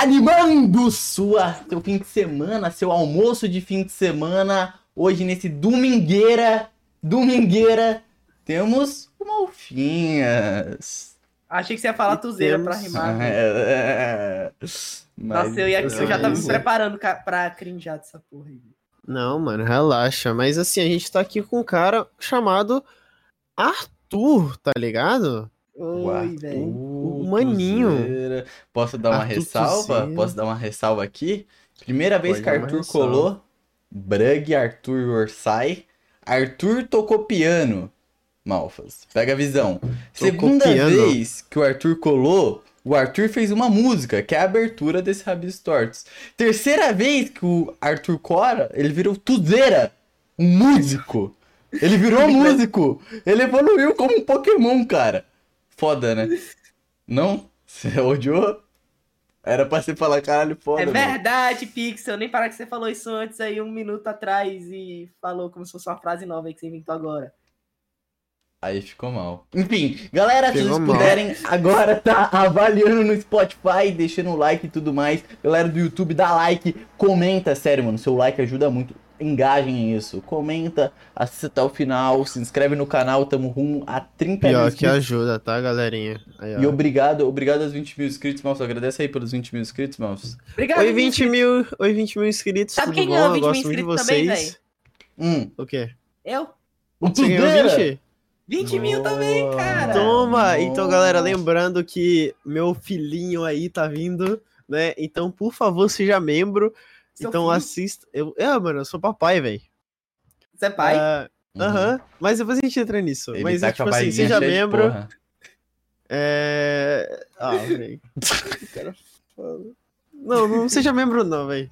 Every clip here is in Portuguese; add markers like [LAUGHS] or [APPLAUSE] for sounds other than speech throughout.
Animando sua, seu fim de semana, seu almoço de fim de semana. Hoje, nesse domingueira, domingueira, temos o Malfinhas. Achei que você ia falar tuzeira pra rimar. Velho. é, Mas Nossa, eu, ia, eu já tava me Mas- preparando pra crinjar dessa porra aí. Não, mano, relaxa. Mas assim, a gente tá aqui com um cara chamado Arthur, tá ligado? Oi, velho. Maninho. Posso dar uma Arthur ressalva? Posso dar uma ressalva aqui? Primeira vez Pode que Arthur colou, Brug, Arthur Orsay. Arthur tocou piano. Malfas, pega a visão. Segunda vez que o Arthur colou, o Arthur fez uma música, que é a abertura desse Rabis Tortos. Terceira vez que o Arthur cora, ele virou Tuzeira, um músico. Ele virou [LAUGHS] músico. Ele evoluiu como um Pokémon, cara. Foda, né? Não? Você [LAUGHS] odiou? Era pra você falar caralho foda, É mano. verdade, Pixel. Nem parar que você falou isso antes aí, um minuto atrás, e falou como se fosse uma frase nova aí que você inventou agora. Aí ficou mal. Enfim, galera, se Pegou vocês mal. puderem agora tá avaliando no Spotify, deixando o like e tudo mais. Galera do YouTube, dá like, comenta, sério, mano, seu like ajuda muito. Engajem isso. Comenta, assista até o final, se inscreve no canal, tamo rumo a 30 mil Pior que inscritos. ajuda, tá, galerinha? Aí. E obrigado, obrigado aos 20 mil inscritos, Mouse. Agradece aí pelos 20 mil inscritos, Mouse. Obrigado, Oi, 20 mil, oi, 20 mil inscritos. Sabe tudo quem bom? ganhou Eu 20 mil gosto muito de inscritos também, vocês. Hum. o quê? Eu? O Você ganhou Tuzeira? 20? 20 mil também, Boa. cara. Toma! Então, galera, lembrando que meu filhinho aí tá vindo, né? Então, por favor, seja membro. Seu então, filho? assista. Eu... É, mano, eu sou papai, velho. Você é pai? Ah, Uhum. Aham. Mas depois a gente entra nisso. Ele Mas, tá é, tipo assim, seja membro. É. Ah, velho. [LAUGHS] Cara fala. Não, não seja membro, não, velho.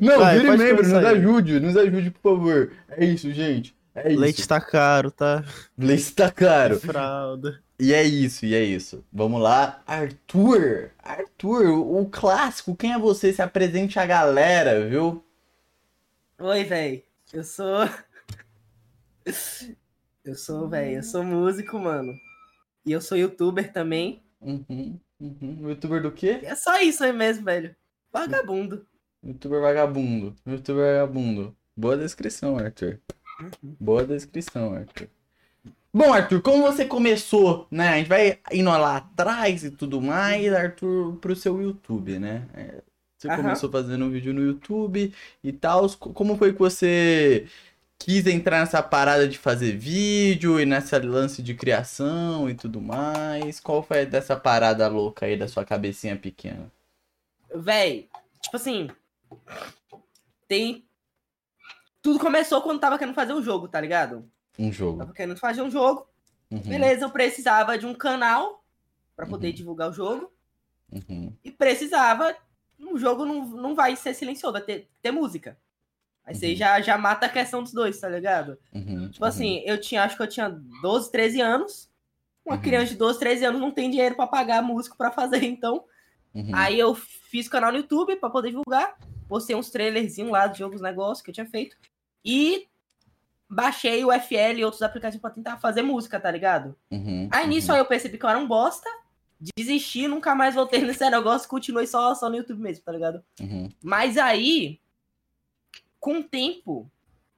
Não, Vai, vire membro, nos ajude, nos ajude, por favor. É isso, gente. É isso. Leite tá caro, tá? Leite tá caro. Fralda. E é isso, e é isso. Vamos lá, Arthur. Arthur, o clássico, quem é você? Se apresente a galera, viu? Oi, velho. Eu sou. [LAUGHS] Eu sou, velho. Eu sou músico, mano. E eu sou youtuber também. Uhum, uhum. Youtuber do quê? É só isso aí mesmo, velho. Vagabundo. Youtuber vagabundo. Youtuber vagabundo. Boa descrição, Arthur. Boa descrição, Arthur. Bom, Arthur, como você começou, né? A gente vai indo lá atrás e tudo mais, Arthur, pro seu YouTube, né? É, Você Aham. começou fazendo um vídeo no YouTube e tal. Como foi que você quis entrar nessa parada de fazer vídeo e nessa lance de criação e tudo mais? Qual foi dessa parada louca aí da sua cabecinha pequena? Véi, tipo assim. Tem. Tudo começou quando tava querendo fazer um jogo, tá ligado? Um jogo. Tava querendo fazer um jogo. Uhum, Beleza, eu precisava de um canal pra poder Uhum. divulgar o jogo. uhum, E precisava. O jogo não, não vai ser silencioso, vai ter, ter música. Aí você Uhum. já, já mata a questão dos dois, tá ligado? uhum, Tipo assim, eu tinha, acho que eu tinha 12, 13 anos. Uma Uhum. criança de 12, 13 anos não tem dinheiro pra pagar músico pra fazer, [LAUGHS] então. uhum, Aí eu fiz canal no YouTube pra poder divulgar. Postei uns trailerzinhos lá de jogos, negócios que eu tinha feito. E baixei o FL e outros aplicativos pra tentar fazer música, tá ligado? uhum, Aí nisso aí eu percebi que eu era um bosta. Desisti, nunca mais voltei [LAUGHS] nesse negócio, continuei só, só no YouTube mesmo, tá ligado? uhum, Mas aí, com o tempo,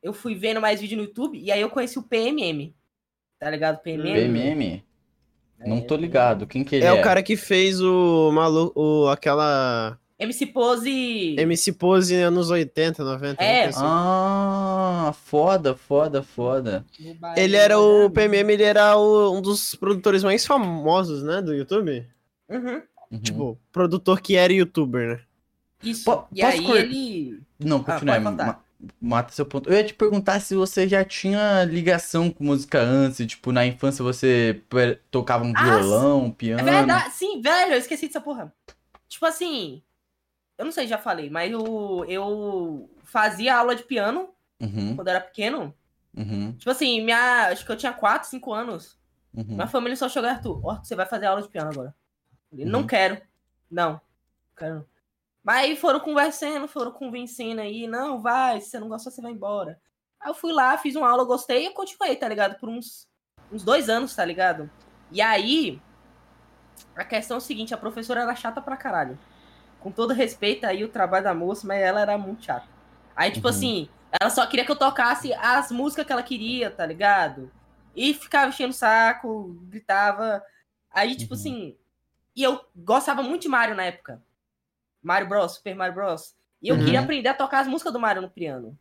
eu fui vendo mais vídeo no YouTube e aí eu conheci o PMM. Tá ligado? PMM? PMM? Não tô ligado. Quem que ele É, é? o cara que fez o maluco, o, aquela MC Pose. MC Pose anos 80, 90. É. assim. Ah, foda, foda, foda. Ele era o? PMM, ele era o- um dos produtores mais famosos, né, do YouTube. Uhum. Uhum. Tipo, produtor que era youtuber, né? Isso. Po- e posso aí cor- ele. Não, continua. ma- mata seu ponto. Eu ia te perguntar se você já tinha ligação com música antes, tipo, na infância você tocava um Ah, violão, piano. É verdade, sim, velho, eu esqueci dessa porra. Tipo assim, eu não sei se já falei, mas eu, eu fazia aula de piano Uhum, quando eu era pequeno. uhum, Tipo assim, minha, acho que eu tinha 4, 5 anos. uhum. Minha família só chegou, Arthur, ó, você vai fazer aula de piano agora. Falei, não Uhum. quero. Não, quero não. Mas aí foram conversando, foram convencendo aí, não, vai, se você não gostou, você vai embora. Aí eu fui lá, fiz uma aula, gostei e continuei, tá ligado? Por uns, uns dois anos, tá ligado? E aí, a questão é o seguinte, a professora era chata pra caralho. Com todo respeito aí o trabalho da moça, mas ela era muito chata. Aí, tipo Uhum. assim, ela só queria que eu tocasse as músicas que ela queria, tá ligado? E ficava enchendo o saco, gritava. Aí, tipo Uhum. assim. E eu gostava muito de Mario na época. Mario Bros, Super Mario Bros. E eu Uhum. queria aprender a tocar as músicas do Mario no piano.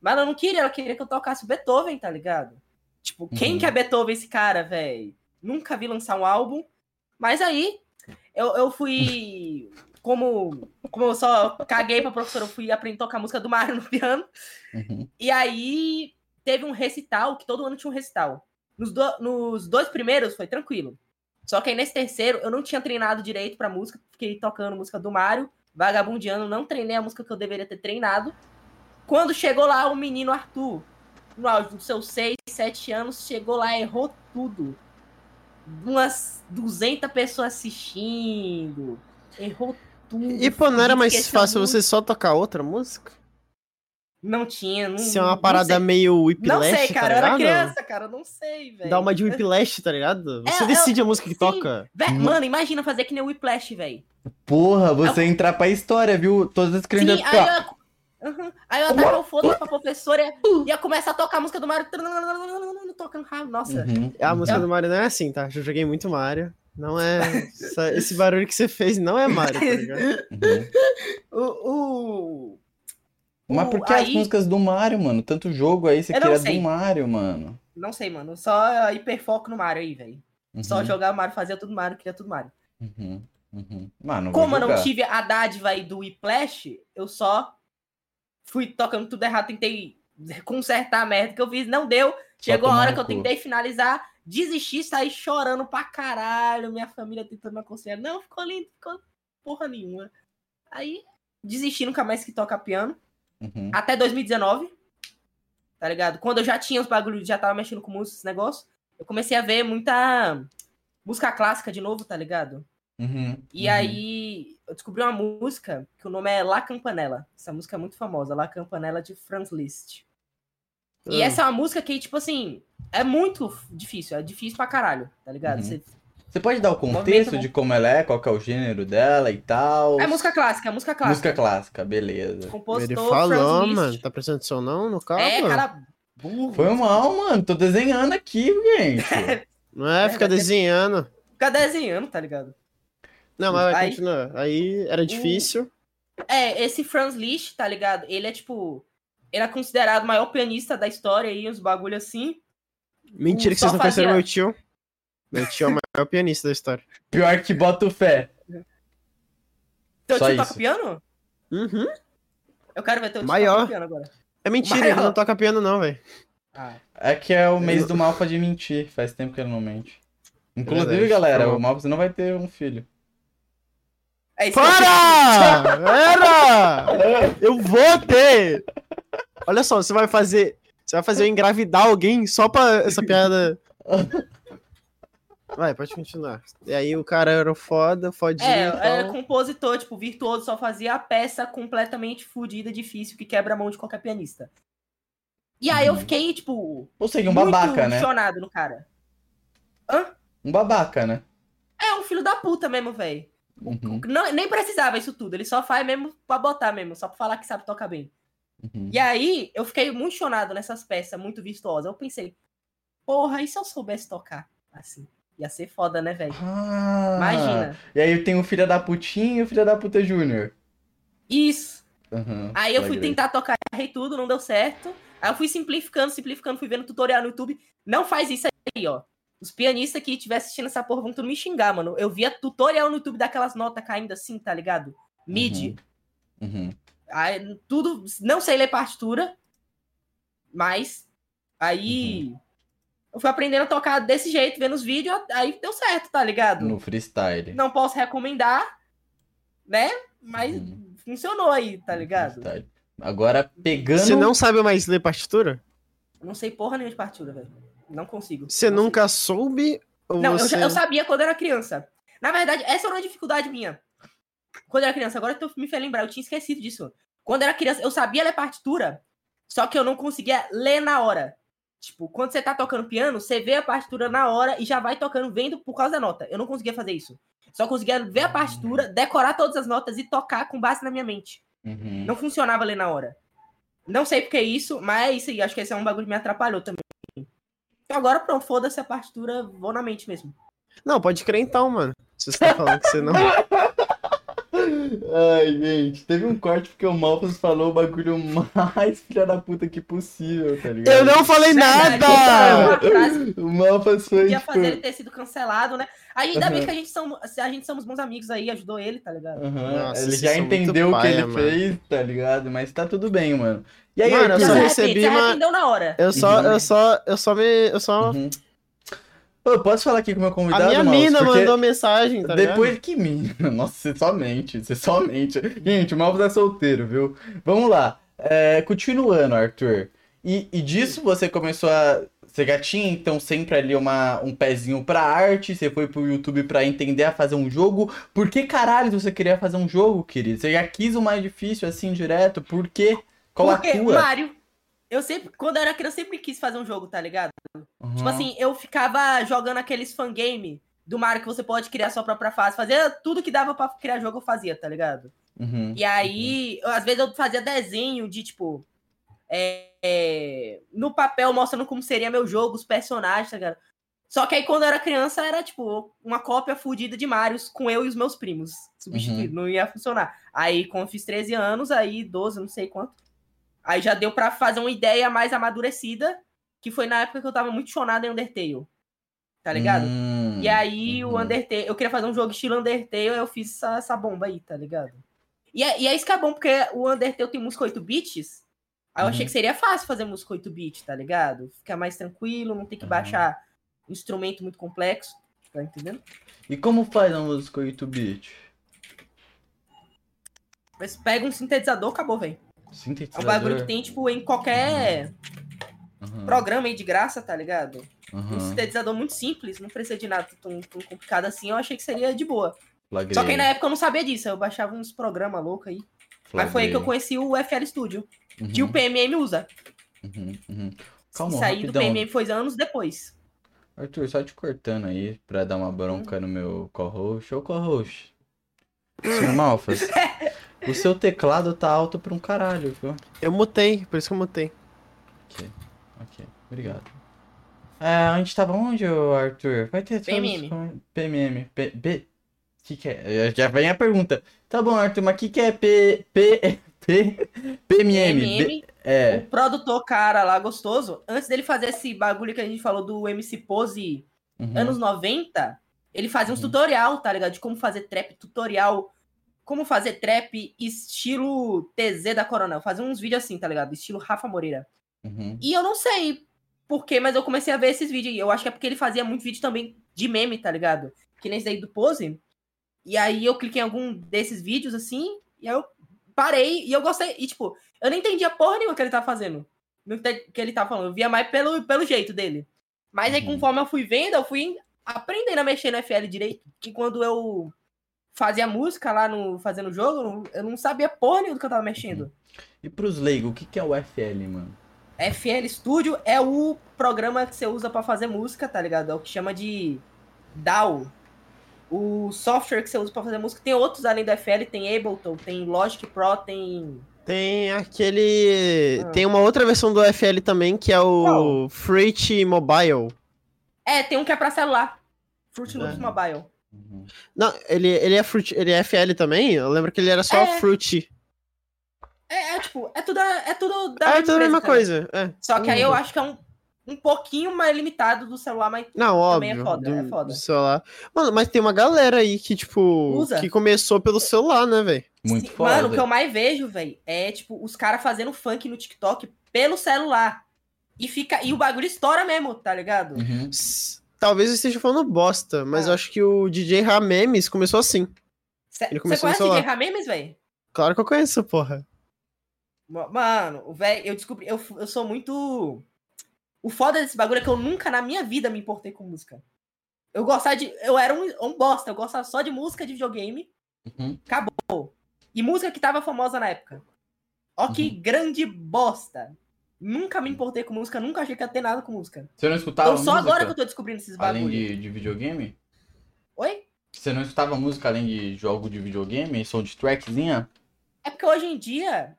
Mas ela não queria, ela queria que eu tocasse Beethoven, tá ligado? Tipo, quem Uhum. que é Beethoven esse cara, velho? Nunca vi lançar um álbum. Mas aí, eu, eu fui. [LAUGHS] Como, como eu só caguei pra professora, eu fui aprender a tocar a música do Mario no piano. Uhum. E aí teve um recital, que todo ano tinha um recital. Nos, do- nos dois primeiros foi tranquilo. Só que aí nesse terceiro eu não tinha treinado direito pra música, fiquei tocando música do Mario, vagabundiano, não treinei a música que eu deveria ter treinado. Quando chegou lá o menino Arthur, no auge dos seus 6, 7 anos, chegou lá e errou tudo. Umas 200 pessoas assistindo. Errou tudo. E pô, não era mais fácil muito. você só tocar outra música? Não tinha. Não, Se é uma parada meio whiplash, Não sei, cara. eu tá era ligado? criança, cara. Eu não sei, velho. Dá uma de whiplash, tá ligado? Você É, decide eu- a música que sim. toca. Vé-. Mano, imagina fazer que nem o Whiplash, velho. Porra, você entrar pra história, viu? Todas as Sim, crianças. aí eu. Uhum. Aí eu ia dar o foda pra professora e ia começar a tocar a música do Mario. Tocando. Nossa. Uhum. A música Eu- do Mario não é assim, tá? Eu joguei muito Mario. Não é. esse barulho que você fez não é Mario, tá ligado? Uhum. O. o... Mas por que as aí- músicas do Mario, mano? Tanto jogo aí, você queria do Mario, mano. Não sei, mano. Só hiperfoco no Mario aí, velho. Só Uhum. jogar Mario, fazer tudo Mario, queria tudo Mario. Uhum. Uhum. Mano, Como eu não tive a dádiva aí do Whiplash, eu só fui tocando tudo errado, tentei consertar a merda que eu fiz, não deu. Chegou a hora que eu tentei finalizar, desisti, saí chorando pra caralho, minha família tentando me aconselhar. Não, ficou lindo, ficou porra nenhuma. Aí, desisti, nunca mais que tocar piano. Uhum. Até 2019, tá ligado? Quando eu já tinha os bagulhos, já tava mexendo com música, esse negócio, eu comecei a ver muita música clássica de novo, tá ligado? Uhum. E Uhum. aí eu descobri uma música que o nome é La Campanella. Essa música é muito famosa, La Campanella de Franz Liszt. E Ah. essa é uma música que, tipo assim, é muito difícil, é difícil pra caralho, tá ligado? Uhum. Você- Você pode dar o contexto de como ela é, qual que é o gênero dela e tal? É música clássica, é música clássica. Música clássica, beleza. Compositor Ele Franz falou, Liszt. mano. Tá prestando atenção não no carro? É, cara burro. Foi mal, mano. Tô desenhando aqui, gente. [LAUGHS] Não é, fica É, desenhando. Fica desenhando, tá ligado? Não, mas vai Aí- continuar. Aí era difícil. É, esse Franz Liszt, tá ligado? Ele é tipo. Ele é considerado o maior pianista da história aí, uns bagulho assim. Mentira que vocês não conheceram fazia- meu tio. Meu tio é o maior pianista da história. Pior que boto fé. Teu Só tio toca isso. piano? Uhum. Eu quero ver teu tio Maior. piano agora. É mentira, Maior. ele não toca piano não, velho. Ah, É que é o mês Eu- do Malfa de mentir. Faz tempo que ele não mente. Inclusive, verdade, galera, bom. o Malfa não vai ter um filho. é isso Para! Era! [LAUGHS] Eu vou ter! Olha só, você vai fazer. Você vai fazer eu engravidar alguém só pra essa piada. Vai, pode continuar. E aí o cara era foda, fodinho. É, então... era compositor, tipo, virtuoso, só fazia a peça completamente fodida, difícil, que quebra a mão de qualquer pianista. E aí eu Uhum. fiquei, tipo, Ou seja, um babaca, né? no cara. Um babaca, né? É um filho da puta mesmo, velho. Uhum, Nem precisava isso tudo, ele só faz mesmo pra botar mesmo, só pra falar que sabe tocar bem. Uhum. E aí, eu fiquei muito chonado nessas peças, muito vistosas. Eu pensei, porra, e se eu soubesse tocar? Assim, ia ser foda, né, velho? Ah, Imagina. E aí tem o filho da putinha e o filho da puta júnior. Isso. Uhum, Aí eu fui flagrei. tentar tocar, errei tudo, não deu certo. Aí eu fui simplificando, simplificando, fui vendo tutorial no YouTube. Não faz isso aí, ó. Os pianistas que estiver assistindo essa porra vão tudo me xingar, mano. Eu via tutorial no YouTube daquelas notas caindo assim, tá ligado? Mid. Uhum. Aí, tudo. Não sei ler partitura, mas aí eu fui aprendendo a tocar desse jeito, vendo os vídeos, aí deu certo, tá ligado? No freestyle. Não posso recomendar, né? Mas Uhum. funcionou aí, tá ligado? freestyle. Agora, pegando... Você não sabe mais ler partitura? Não sei porra nenhuma de partitura, velho. Não consigo. Você Não nunca soube? Não, eu, você... já- eu sabia quando era criança. Na verdade, essa era uma dificuldade minha. Quando eu era criança, agora tu me fez lembrar, eu tinha esquecido disso. Quando eu era criança, eu sabia ler partitura, só que eu não conseguia ler na hora. Tipo, quando você tá tocando piano, você vê a partitura na hora e já vai tocando vendo por causa da nota. Eu não conseguia fazer isso. Só conseguia ver a partitura, decorar todas as notas e tocar com base na minha mente. Uhum. Não funcionava ali na hora. Não sei porque é isso, mas é isso aí. Acho que esse é um bagulho que me atrapalhou também. Então agora, pronto, foda-se a partitura, vou na mente mesmo. Não, pode crer então, mano. Se você tá falando que você não. [LAUGHS] Ai, gente, teve um corte porque o Malfas falou o bagulho mais [LAUGHS] filha da puta que possível, tá ligado? Eu não falei Verdade, nada! O Malfas foi, Podia tipo... fazer ele ter sido cancelado, né? Ainda bem Aham. que a gente, são, a gente somos bons amigos aí, ajudou ele, tá ligado? Aham, Nossa, ele já entendeu o que paia, ele mano. fez, tá ligado? Mas tá tudo bem, mano. E aí, Mano, eu só recebi uma- arrependeu na hora. Eu só, Uhum. eu só, eu só me. Eu só. Uhum. Eu posso falar aqui com o meu A convidado, minha Malfas? mina mandou mensagem, tá Depois ligado? que mina. [LAUGHS] Nossa, você só mente, você só mente. Gente, o Malfas é solteiro, viu? Vamos lá. É, continuando, Arthur. E, e disso você começou a. Você já tinha, então, sempre ali uma, um pezinho pra arte, você foi pro YouTube pra entender a fazer um jogo. Por que caralho você queria fazer um jogo, querido? Você já quis o mais difícil, assim, direto? Por quê? Qual Porque, a tua? Mario, eu sempre, quando eu era criança, eu sempre quis fazer um jogo, tá ligado? Uhum. Tipo assim, eu ficava jogando aqueles fangame do Mario que você pode criar sua própria fase. Fazia tudo que dava pra criar jogo, eu fazia, tá ligado? Uhum. E aí, eu- às vezes eu fazia desenho de, tipo, é, é, no papel mostrando como seria meu jogo, os personagens, tá ligado? Só que aí quando eu era criança era, tipo, uma cópia fudida de Marios com eu e os meus primos. Substituído, não ia funcionar. Aí, quando eu fiz 13 anos, aí 12, não sei quanto. Aí já deu pra fazer uma ideia mais amadurecida, que foi na época que eu tava muito chonado em Undertale. Tá ligado? Hum, E aí, o uhum. Undertale, eu queria fazer um jogo estilo Undertale, eu fiz essa, essa bomba aí, tá ligado? E é, e é isso que é bom, porque o Undertale tem música 8 bits. Aí eu achei Uhum. que seria fácil fazer música 8 bits, tá ligado? Ficar mais tranquilo, não ter que Uhum. baixar instrumento muito complexo, tá entendendo? E como faz a música 8-bit? Mas pega um sintetizador, acabou, velho. É um Sintetizador? bagulho que tem, tipo, em qualquer Uhum, programa aí de graça, tá ligado? Um uhum. sintetizador muito simples, não precisa de nada tão, tão complicado assim, eu achei que seria de boa. Flagrei, Só que aí na época eu não sabia disso, eu baixava uns programas loucos aí. Mas foi aí que eu conheci o FL Studio, Uhum, que o PMM usa. uhum, uhum. Calma, Isso aí do rapidão. PMM foi anos depois. Arthur, só te cortando aí pra dar uma bronca no meu co-host. Ô, co-host. Senhor Malfas, [LAUGHS] o seu teclado tá alto pra um caralho, viu? Eu mutei, por isso que eu mutei. Ok, ok. Obrigado. É, a gente tava onde, Arthur? Vai ter PMM. PMM. P... B... Que que é? Já vem a pergunta. Tá bom, Arthur, mas o que que é P... P... P... PMM? B- PMM, É. o produtor cara lá, gostoso, antes dele fazer esse bagulho que a gente falou do MC Pose Uhum. anos 90, ele fazia uns Uhum. tutorial, tá ligado? De como fazer trap, tutorial, como fazer trap estilo TZ da Coronel. Fazia uns vídeos assim, tá ligado? Estilo Rafa Moreira. Uhum. E eu não sei por quê, mas eu comecei a ver esses vídeos. Eu acho que é porque ele fazia muito vídeo também de meme, tá ligado? Que nem esse daí do Pose. E aí eu cliquei em algum desses vídeos assim, e aí eu parei e eu gostei. E tipo, eu não entendia porra nenhuma que ele tava fazendo. No que que ele tava falando. Eu via mais pelo, pelo jeito dele. Mas aí, Uhum. conforme eu fui vendo, eu fui aprendendo a mexer no FL direito. E quando eu fazia música lá no fazendo jogo, eu não- sabia porra nenhuma do que eu tava mexendo. E pros leigos, o que que é o FL, mano? FL Studio é o programa que você usa pra fazer música, tá ligado? É o que chama de DAW. O software que você usa pra fazer música tem outros além do FL, tem Ableton, tem Logic Pro, tem. Tem aquele. Ah. Tem uma outra versão do FL também, que é o Fruit Mobile. É, tem um que é pra celular. Fruit Loops É. Mobile. Uhum. Não, ele, ele é Fruit, ele é FL também? Eu lembro que ele era só É. Fruit. É, é, tipo, é tudo, é tudo da É tudo a mesma tá ligado? coisa. É. Só que aí eu Uhum. acho que é um, um pouquinho mais limitado do celular, mas Não, Também é óbvio. foda, do, é foda. do celular. Mano, mas tem uma galera aí que, tipo, Usa. que começou pelo celular, né, velho? Muito Sim, foda. Mano, o que eu mais vejo, velho, é tipo os caras fazendo funk no TikTok pelo celular. E fica e o bagulho estoura mesmo, tá ligado? Uhum. Talvez eu esteja falando bosta, mas Ah. eu acho que o DJ Ramemes começou assim. Você Ele começou conhece o DJ. Ramemes, velho? Claro que eu conheço, porra. Mano, o velho, eu descobri, eu, eu sou muito. O foda desse bagulho é que eu nunca na minha vida me importei com música. Eu gostava de. Eu era um, um bosta, eu gostava só de música de videogame. Uhum. E música que tava famosa na época. Ó que Uhum. grande bosta. Nunca me importei com música, nunca achei que ia ter nada com música. Você não escutava Então só música? agora que eu tô descobrindo esses Além bagulho. de, de videogame? Oi? Você não escutava música além de jogo de videogame? Soundtrackzinha? É porque hoje em dia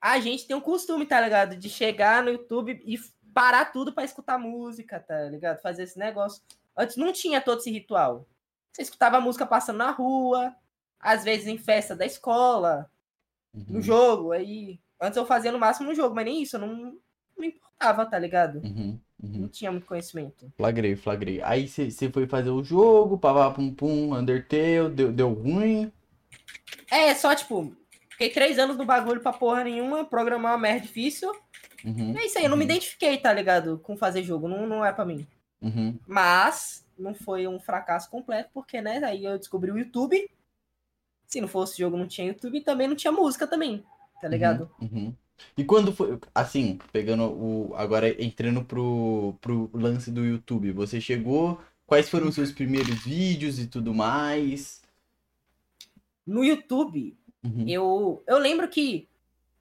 a gente tem um costume, tá ligado? De chegar no YouTube e parar tudo pra escutar música, tá ligado? Fazer esse negócio. Antes não tinha todo esse ritual. Você escutava música passando na rua, às vezes em festa da escola, no Uhum, jogo. Aí. Antes eu fazia no máximo no jogo, mas nem isso, eu não, me importava, tá ligado? uhum, uhum. Não tinha muito conhecimento. Flagrei, flagrei. Aí você foi fazer o jogo, pavá pum pum, Undertale, deu, deu ruim. É, só tipo, fiquei três anos no bagulho pra porra nenhuma, programar uma merda difícil. Uhum, É isso aí, eu não me Uhum. identifiquei, tá ligado? Com fazer jogo, não, não é pra mim. uhum, Mas não foi um fracasso completo, porque, né, aí eu descobri o YouTube. Se não fosse jogo, não tinha YouTube e também não tinha música também, tá ligado? Uhum, uhum. E quando foi, assim, pegando o. Agora entrando pro, pro lance do YouTube, você chegou. Quais foram os seus primeiros vídeos e tudo mais? No YouTube, Uhum, eu, eu lembro que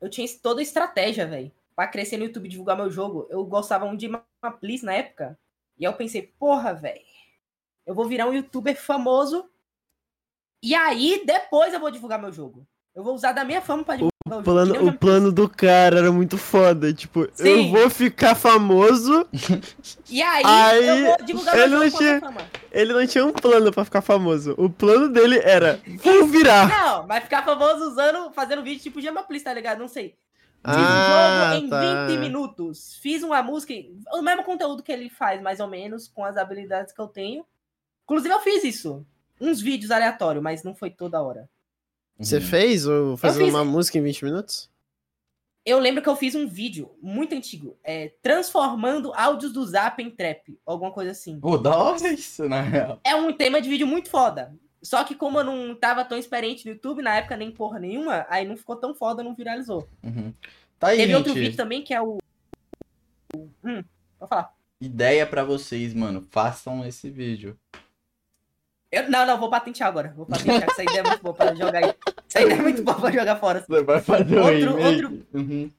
eu tinha toda a estratégia, velho. Pra crescer no YouTube e divulgar meu jogo. Eu gostava muito de Maplis na época. E eu pensei, porra, velho. Eu vou virar um youtuber famoso. E aí, depois eu vou divulgar meu jogo. Eu vou usar da minha fama pra divulgar o, plano, eu o plano do cara era muito foda. Tipo, eu Sim. vou ficar famoso. [LAUGHS] E aí, Aí, eu vou divulgar ele não tinha-. Ele não tinha um plano pra ficar famoso. O plano dele era, vou virar. Não, vai ficar famoso usando, fazendo vídeo tipo Gemaplis, tá ligado? Não sei. Ah, jogo em tá. 20 minutos. Fiz uma música, o mesmo conteúdo que ele faz, mais ou menos, com as habilidades que eu tenho. Inclusive, eu fiz isso. Uns vídeos aleatórios, mas não foi toda hora. Você uhum. fez o fazendo fiz. uma música em 20 minutos? Eu lembro que eu fiz um vídeo muito antigo, é, transformando áudios do Zap em trap, alguma coisa assim. Pô, da hora isso, na real. É um tema de vídeo muito foda. Só que como eu não tava tão experiente no YouTube, na época nem porra nenhuma, aí não ficou tão foda, não viralizou. Uhum. Tá aí, Teve outro gente. vídeo também que é o. Hum, pode falar. Ideia pra vocês, mano. Façam esse vídeo. Eu, não, não, vou patentear agora. Vou patentear, que essa ideia é muito boa pra jogar aí. Essa ideia é muito boa pra jogar fora. Você vai fazer um Outro-. Uhum.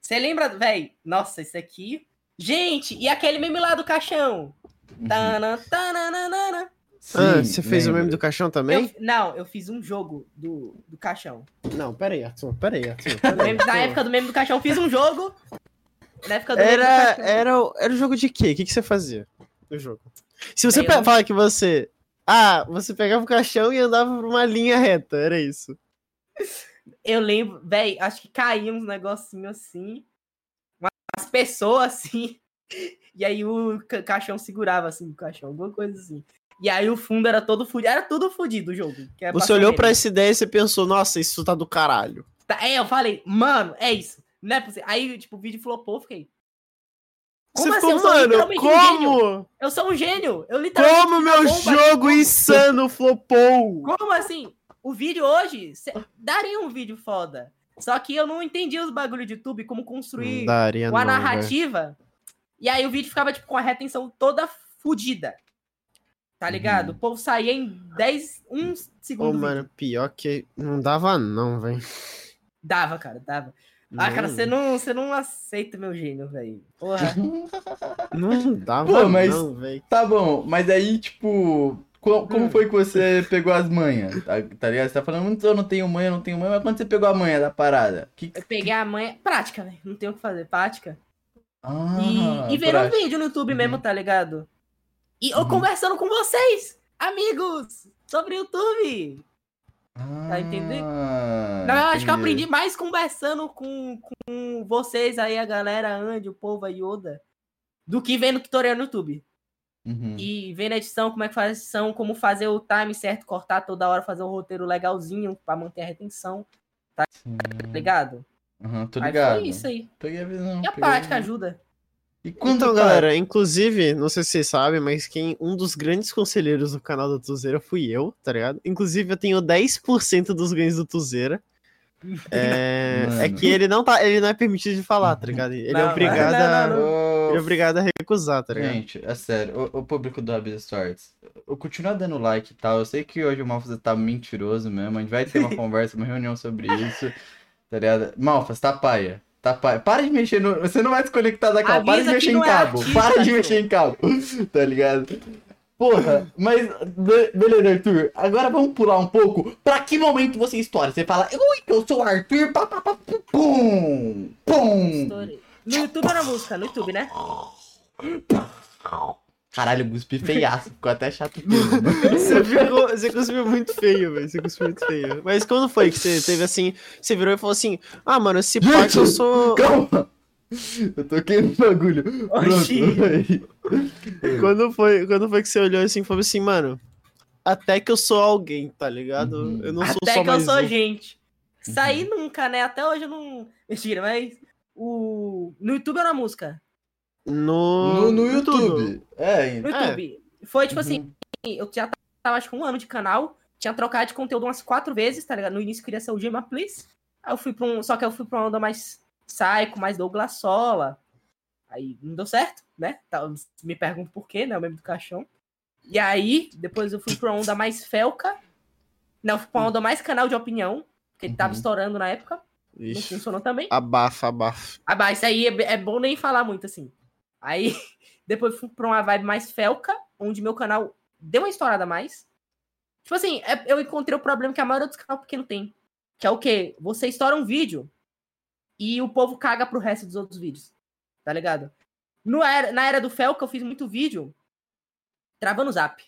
Você lembra, véi? Nossa, esse aqui. Gente, e aquele meme lá do caixão? uhum. Tana, tananana. Sim, ah, você fez o lembro. meme do caixão também? Eu- não, eu fiz um jogo do, do caixão. Não, pera aí, Arthur, pera aí, Arthur. No pera aí, meme- na Arthur. época do meme do caixão, fiz um jogo. Na época do meme do Era, caixão. era, o- era o jogo de quê? O que, que você fazia no jogo? Se você eu fala que você. Ah, você pegava o caixão e andava por uma linha reta, era isso. Eu lembro, véi, acho que caía uns negocinhos assim. Umas pessoas assim. [LAUGHS] E aí o ca- caixão segurava assim o caixão, alguma coisa assim. E aí o fundo era todo fudido. Era tudo fudido o jogo. que é Você olhou meme. pra essa ideia e você pensou, nossa, isso tá do caralho. Tá, É, eu falei, mano, é isso. Não é possível. Aí, tipo, o vídeo flopou, fiquei. Como você assim? ficou, Eu sou mano, literalmente um gênio. como? Eu sou um gênio. Eu literalmente. Como meu jogo insano flopou? Como assim? O vídeo hoje daria um vídeo foda. Só que eu não entendi os bagulho de YouTube, como construir daria uma não, velho. narrativa. E aí o vídeo ficava, tipo, com a retenção toda fodida. Tá ligado? Uhum. O povo saía em 10, 1 Ô, segundo. do mano, pior que não dava não, velho. Dava, cara, dava. Ah, cara, você não, você não aceita meu gênio, velho. Porra. [LAUGHS] Não dava Pô, mas- não, velho. Tá bom, mas aí, tipo, co- como Hum. foi que você pegou as manhas? Tá, tá ligado? Você tá falando, "Hum, eu não tenho manha, eu não tenho manha, mas quando você pegou a manha da parada? Que... Eu peguei a manha. Prática, velho. Não tem o que fazer. Prática. Ah, e, e vendo um vídeo no YouTube Uhum. mesmo, tá ligado? E eu Uhum. conversando com vocês, amigos, sobre YouTube. Tá entendendo? Ah, Não, eu acho que eu aprendi mais conversando com, com vocês aí, a galera, Andy, o povo, a Yoda, do que vendo tutorial no YouTube. Uhum. E vendo a edição, como é que faz a edição, como fazer o time certo, cortar toda hora, fazer um roteiro legalzinho pra manter a retenção, tá ligado? Uhum, tô Aí ligado. foi isso aí. Peguei a visão. E a prática ajuda. E quando Então, tá- galera, inclusive, não sei se vocês sabem, mas quem um dos grandes conselheiros do canal do Tuzeira fui eu, tá ligado? Inclusive, eu tenho 10% dos ganhos do Tuzeira. É, [LAUGHS] é que ele não tá, ele não é permitido de falar, tá ligado? Ele é Não, obrigado não, a, não, não. Ô, ele é obrigado a recusar, tá ligado? Gente, é sério, o, o público do Abis Stories, eu continuo dando like e tal. Eu sei que hoje o Malfas tá mentiroso mesmo. A gente vai ter uma [LAUGHS] conversa, uma reunião sobre isso. Tá ligado? Malfas, tá paia. Tá, pa- para de mexer no. Você não vai se conectar da cabo. Para de que mexer em é cabo. artista, para de mexer em cabo. [LAUGHS] Tá ligado? Porra, mas. be- Beleza, Arthur. Agora vamos pular um pouco. Pra que momento você estoura? Você fala, ui, eu sou o Arthur. Pá, pá, pá, pum, pum. No YouTube ou na música? No YouTube, né? [LAUGHS] Caralho, cuspi [LAUGHS] feiaço. Ficou até chato. mesmo. [LAUGHS] Você, ficou, você cuspiu muito feio, velho. Você cuspiu muito feio. Mas quando foi que você teve assim. Você virou e falou assim: Ah, mano, esse parte eu sou. [LAUGHS] Calma. Eu toquei no bagulho. Oxi. Quando foi, quando foi que você olhou assim e falou assim, mano? Até que eu sou alguém, tá ligado? Uhum. Eu não sou Até só que eu sou um. gente. Saí nunca, né? Até hoje eu não. Mentira, mas. O... No YouTube ou na música? No, No, no tudo. YouTube. É, No É. YouTube. Foi tipo Uhum. assim, eu já tava acho que um ano de canal, tinha trocado de conteúdo umas quatro vezes, tá ligado? No início eu queria ser o Gema Please. Aí eu fui pra um. Só que eu fui pra uma onda mais Psycho, mais Douglas Sola. Aí não deu certo, né? Tá, Me pergunto por quê, né? O meme do caixão. E aí, depois eu fui pra uma onda mais Felca. Não, fui pra uma onda mais canal de opinião, porque ele tava Uhum. estourando na época. Não Ixi, funcionou também. abafa, abafa. Bah, isso aí é, é bom nem falar muito, assim. Aí, [LAUGHS] depois fui pra uma vibe mais felca, onde meu canal deu uma estourada a mais. Tipo assim, é- eu encontrei o problema que a maioria dos canais pequenos tem. Que é o quê? Você estoura um vídeo e o povo caga pro resto dos outros vídeos. Tá ligado? No era, na era do Felca, eu fiz muito vídeo travando o zap.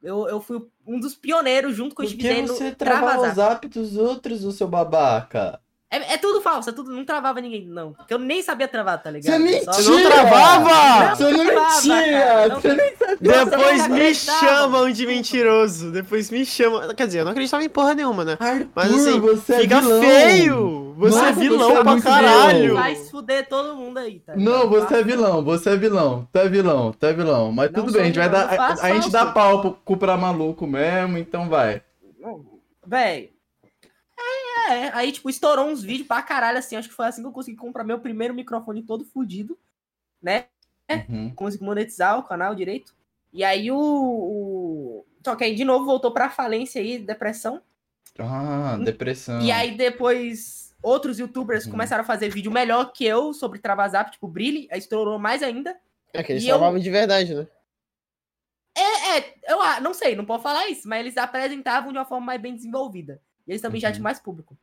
Eu, eu fui um dos pioneiros junto com o Por que Steve você travava Trava o zap dos outros, o seu babaca? É, é tudo falso, é tudo, não travava ninguém, não. Porque eu nem sabia travar, tá ligado? Você Só- Você não travava! Não Você não travava, mentia! cara, não- Você nem sabia! Depois me chamam de mentiroso. Depois me chamam. Quer dizer, eu não acreditava em porra nenhuma, né? Arthur, Mas assim, você é fica vilão. feio! Você Nossa, é vilão você é pra caralho! vilão. Vai se fuder todo mundo aí, tá? ligado? Não, você é vilão, você é vilão, tu é vilão, tu é vilão. Mas Não tudo bem, a gente vai dar. A, a gente dá pau pro, pro pra maluco mesmo, então vai. Véi. É, aí, tipo, estourou uns vídeos pra caralho, assim. Acho que foi assim que eu consegui comprar meu primeiro microfone todo fudido, né? Uhum. Consegui monetizar o canal direito. E aí o. o... Só que aí de novo voltou pra falência aí, depressão. Ah, depressão. E aí depois outros youtubers Uhum. começaram a fazer vídeo melhor que eu sobre Travazap, tipo Brilhe, aí estourou mais ainda. É que eles E eu- travavam de verdade, né? É, é, eu não sei, não posso falar isso, mas eles apresentavam de uma forma mais bem desenvolvida. E eles também já Uhum. tinham mais público.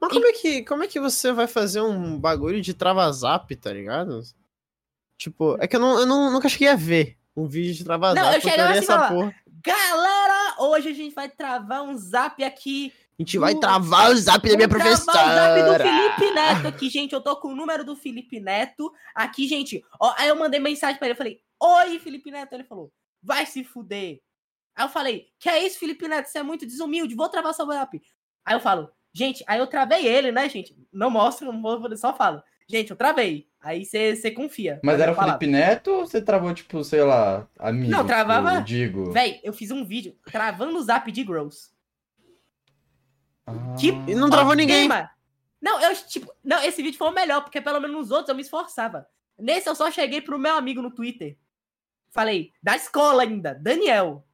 Mas como é, que, como é que você vai fazer um bagulho de travazap, tá ligado? Tipo, é que eu, não, eu não, nunca cheguei a ver um vídeo de travazap. Não, eu olhei assim e essa porra. Galera, hoje a gente vai travar um zap aqui. A gente vai travar o zap da minha Vamos travar professora. o zap do Felipe Neto aqui, gente. Eu tô com o número do Felipe Neto aqui, gente. Ó, aí eu mandei mensagem pra ele, eu falei, oi, Felipe Neto. Ele falou, vai se fuder. Aí eu falei, que é isso, Felipe Neto? Você é muito desumilde, vou travar seu zap. Aí eu falo, gente, aí eu travei ele, né, gente? Não mostro, não vou, só falo. Gente, eu travei. Aí você confia. Mas era o. Felipe Neto ou você travou, tipo, sei lá, amigo? Não, travava- Eu digo. Véi, eu fiz um vídeo travando o zap de Gross. Ah. que- E não travou ninguém. Tema. Não, eu, tipo, não, esse vídeo foi o melhor, porque pelo menos nos outros eu me esforçava. Nesse eu só cheguei pro meu amigo no Twitter. Falei, da escola ainda, Daniel.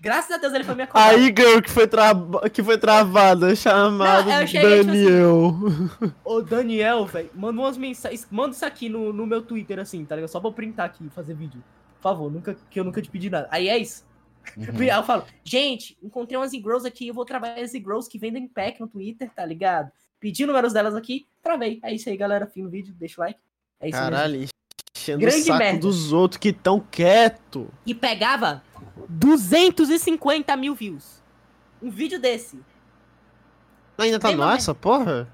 Graças a Deus ele foi me acordar. Aí, girl, que foi, traba- que foi travada, chamado Não, cheguei, tipo assim, Daniel. Ô, Daniel, velho, manda umas mensagens. Manda isso aqui no, no meu Twitter, assim, tá ligado? Só pra eu printar aqui e fazer vídeo. Por favor, nunca, que eu nunca te pedi nada. Aí é isso. Uhum. [LAUGHS] Aí eu falo, gente, encontrei umas e-girls aqui, eu vou trabalhar as e-girls que vendem pack no Twitter, tá ligado? Pedi números delas aqui, travei. É isso aí, galera. Fim do vídeo, deixa o like. É isso mesmo. Caralho, enchendo Grande o saco merda. dos outros que tão quieto. E pegava 250 mil views. Um vídeo desse. Ainda tá no ar essa porra?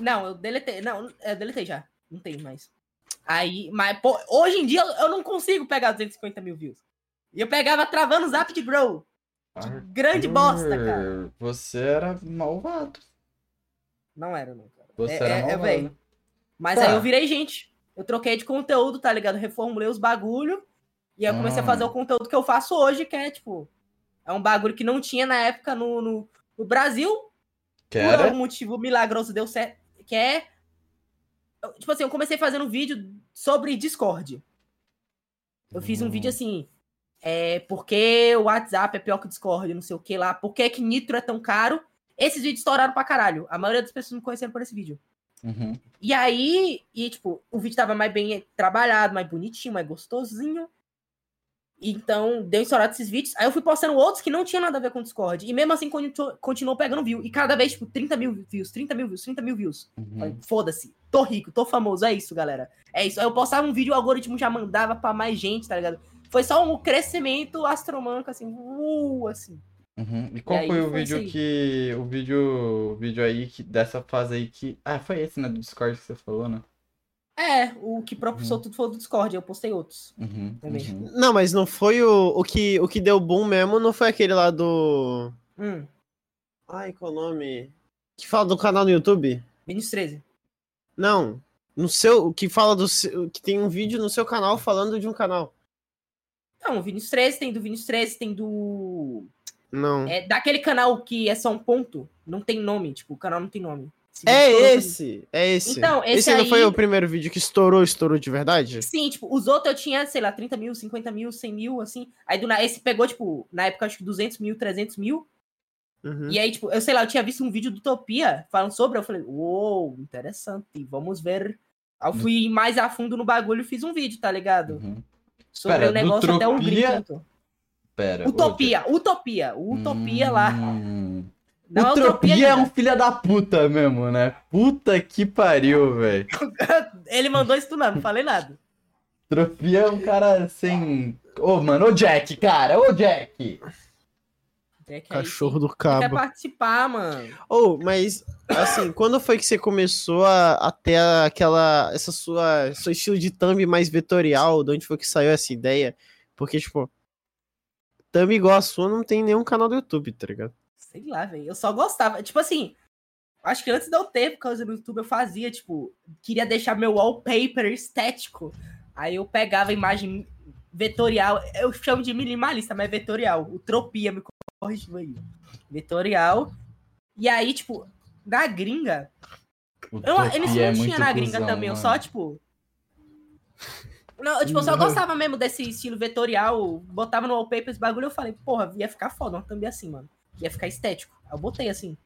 Não, eu deletei. Não, eu deletei já. Não tem mais. Aí, mas, pô, hoje em dia eu, não consigo pegar 250 mil views. E eu pegava travando o zap de Grow. Grande bosta, cara. Você era malvado. Não era, não, cara. Você É- era é- é, malvado. véi. Mas Tá. aí eu virei gente. Eu troquei de conteúdo, tá ligado? Reformulei os bagulho. E aí eu comecei Ah. a fazer o conteúdo que eu faço hoje, que é, tipo... É um bagulho que não tinha na época no, no, no Brasil. Que Por algum motivo milagroso deu certo. Que é... eu- Tipo assim, eu comecei fazendo vídeo sobre Discord. Eu fiz um Hum. vídeo assim... É, porque o WhatsApp é pior que o Discord, não sei o que lá. Por que, que Nitro é tão caro? Esses vídeos estouraram pra caralho. A maioria das pessoas me conheceram por esse vídeo. Uhum. E aí, e tipo, o vídeo tava mais bem trabalhado, mais bonitinho, mais gostosinho. Então, deu estourado esses vídeos. Aí eu fui postando outros que não tinham nada a ver com o Discord. E mesmo assim, continuou, continuou pegando view. E cada vez, tipo, 30 mil views, 30 mil views, 30 mil views. Uhum. Foda-se, tô rico, tô famoso, é isso, galera. É isso. Aí eu postava um vídeo, o algoritmo já mandava pra mais gente, tá ligado? Foi só um crescimento astromanco, assim, uh, assim. Uhum. E qual aí foi o foi vídeo aí. que. O vídeo. O vídeo aí que, dessa fase aí que. Ah, foi esse, né? Do Discord que você falou, né? É, o que propulsou tudo foi do Discord, eu postei outros. Uhum. Também. uhum. Não, mas não foi o, o, que, o que deu boom mesmo, não foi aquele lá do. Hum, Ai, qual o nome? Que fala do canal no YouTube? Vinicius 13. Não. No seu. Que fala do. seu- Que tem um vídeo no seu canal falando de um canal. Não, o Vinicius 13, tem do Vinicius 13, tem do... Não. É daquele canal que é só um ponto, não tem nome, tipo, o canal não tem nome. Esse É esse, é esse. Então, esse não aí- foi o primeiro vídeo que estourou, estourou de verdade? Sim, tipo, os outros eu tinha, sei lá, 30 mil, 50 mil, 100 mil, assim. Aí do esse pegou, tipo, na época acho que 200 mil, 300 mil. Uhum. E aí, tipo, eu sei lá, eu tinha visto um vídeo do Utopia falando sobre, eu falei, uou, interessante, vamos ver. Aí eu fui mais a fundo no bagulho e fiz um vídeo, tá ligado? Uhum. Sobre Pera, o negócio do até o Utopia? grito. Pera. Utopia, Utopia, Utopia lá. Não é Utopia é um filho da puta mesmo, né? Puta que pariu, velho. [LAUGHS] Ele mandou isso tudo, não, não falei nada. Utopia é um cara sem. Ô, mano, ô Jack, cara, ô Jack. É que aí Cachorro do sim, Quer cabo. participar, mano. Oh, mas assim, quando foi que você começou a, a ter aquela essa sua seu estilo de thumb mais vetorial? De onde foi que saiu essa ideia? Porque tipo, thumb igual a sua não tem nenhum canal do YouTube, tá ligado? Sei lá, velho. Eu só gostava. Tipo assim, acho que antes de eu ter, por causa do YouTube, eu fazia, tipo, queria deixar meu wallpaper estético. Aí eu pegava a imagem vetorial. Eu chamo de minimalista, mas é vetorial. O Tropia me corrigiu aí. Vetorial. E aí, tipo, na gringa. Eu, eles é não muito tinha na gringa cuzão, também, eu mano. só, tipo. Não, eu, tipo, eu só gostava mesmo desse estilo vetorial. Botava no wallpaper esse bagulho eu falei, porra, ia ficar foda, também assim, mano. Ia ficar estético. Aí eu botei assim.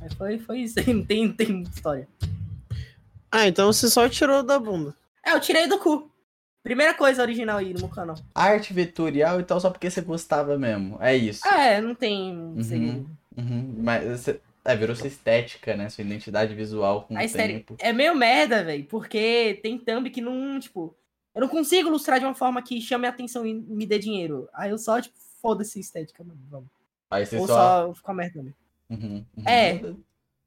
Aí foi, foi isso aí, [LAUGHS] não tem, não tem muita história. Ah, então você só tirou da bunda. É, eu tirei do cu. Primeira coisa original aí no meu canal. Arte vetorial e tal, só porque você gostava mesmo. É isso. Ah, é, não tem um segredo. Uhum. Mas você. É, virou sua estética, né? Sua identidade visual com A o estética tempo. é meio merda, velho, porque tem thumb que não, tipo, eu não consigo ilustrar de uma forma que chame a atenção e me dê dinheiro. Aí eu só, tipo, foda-se a estética, mano, vamos. Aí você Ou só. só ficar merda também. Uhum, uhum. É.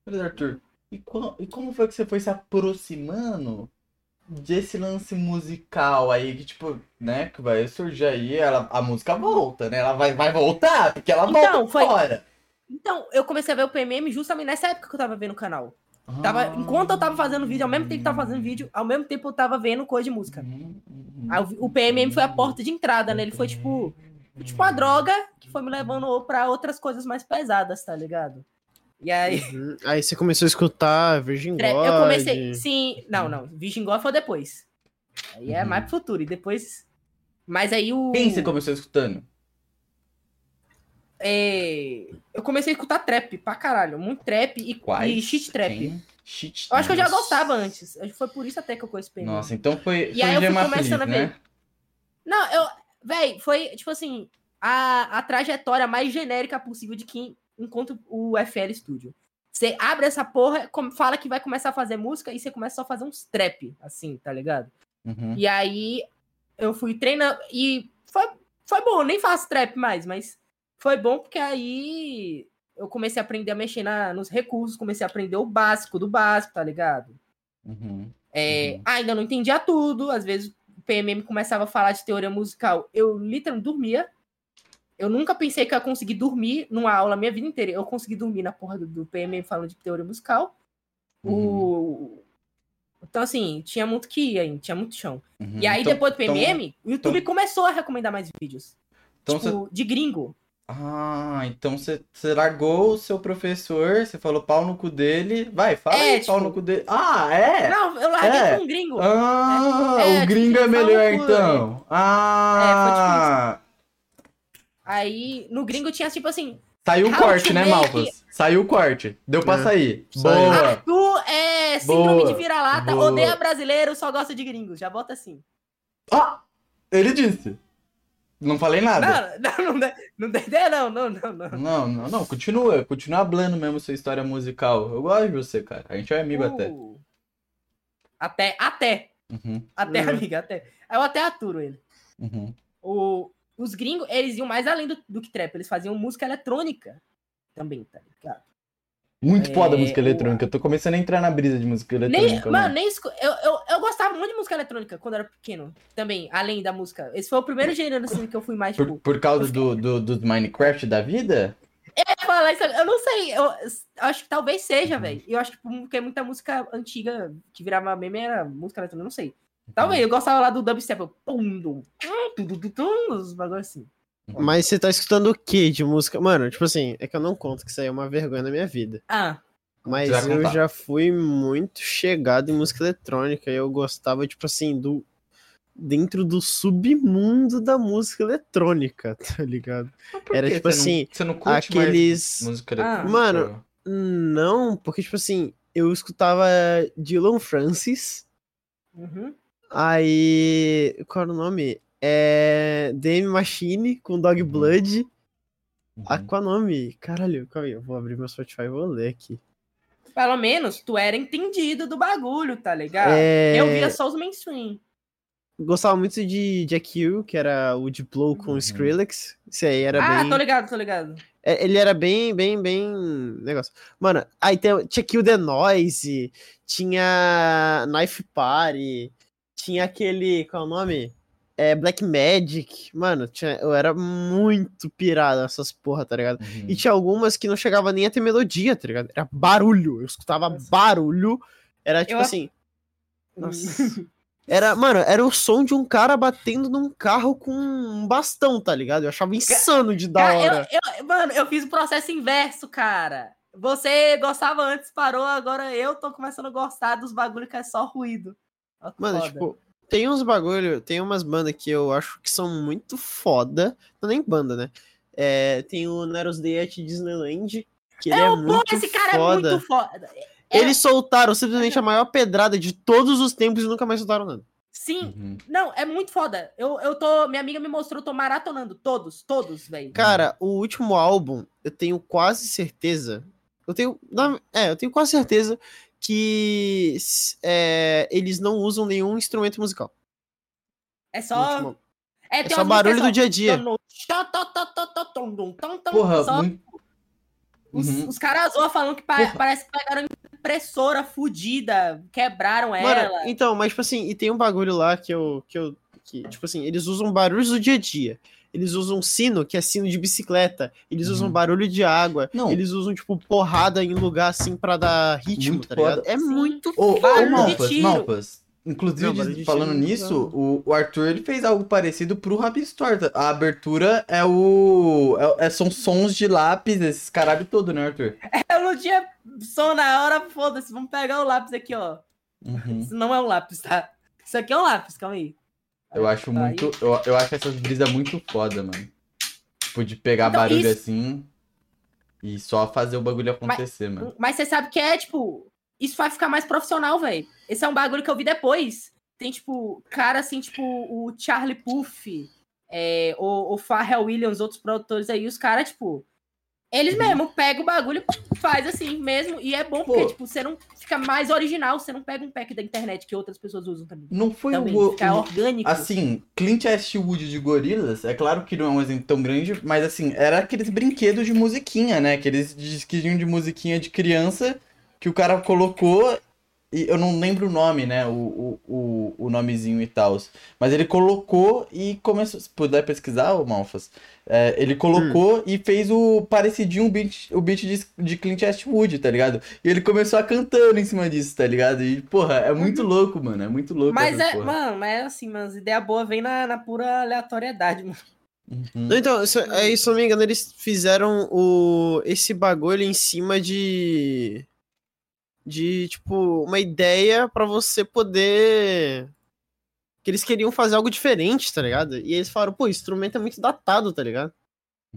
Mas, Arthur, e, co- e como foi que você foi se aproximando desse lance musical aí que, tipo, né, que vai surgir aí, ela, a música volta, né? Ela vai, vai voltar, porque ela Então, volta foi- fora. Então, eu comecei a ver o PMM justamente nessa época que eu tava vendo o canal. Tava, Ah. enquanto eu tava fazendo vídeo, ao mesmo tempo que eu tava fazendo vídeo, ao mesmo tempo eu tava vendo coisa de música. Uhum, uhum. Aí o- o PMM foi a porta de entrada, né? Ele foi tipo, tipo a droga que foi me levando pra outras coisas mais pesadas, tá ligado? E aí, Uhum. Aí você começou a escutar Virgin God. eu comecei. Sim, não, não. Virgin God foi depois. Aí é Uhum. mais pro futuro. E depois. Mas aí o. Quem você começou escutando? é, Eu comecei a escutar trap pra caralho. Muito trap e, Quais? e shit trap. Quem? Shit Eu acho que eu já gostava antes. Foi por isso até que eu conheci. Nossa, então foi, E foi aí eu fui começando a ver. né? Não, eu. Véi, foi, tipo assim, a, a trajetória mais genérica possível de quem encontra o FL Studio. Você abre essa porra, fala que vai começar a fazer música e você começa só a fazer uns trap, assim, tá ligado? Uhum. E aí eu fui treinando e foi, foi bom, nem faço trap mais, mas foi bom porque aí eu comecei a aprender a mexer na- nos recursos, comecei a aprender o básico do básico, tá ligado? Uhum. É, Uhum. Ainda não entendia tudo, às vezes PMM começava a falar de teoria musical, eu literalmente dormia. Eu nunca pensei que eu ia conseguir dormir numa aula minha vida inteira. Eu consegui dormir na porra do, do PMM falando de teoria musical. O... Então, assim, tinha muito que ir aí, tinha muito chão. Uhum. E aí, Então- depois do PMM, o YouTube então- começou a recomendar mais vídeos. Então tipo, de gringo. Ah, então você largou o seu professor, você falou pau no cu dele. Vai, fala É, aí, pau tipo- no cu dele. Ah, é? Não, eu larguei É. com um gringo. Ah, É, o tipo, gringo é melhor no cu, então. Ah, Aí, no gringo tinha, tipo assim, saiu o corte, né, make- Malfas? Saiu o corte. Deu pra É, sair. saiu. Boa. Arthur é É síndrome Boa, de vira-lata, odeia brasileiro, só gosta de gringos. Já bota assim. Ah! Ele disse. Não falei nada. Não, não, não, não dá ideia, não, não, não, não. Não, não, não. Continua. Continua hablando mesmo sua história musical. Eu gosto de você, cara. A gente é amigo até. Uh. Até, até. Uhum, Até, Uhum. amiga, até. Eu até aturo ele. uhum. O, os gringos, eles iam mais além do, do que trap. Eles faziam música eletrônica também, tá ligado? Muito É, foda a música o- eletrônica. Eu tô começando a entrar na brisa de música Nem, eletrônica. mano, nem escu- eu, eu, eu gostava muito de música eletrônica quando eu era pequeno. Também, além da música. Esse foi o primeiro gênero assim, que eu fui mais, Por, tipo. por causa do, do, dos Minecraft da vida? Eu falar isso, eu não sei. Eu, eu acho que talvez Uhum. seja, velho. Eu acho que porque muita música antiga que virava meme era música eletrônica, eu não sei. Talvez, eu gostava lá do dubstep. Eu, pum, dum, tum, tum, tum, tum, tum, os bagulhos assim. Mas você tá escutando o que de música? Mano, tipo assim, é que eu não conto que isso aí é uma vergonha na minha vida. Ah, Mas eu contar. já fui muito chegado em música eletrônica. E eu gostava, tipo assim, do. Dentro do submundo da música eletrônica, [LAUGHS] tá ligado? Era tipo Você não- assim, você não curte aqueles- mais música Ah. eletrônica? Mano, Não, porque, tipo assim, eu escutava Dylan Francis. uhum. Aí. Qual era o nome? É. DM Machine com Dog Uhum. Blood. Uhum. Ah, qual é o nome? Caralho, calma aí, eu vou abrir meu Spotify e vou ler aqui. Pelo menos tu era entendido do bagulho, tá ligado? É, Eu via só os mainstream. Gostava muito de Jack U, que era o Diplo com Uhum. Skrillex. Esse aí era ah, bem. tô ligado, tô ligado. É, Ele era bem, bem, bem. Negócio. Mano, aí tem, tinha Kill the Noise, tinha Knife Party, tinha aquele. Qual é o nome? É Black Magic. Mano, tinha, eu era muito pirado nessas porra, tá ligado? Uhum. E tinha algumas que não chegava nem a ter melodia, tá ligado? Era barulho. Eu escutava barulho. Era tipo Eu- assim. Nossa. [LAUGHS] Era, mano, era o som de um cara batendo num carro com um bastão, tá ligado? Eu achava insano de da Cara, hora. eu, eu- mano, eu fiz o processo inverso, cara. Você gostava antes, parou, agora eu tô começando a gostar dos bagulho que é só ruído. Mano, foda. tipo, tem uns bagulho, tem umas bandas que eu acho que são muito foda. Não nem banda, né? É, tem o Neros Day at Disneyland, que ele é, Pô, muito esse cara foda. é muito foda. É, Eles soltaram simplesmente a maior pedrada de todos os tempos e nunca mais soltaram nada. Sim, Uhum. não, é muito foda. Eu, eu tô. Minha amiga me mostrou, eu tô maratonando. Todos, todos, velho. Cara, o último álbum, eu tenho quase certeza. Eu tenho. É, eu tenho quase certeza que é, eles não usam nenhum instrumento musical. É só. É, É só umas barulho do dia a dia. Porra, só muito. Os, Uhum. os caras zoam falando que pa- Porra. parece que pegaram impressora fudida, quebraram Mano, ela. então, mas tipo assim, e tem um bagulho lá que eu. Que eu que, tipo assim, eles usam barulhos do dia a dia. Eles usam sino, que é sino de bicicleta. Eles usam Uhum. barulho de água. Não. Eles usam, tipo, porrada em lugar assim pra dar ritmo, Muito tá ligado? foda. É Sim. muito Ô, ô, Barulho de Malpas, tiro. Malpas. Inclusive, Não, de falando tiro não nisso, o, o Arthur ele fez algo parecido pro Rabistorta. A abertura é o. é- é- são sons de lápis, esses caralho todo, né, Arthur? [LAUGHS] Eu não tinha som na hora, foda-se. Vamos pegar o lápis aqui, ó. Uhum. Isso não é um lápis, tá? Isso aqui é um lápis, calma aí. Eu acho Aí- muito. Eu, eu acho essas brisas muito foda, mano. Tipo, de pegar Então, barulho isso- assim e só fazer o bagulho acontecer, mano. Mas você sabe que é, tipo, isso vai ficar mais profissional, velho. Esse é um bagulho que eu vi depois. Tem, tipo, cara assim, tipo, o Charlie Puff, é, o, o Pharrell Williams, outros produtores aí, os caras, tipo, eles Uhum. mesmo pegam o bagulho e faz assim mesmo. E é bom porque, Pô. tipo, você não fica mais original, você não pega um pack da internet que outras pessoas usam também. Não foi também o, fica orgânico. Assim, Clint Eastwood de Gorilas, é claro que não é um exemplo tão grande, mas assim, era aqueles brinquedos de musiquinha, né? Aqueles disquinhos de musiquinha de criança que o cara colocou, eu não lembro o nome, né? O, o, o, o nomezinho e tal. Mas ele colocou e começou. Se puder pesquisar, ô Malfas, é, ele colocou e fez o parecidinho o beat, o beat de, de Clint Eastwood, tá ligado? E ele começou a cantando em cima disso, tá ligado? E, porra, é muito louco, mano. É muito louco. Mas é, porra. mano, mas é assim, mas ideia boa vem na, na pura aleatoriedade, mano. Uhum. Não, Então, se, é, se eu não me engano, eles fizeram o, esse bagulho em cima de. De, tipo, uma ideia pra você poder. Que eles queriam fazer algo diferente, tá ligado? E eles falaram, pô, o instrumento é muito datado, tá ligado?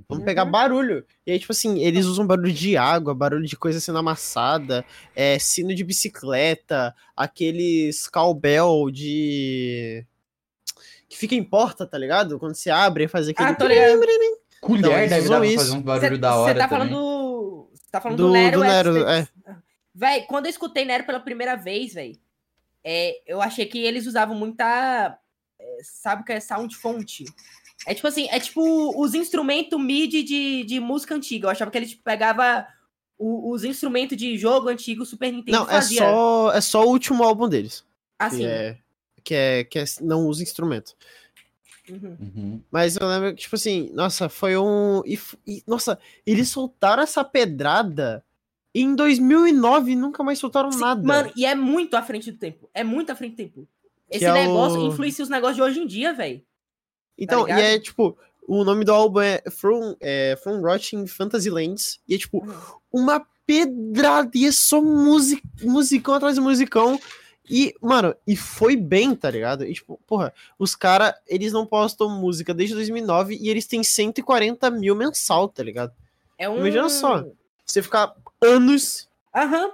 Vamos pegar Uhum. barulho. E aí, tipo assim, eles usam barulho de água, barulho de coisa sendo amassada, é, sino de bicicleta, aqueles cowbell de. que fica em porta, tá ligado? Quando você abre e faz aquele. Ah, tô ligado. Colher Então, eles deve usam dar pra isso. fazer um barulho Cê- da hora tá também. falando do. Você tá falando Do- do, Nero, do Nero, é. Véi, quando eu escutei Nero pela primeira vez, véi, é, eu achei que eles usavam muita. é, sabe o que é sound fonte? É tipo assim, é tipo os instrumentos MIDI de, de música antiga. Eu achava que eles tipo, pegava o- os instrumentos de jogo antigo Super Nintendo Não, é só, é só o último álbum deles. assim. Que é, que é. Que é, não usa instrumento. Uhum. Uhum. Mas eu lembro que, tipo assim, nossa, foi um. E, e, nossa, eles soltaram essa pedrada em 2009 e nunca mais soltaram Sim, nada. Mano, e é muito à frente do tempo. É muito à frente do tempo. Esse é negócio o- influencia os negócios de hoje em dia, velho. Então, e ligado? é tipo, o nome do álbum é From, é, From Rotting Fantasylands. E é tipo, uma pedrada. E é só music, musicão atrás de musicão. E, mano, e foi bem, tá ligado? E tipo, porra, os caras, eles não postam música desde 2009 e eles têm 140 mil mensal, tá ligado? É um. Imagina só. Você ficar anos Aham.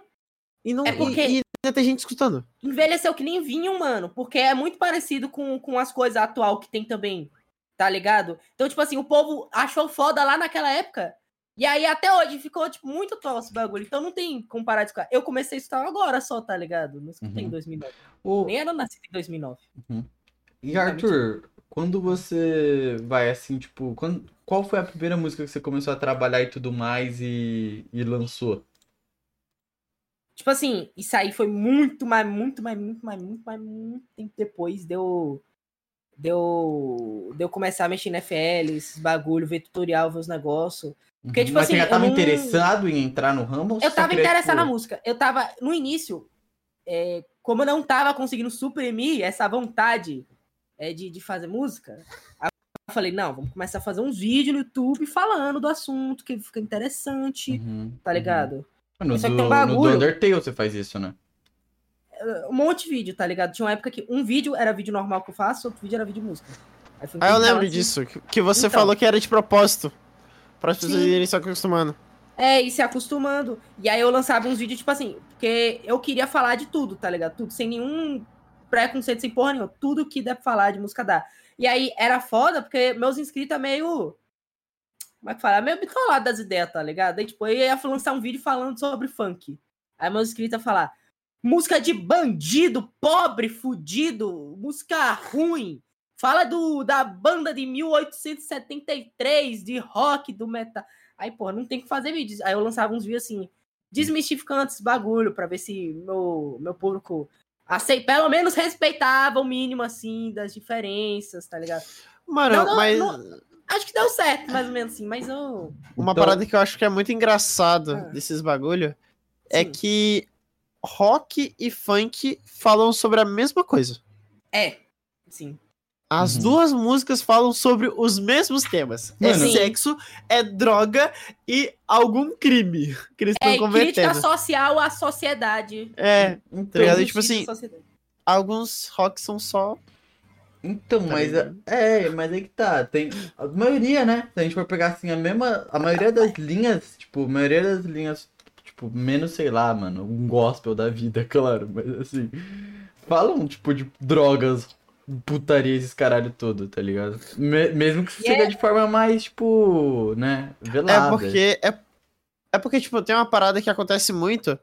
e não É porque- e, e ainda tem gente escutando. envelheceu que nem vinho, mano. Porque é muito parecido com, com as coisas atual que tem também. Tá ligado? Então, tipo assim, o povo achou foda lá naquela época. E aí até hoje ficou, tipo, muito tosse o bagulho. Então não tem como parar de escutar. Eu comecei a escutar agora só, tá ligado? Não escutei Uhum. em 2009. O- Nem era nascido em 2009. E Arthur, quando você vai assim, tipo, quando... qual foi a primeira música que você começou a trabalhar e tudo mais e, e lançou? Tipo assim, isso aí foi muito mais, muito mais, muito mais, muito mais, muito tempo depois deu. Deu. Deu começar a mexer na FL, esses bagulho, ver tutorial, ver os negócios. Porque, Uhum. tipo Mas assim, você já tava não- interessado em entrar no ramo? Eu tava interessado na tipo, música. Eu tava, no início, é, como eu não tava conseguindo suprimir essa vontade é, de, de fazer música, aí eu falei, não, vamos começar a fazer uns vídeos no YouTube falando do assunto, que fica interessante, Uhum, tá uhum. ligado? No, Só que do, tem um no bagulho- Undertale você faz isso, né? Um monte de vídeo, tá ligado? Tinha uma época que um vídeo era vídeo normal que eu faço, outro vídeo era vídeo música. Aí Ah, eu lembro assim- disso. Que, você Então. falou que era de propósito. Para as pessoas irem se acostumando. É, e se acostumando. E aí eu lançava uns vídeos, tipo assim, porque eu queria falar de tudo, tá ligado? Tudo, sem nenhum preconceito, sem porra nenhuma. Tudo que der pra falar de música dá. E aí era foda, porque meus inscritos é meio. Como é que fala? É meio bitolado das ideias, tá ligado? Aí, tipo, eu ia lançar um vídeo falando sobre funk. Aí meus inscritos iam falar. Música de bandido, pobre, fudido, música ruim. Fala do, da banda de 1873, de rock, do metal. Aí, porra, não tem que fazer vídeos. Aí eu lançava uns vídeos assim, desmistificando esse bagulho, pra ver se meu, meu público acei- pelo menos respeitava o mínimo, assim, das diferenças, tá ligado? Mano, Não, não, mas não. Acho que deu certo, mais ou menos assim, mas eu. uma Então- parada que eu acho que é muito engraçado Ah. desses bagulho é Sim. que rock e funk falam sobre a mesma coisa. É, sim. As Uhum. duas músicas falam sobre os mesmos temas. É Mano. sexo, é droga e algum crime que eles É, estão crítica cometendo. social à sociedade. É, Então, Tá ligado? E, tipo assim, alguns rocks são só. então Tá mas ligado? é, mas aí que tá. Tem a maioria, né? Se a gente for pegar assim, a mesma. A maioria das linhas, tipo, a maioria das linhas, tipo, menos, sei lá, mano, um gospel da vida, [LAUGHS] claro, mas assim. Falam, tipo, de drogas, putaria, esses caralho todo, tá ligado? Me- mesmo que seja é- de forma mais, tipo, né? Velada. É porque. É, é porque, tipo, tem uma parada que acontece muito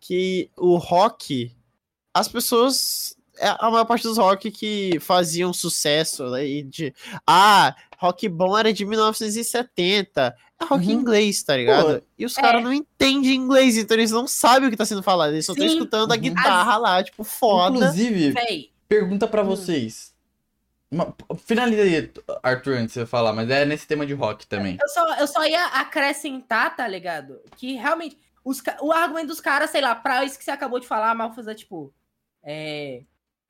que o rock. As pessoas. é A maior parte dos rock que faziam sucesso né, e de. Ah, rock bom era de 1970. É rock Uhum. inglês, tá ligado? e os é. caras não entendem inglês, então eles não sabem o que tá sendo falado. Eles só estão Sim. escutando a Uhum. guitarra lá, tipo, foda. Inclusive, Véi, pergunta pra Hum. vocês. Uma- finaliza aí, Arthur, antes de você falar, mas é nesse tema de rock também. eu só, eu só ia acrescentar, tá ligado? Que realmente. Os, o argumento dos caras, sei lá, pra isso que você acabou de falar, mal fazer, tipo. É.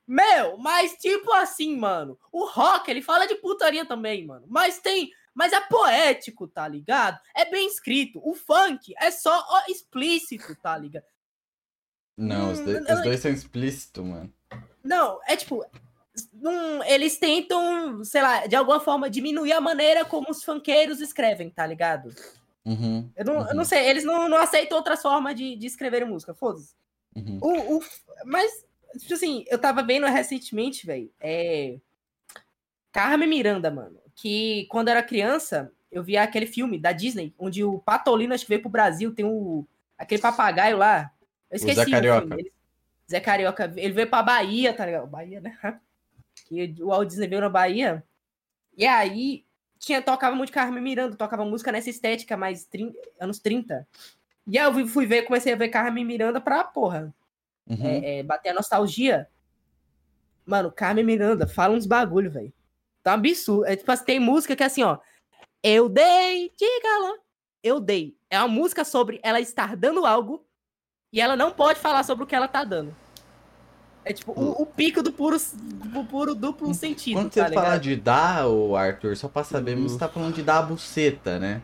Meu, mas tipo assim, mano. O rock, ele fala de putaria também, mano. Mas tem. Mas é poético, tá ligado? É bem escrito. O funk é só explícito, tá ligado? Não, os, Hum, dois- eu- os dois são explícitos, mano. Não, é tipo. não- eles tentam, sei lá, de alguma forma diminuir a maneira como os funkeiros escrevem, tá ligado? Uhum, Eu não, eu Uhum. não sei, eles não, não aceitam outras formas de, de escrever música, foda-se. uhum. O, o- mas, tipo assim, eu tava vendo recentemente, velho, é. Carmen Miranda, mano. Que quando eu era criança, eu via aquele filme da Disney, onde o Patolino acho que veio pro Brasil, tem o. aquele papagaio lá. Eu esqueci Zé Carioca. filme. Zé Carioca. Ele veio pra Bahia, tá ligado? Bahia, né? [LAUGHS] Que o Walt Disney veio na Bahia. E aí, tinha, tocava muito Carmen Miranda, tocava música nessa estética mais trin- anos 30. E aí eu fui- fui ver, comecei a ver Carmen Miranda pra, porra, Uhum. é, é, bater a nostalgia. Mano, Carmen Miranda fala uns bagulho, velho. Tá um absurdo. É, tipo, assim, tem música que é assim, ó. Eu dei, diga lá. Eu dei. É uma música sobre ela estar dando algo e ela não pode falar sobre o que ela tá dando. É tipo o, o pico do puro, do puro duplo sentido. Quando você tá fala de dar, ô Arthur, só pra saber, você tá falando de dar a buceta, né?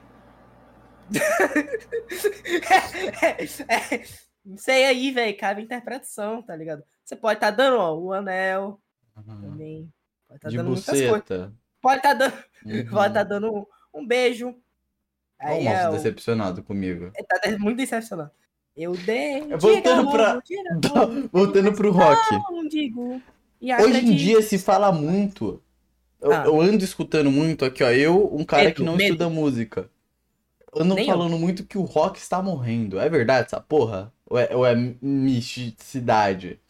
[LAUGHS] é, não sei aí, velho. Cabe interpretação, tá ligado? Você pode estar dando, ó, o anel Uhum. também. Pode estar De dando buceta. Pode estar dando, Uhum. pode tá dando um, um beijo. O Aí moço é, o- decepcionado comigo. é, tá muito decepcionado. Eu dei. É, voltando logo, [LAUGHS] Voltando pro rock. não digo. Hoje em dia se fala muito. Eu, Ah. eu ando escutando muito aqui, ó. Eu, um cara que Medo, não medo. estuda música. Ando Nem eu. falando muito que o rock está morrendo. É verdade essa porra? Ou é, ou é misticidade?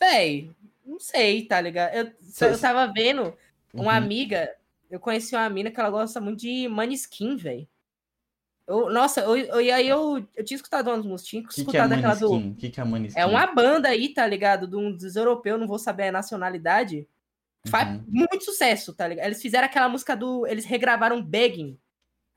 Véi, não sei, tá ligado? Eu, Cê- eu tava vendo uma Uhum. amiga. Eu conheci uma mina que ela gosta muito de Maneskin, velho. Eu, nossa, eu, eu- e aí eu, eu tinha escutado umas músicas, tinha O que, que é escutado aquela do. Que, que é Maneskin? É uma banda aí, tá ligado? De um dos europeus, não vou saber a nacionalidade. Faz Uhum. muito sucesso, tá ligado? Eles fizeram aquela música do. Eles regravaram Begging.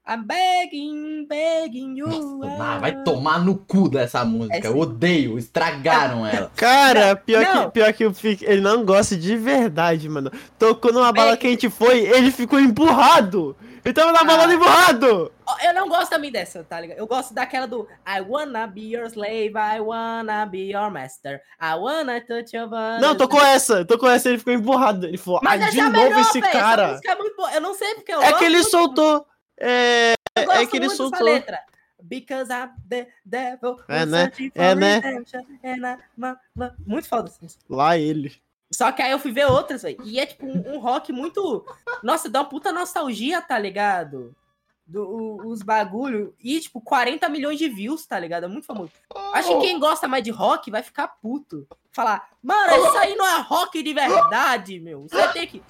I'm begging, begging you. Nossa, ah, vai tomar no cu dessa música. Essa- Eu odeio. Estragaram ela. Cara, pior não. que, pior que o Fic, ele não gosta de verdade, mano. Tocou numa bala Véi. quente foi, ele ficou emburrado. Tava na balada Ah. emburrado. Eu não gosto também dessa, tá ligado? Eu gosto daquela do I wanna be your slave, I wanna be your master, I wanna touch your body. Não, tocou essa, tocou essa, ele ficou emburrado. Ele falou, Mas ah, de é novo melhor, esse véi, Essa cara. é. Eu não sei porque eu É que ele soltou. É, é que ele soltou. letra. Because I'm the devil. É, né? É, né? Muito foda. Lá ele. Só que aí eu fui ver outras, velho. E é tipo um, um rock muito. Nossa, dá uma puta nostalgia, tá ligado? Do, o- os bagulho. E, tipo, 40 milhões de views, tá ligado? É muito famoso. Acho que quem gosta mais de rock vai ficar puto. Falar, mano, isso aí não é rock de verdade, meu. Você tem que.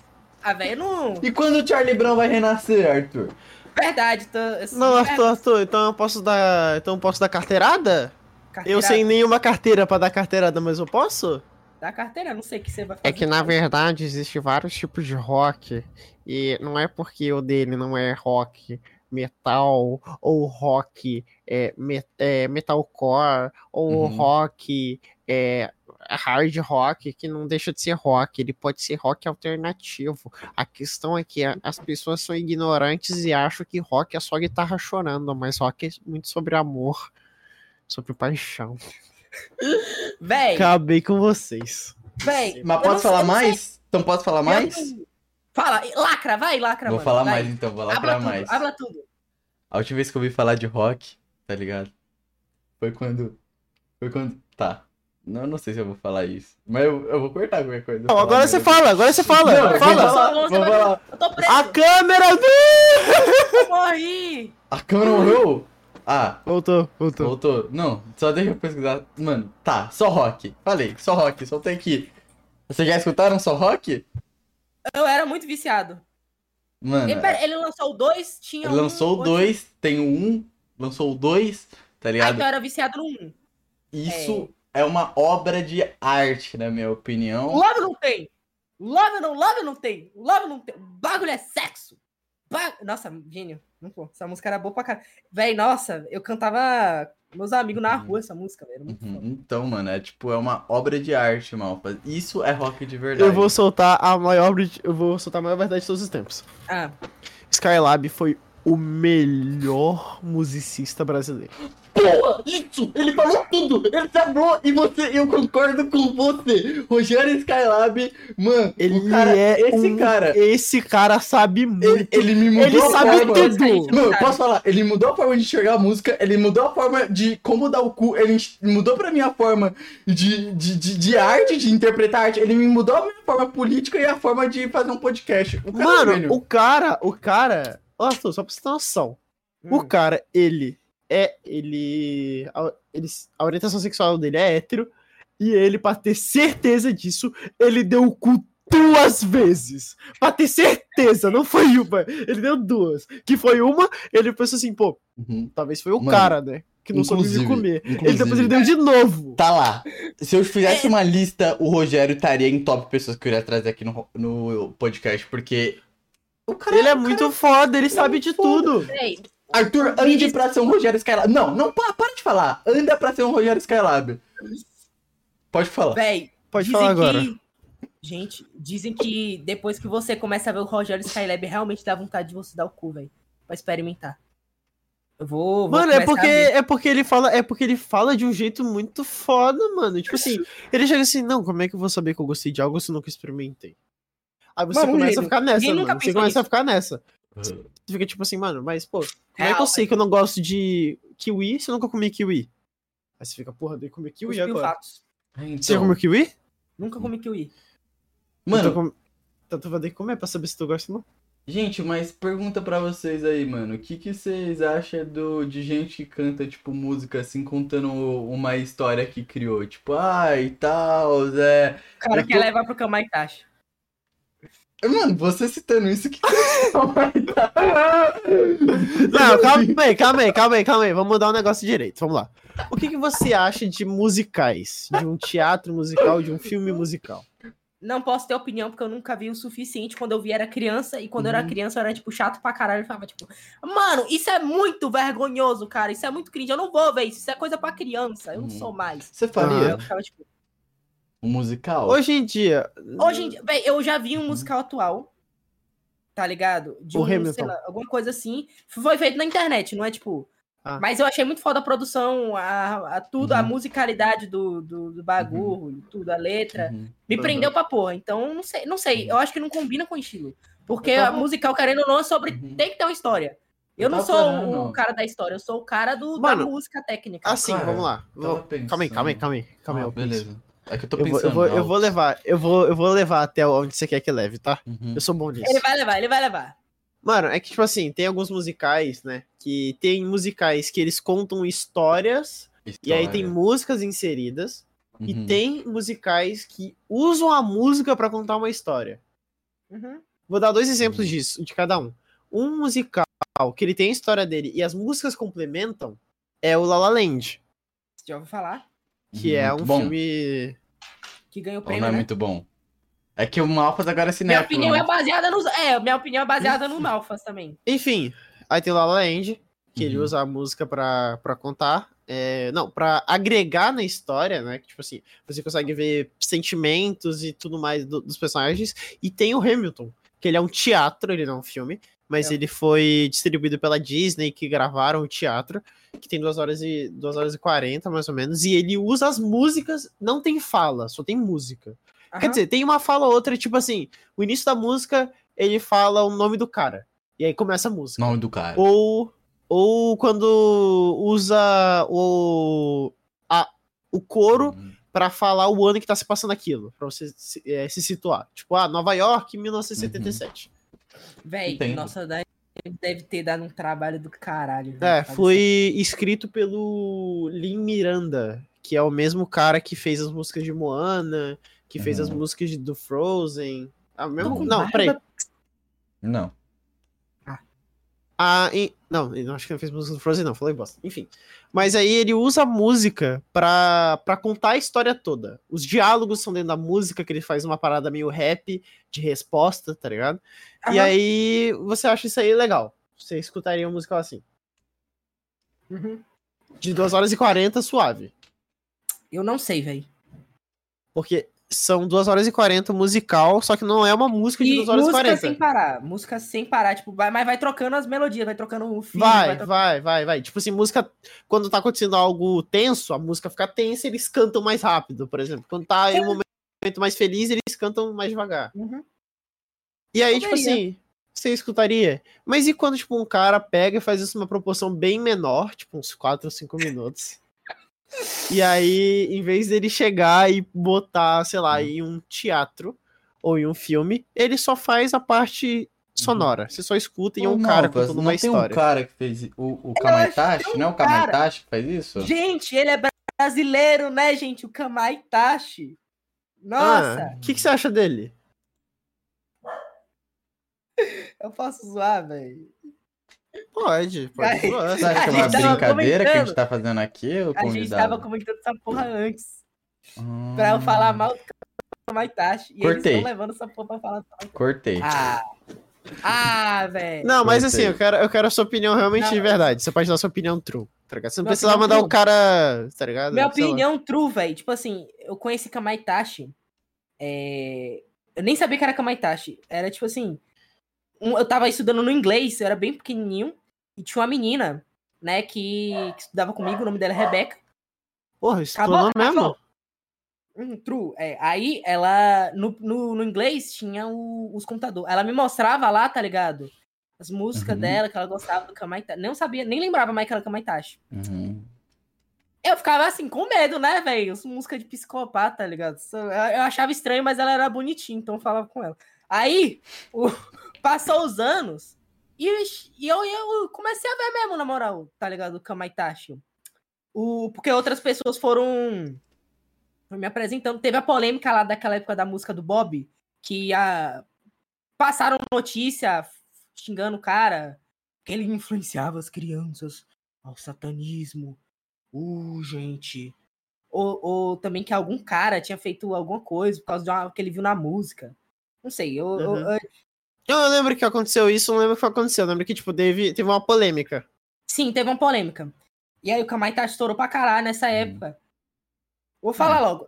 Ah, velho, não. E quando o Charlie Brown vai renascer, Arthur? Verdade. Tô... esse- Não, é, Arthur, Arthur, então eu posso dar. Então eu posso dar carteirada? Eu carteira- sem nenhuma carteira pra dar carteirada, mas eu posso? Da carteira, não sei o que você vai fazer. É que na verdade existe vários tipos de rock e não é porque o dele não é rock metal ou rock é, me- é, metalcore ou Uhum. rock é, hard rock que não deixa de ser rock, ele pode ser rock alternativo. A questão é que a- as pessoas são ignorantes e acham que rock é só guitarra chorando, mas rock é muito sobre amor, sobre paixão. Véi, Acabei com vocês. véi. Mas posso falar mais? Então posso falar mais? Fala, lacra, vai, lacra, Vou mano. falar vai. mais então, vou lacrar tudo, mais. habla tudo. A última vez que eu ouvi falar de rock, tá ligado? Foi quando. Foi quando. Tá. Não, não sei se eu vou falar isso. Mas eu, eu vou cortar qualquer coisa. Não, agora você fala. agora você fala, Não, fala. falar, vai- falar. Eu tô preso, A câmera do... morri. A câmera morreu? Ah, Voltou, voltou. voltou. Não, só deixa eu pesquisar. Mano, tá, só rock. Falei, só rock, soltei aqui. Vocês já escutaram só rock? Eu era muito viciado. Mano, Ele, pera, ele lançou o 2, tinha ele um, lançou o outro- 2, tem o 1, um, lançou o 2, tá Ah, ligado? então eu era viciado no 1. Um. Isso é uma obra de arte, na minha opinião. Love não tem. Love não, love não tem. Love não tem. Bagulho é sexo. Ba- Nossa, gênio. Não, pô, essa música era boa pra caralho. Véi, nossa, eu cantava meus amigos na Uhum. rua essa música, velho. Uhum. Então, mano, é tipo, é uma obra de arte, malfa. Isso é rock de verdade. Eu vou soltar a maior, eu vou soltar a maior verdade de todos os tempos. Ah, Skylab foi o melhor musicista brasileiro. Porra, isso! Ele falou tudo! Ele falou! E você, eu concordo com você! Rogério Skylab, mano, Ele o cara, é esse um- cara, Esse cara sabe ele, muito. ele me mudou Ele a sabe forma. tudo. Eu posso falar, ele mudou a forma de enxergar a música, ele mudou a forma de como dar o cu, ele mudou pra mim a forma de, de, de, de arte, de interpretar arte, ele me mudou a minha forma política e a forma de fazer um podcast. O cara é Mano, gênio. o cara, o cara. Ó, Arthur, só pra você ter noção. O Hum. cara, ele é. Ele, a, ele. A orientação sexual dele é hétero. E ele, pra ter certeza disso, ele deu o cu duas vezes. Pra ter certeza, não foi uma. Ele deu duas. Que foi uma, ele pensou assim, pô, Uhum. talvez foi o Mano, cara, né? Que não soube me comer. Ele depois ele deu de novo. Tá lá. Se eu fizesse uma lista, o Rogério estaria em top pessoas que eu iria trazer aqui no, no podcast, porque. O cara, Ele é o cara- muito foda, ele sabe de foda. tudo. Véi, Arthur, ande pra ser um Rogério Skylab. Não, não, pa- para de falar. Anda pra ser um Rogério Skylab. Pode falar. véi, Pode dizem falar agora. que- Gente, dizem que depois que você começa a ver o Rogério Skylab, realmente dá vontade de você dar o cu, velho. Pra experimentar. Eu vou. vou Mano, é porque, é porque ele fala, é porque ele fala de um jeito muito foda, mano. Tipo assim, [LAUGHS] ele chega assim, não, como é que eu vou saber que eu gostei de algo se eu nunca experimentei? Aí você Mano, começa a ficar nessa, ninguém nunca mano. Você começa a ficar nessa. Você fica tipo assim, mano, mas pô, como é que eu sei que eu não gosto de kiwi se eu nunca comi kiwi? Aí você fica, porra, dei comer kiwi Cuspiu agora. fatos. Você já comeu kiwi? Nunca comi kiwi. Mano, Então, então tu vai ter que comer pra saber se tu gosta ou não. gente, mas pergunta pra vocês aí, mano. O que, que vocês acham do, de gente que canta, tipo, música assim, contando uma história que criou? Tipo, ai, e tal, é. O cara Eu quer tô- levar pro Kamaitachi. Mano, você citando isso, que é [LAUGHS] Não, calma aí, calma aí, calma aí, calma aí. Vamos mudar o negócio direito. Vamos lá. O que, que você acha de musicais? De um teatro musical, de um filme musical? Não posso ter opinião, porque eu nunca vi o suficiente. Quando eu vi, era criança. E quando eu era Uhum. criança, eu era, tipo, chato pra caralho. Eu falava, tipo, mano, isso é muito vergonhoso, cara. Isso é muito cringe. Eu não vou ver isso. Isso é coisa pra criança. Eu não Uhum. sou mais. Você faria Eu ficava, tipo, um musical? Hoje em dia. Hoje em dia, véi, eu já vi um musical atual, tá ligado? De O um, Hamilton. sei lá, alguma coisa assim. Foi feito na internet, não é tipo. Ah. Mas eu achei muito foda a produção, a, a tudo, a Uhum. musicalidade do, do, do bagulho, tudo, a letra. Uhum. Me Uhum. prendeu pra porra. Então, não sei, não sei. Eu acho que não combina com o estilo. Porque Eu a tava- musical, querendo ou não, é sobre. Uhum. Tem que ter uma história. Eu, Eu não tava sou falando. o cara da história, eu sou o cara do, Mano, da música técnica. Assim, Cara, vamos lá. tava Calma aí, calma aí, calma aí. Calma aí, Ah, beleza. É que eu tô Eu vou, pensando. eu, vou, eu vou levar, eu vou, eu vou levar até onde você quer que leve, tá? Uhum. Eu sou bom nisso. Ele vai levar, ele vai levar. Mano, é que, tipo assim, tem alguns musicais, né? Que tem musicais que eles contam histórias, e aí tem História. músicas inseridas, e Uhum. tem musicais que usam a música pra contar uma história. Uhum. Vou dar dois exemplos Uhum. disso, de cada um. Um musical que ele tem a história dele e as músicas complementam é o La La Land, Você já ouviu falar? Que é muito um bom. filme. Que ganhou o Ou prêmio, não é né? muito bom. É que o Malfas agora é Minha cinéfilo. opinião né? é baseada nos. É, minha opinião é baseada no Malfas também. Enfim, aí tem o La La Land, que ele Uhum. usa a música pra, pra contar. é, não, pra agregar na história, né? Que, tipo assim, você consegue ver sentimentos e tudo mais do- dos personagens. E tem o Hamilton, que ele é um teatro, ele não é um filme. Mas É. ele foi distribuído pela Disney, que gravaram o teatro, que tem 2 horas e 2 horas e 40, mais ou menos. E ele usa as músicas, não tem fala, só tem música. Quer Aham. dizer, tem uma fala ou outra, tipo assim, o início da música, ele fala o nome do cara. E aí começa a música. Nome do cara. Ou, ou quando usa o, a, o coro Uhum. pra falar o ano que tá se passando aquilo, pra você se, é, se situar. Tipo, ah, Nova York, 1977. Véi, Entendo. nossa, deve deve ter dado um trabalho do caralho. velho, É, foi escrito pelo Lin Miranda, que é o mesmo cara que fez as músicas de Moana, que fez as Uhum. músicas de- do Frozen. Ah, mesmo, não, barba. peraí. Não. Ah, e- não, ele acho que não fez música do Frozen, não, falei bosta. Enfim. Mas aí ele usa a música pra, pra contar a história toda. Os diálogos são dentro da música, que ele faz uma parada meio rap de resposta, tá ligado? E aí você acha isso aí legal. Você escutaria um musical assim. Uhum. De 2 horas e 40, suave. Eu não sei, velho. Porque são 2 horas e 40 musical, só que não é uma música de E 2 horas e música 40. sem parar. Música sem parar, tipo, vai, mas vai trocando as melodias, vai trocando o fim. Vai, trocando- vai, vai, vai. Tipo assim, música. Quando tá acontecendo algo tenso, a música fica tensa, eles cantam mais rápido, por exemplo. Quando tá em um momento mais feliz, eles cantam mais devagar. Uhum. E aí, tipo assim, você escutaria. Mas e quando, tipo, um cara pega e faz isso numa proporção bem menor, tipo, uns 4 ou 5 minutos? E aí, em vez dele chegar e botar, sei lá, em um teatro ou em um filme, ele só faz a parte sonora. Você só escuta e é um Ou cara não, contando não uma tem história. um cara que fez o, o Kamaitachi, não é o Kamaitachi que faz isso? Gente, ele é brasileiro, né, gente? O Kamaitachi. Nossa, Ah, O que, que você acha dele? [LAUGHS] eu posso zoar, velho. Pode, [LAUGHS] pode Aí-. Você acha que é uma brincadeira que a gente tá fazendo aqui, A gente tava comentando essa porra antes. Hum, Pra eu falar mal do Kamaitachi. E eles Cortei. estão levando essa porra pra falar. Cortei. Ah, ah velho. Não, mas Gostei. assim, eu quero, eu quero a sua opinião realmente Não. de verdade. Você pode dar a sua opinião true, tá ligado? Você não Minha precisa opinião mandar true. o cara, tá ligado? Minha Sei lá. opinião true, velho. Tipo assim, eu conheci Kamaitachi. É... Eu nem sabia que era Kamaitachi. Era tipo assim. Um- eu tava estudando no inglês, eu era bem pequenininho. E tinha uma menina, né, que, que estudava comigo, o nome dela é Rebeca. Porra, isso Acabou, tornou mesmo? Hum, true. É, aí ela, no, no, no inglês, tinha o- os computadores. Ela me mostrava lá, tá ligado? As músicas Uhum. dela, que ela gostava do Kamaitachi. Não sabia, nem lembrava mais que era Kamaitachi. Uhum. Eu ficava assim, com medo, né, velho? Música de psicopata, tá ligado? Eu achava estranho, mas ela era bonitinha, então eu falava com ela. Aí, o- passou os anos e, e eu, eu comecei a ver mesmo, na moral, tá ligado? O Kamaitachi. O, porque outras pessoas foram me apresentando. Teve a polêmica lá daquela época da música do Bob, que a, passaram notícia xingando o cara, que ele influenciava as crianças ao satanismo. Uh, gente. Ou, ou também que algum cara tinha feito alguma coisa por causa de uma, que ele viu na música. Não sei, eu, eu- Uhum. Eu- lembro que aconteceu isso, não lembro o que aconteceu. Eu lembro que, tipo, teve, teve uma polêmica. Sim, teve uma polêmica. E aí o Kamaitachi estourou pra caralho nessa Hum. época. Vou falar logo.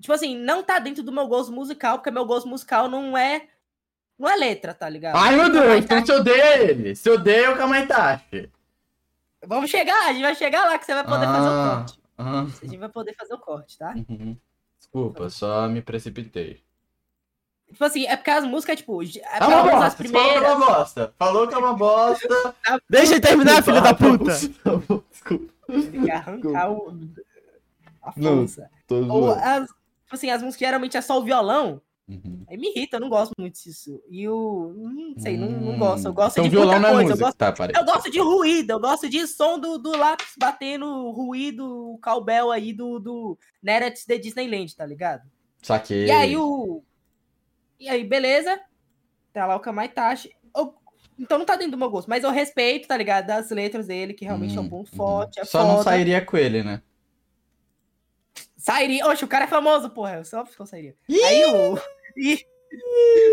Tipo assim, não tá dentro do meu gosto musical, porque meu gosto musical não é. Não é letra, tá ligado? Ai, meu Deus, Kamaitachi- então você odeia ele. Você odeia o Kamaitachi. Vamos chegar, a gente vai chegar lá que você vai poder fazer o Ah, corte. ah, A gente vai poder fazer o corte, tá? uhum. Desculpa, só me precipitei. Tipo assim, é porque as músicas, tipo, é pelo uma bosta, as você falou que é primeiras. uma bosta. Falou que é uma bosta. Deixa ele terminar, filho da puta! Tá Desculpa, Tem que arrancar o... a Não. força. tô Ou as, tipo assim, as músicas geralmente é só o violão. Uhum. Aí me irrita, eu não gosto muito disso. E o. Não sei, não, não Hum. gosto. Eu gosto então, de violão muita não é coisa. Eu gosto, Tá, eu gosto de ruído, eu gosto de som do, do lápis batendo, ruído, o cowbell aí do, do Nerets de Disneyland, tá ligado? Saquei. E aí o. E aí, beleza. Tá lá o Kamaitachi. Eu- Então não tá dentro do meu gosto, mas eu respeito, tá ligado? Das letras dele, que realmente é um Hum, ponto uhum. forte. É Só foda. não sairia com ele, né? Sairia. Oxe, o cara é famoso, porra. Eu só eu sairia. Aí o. [LAUGHS] Ih,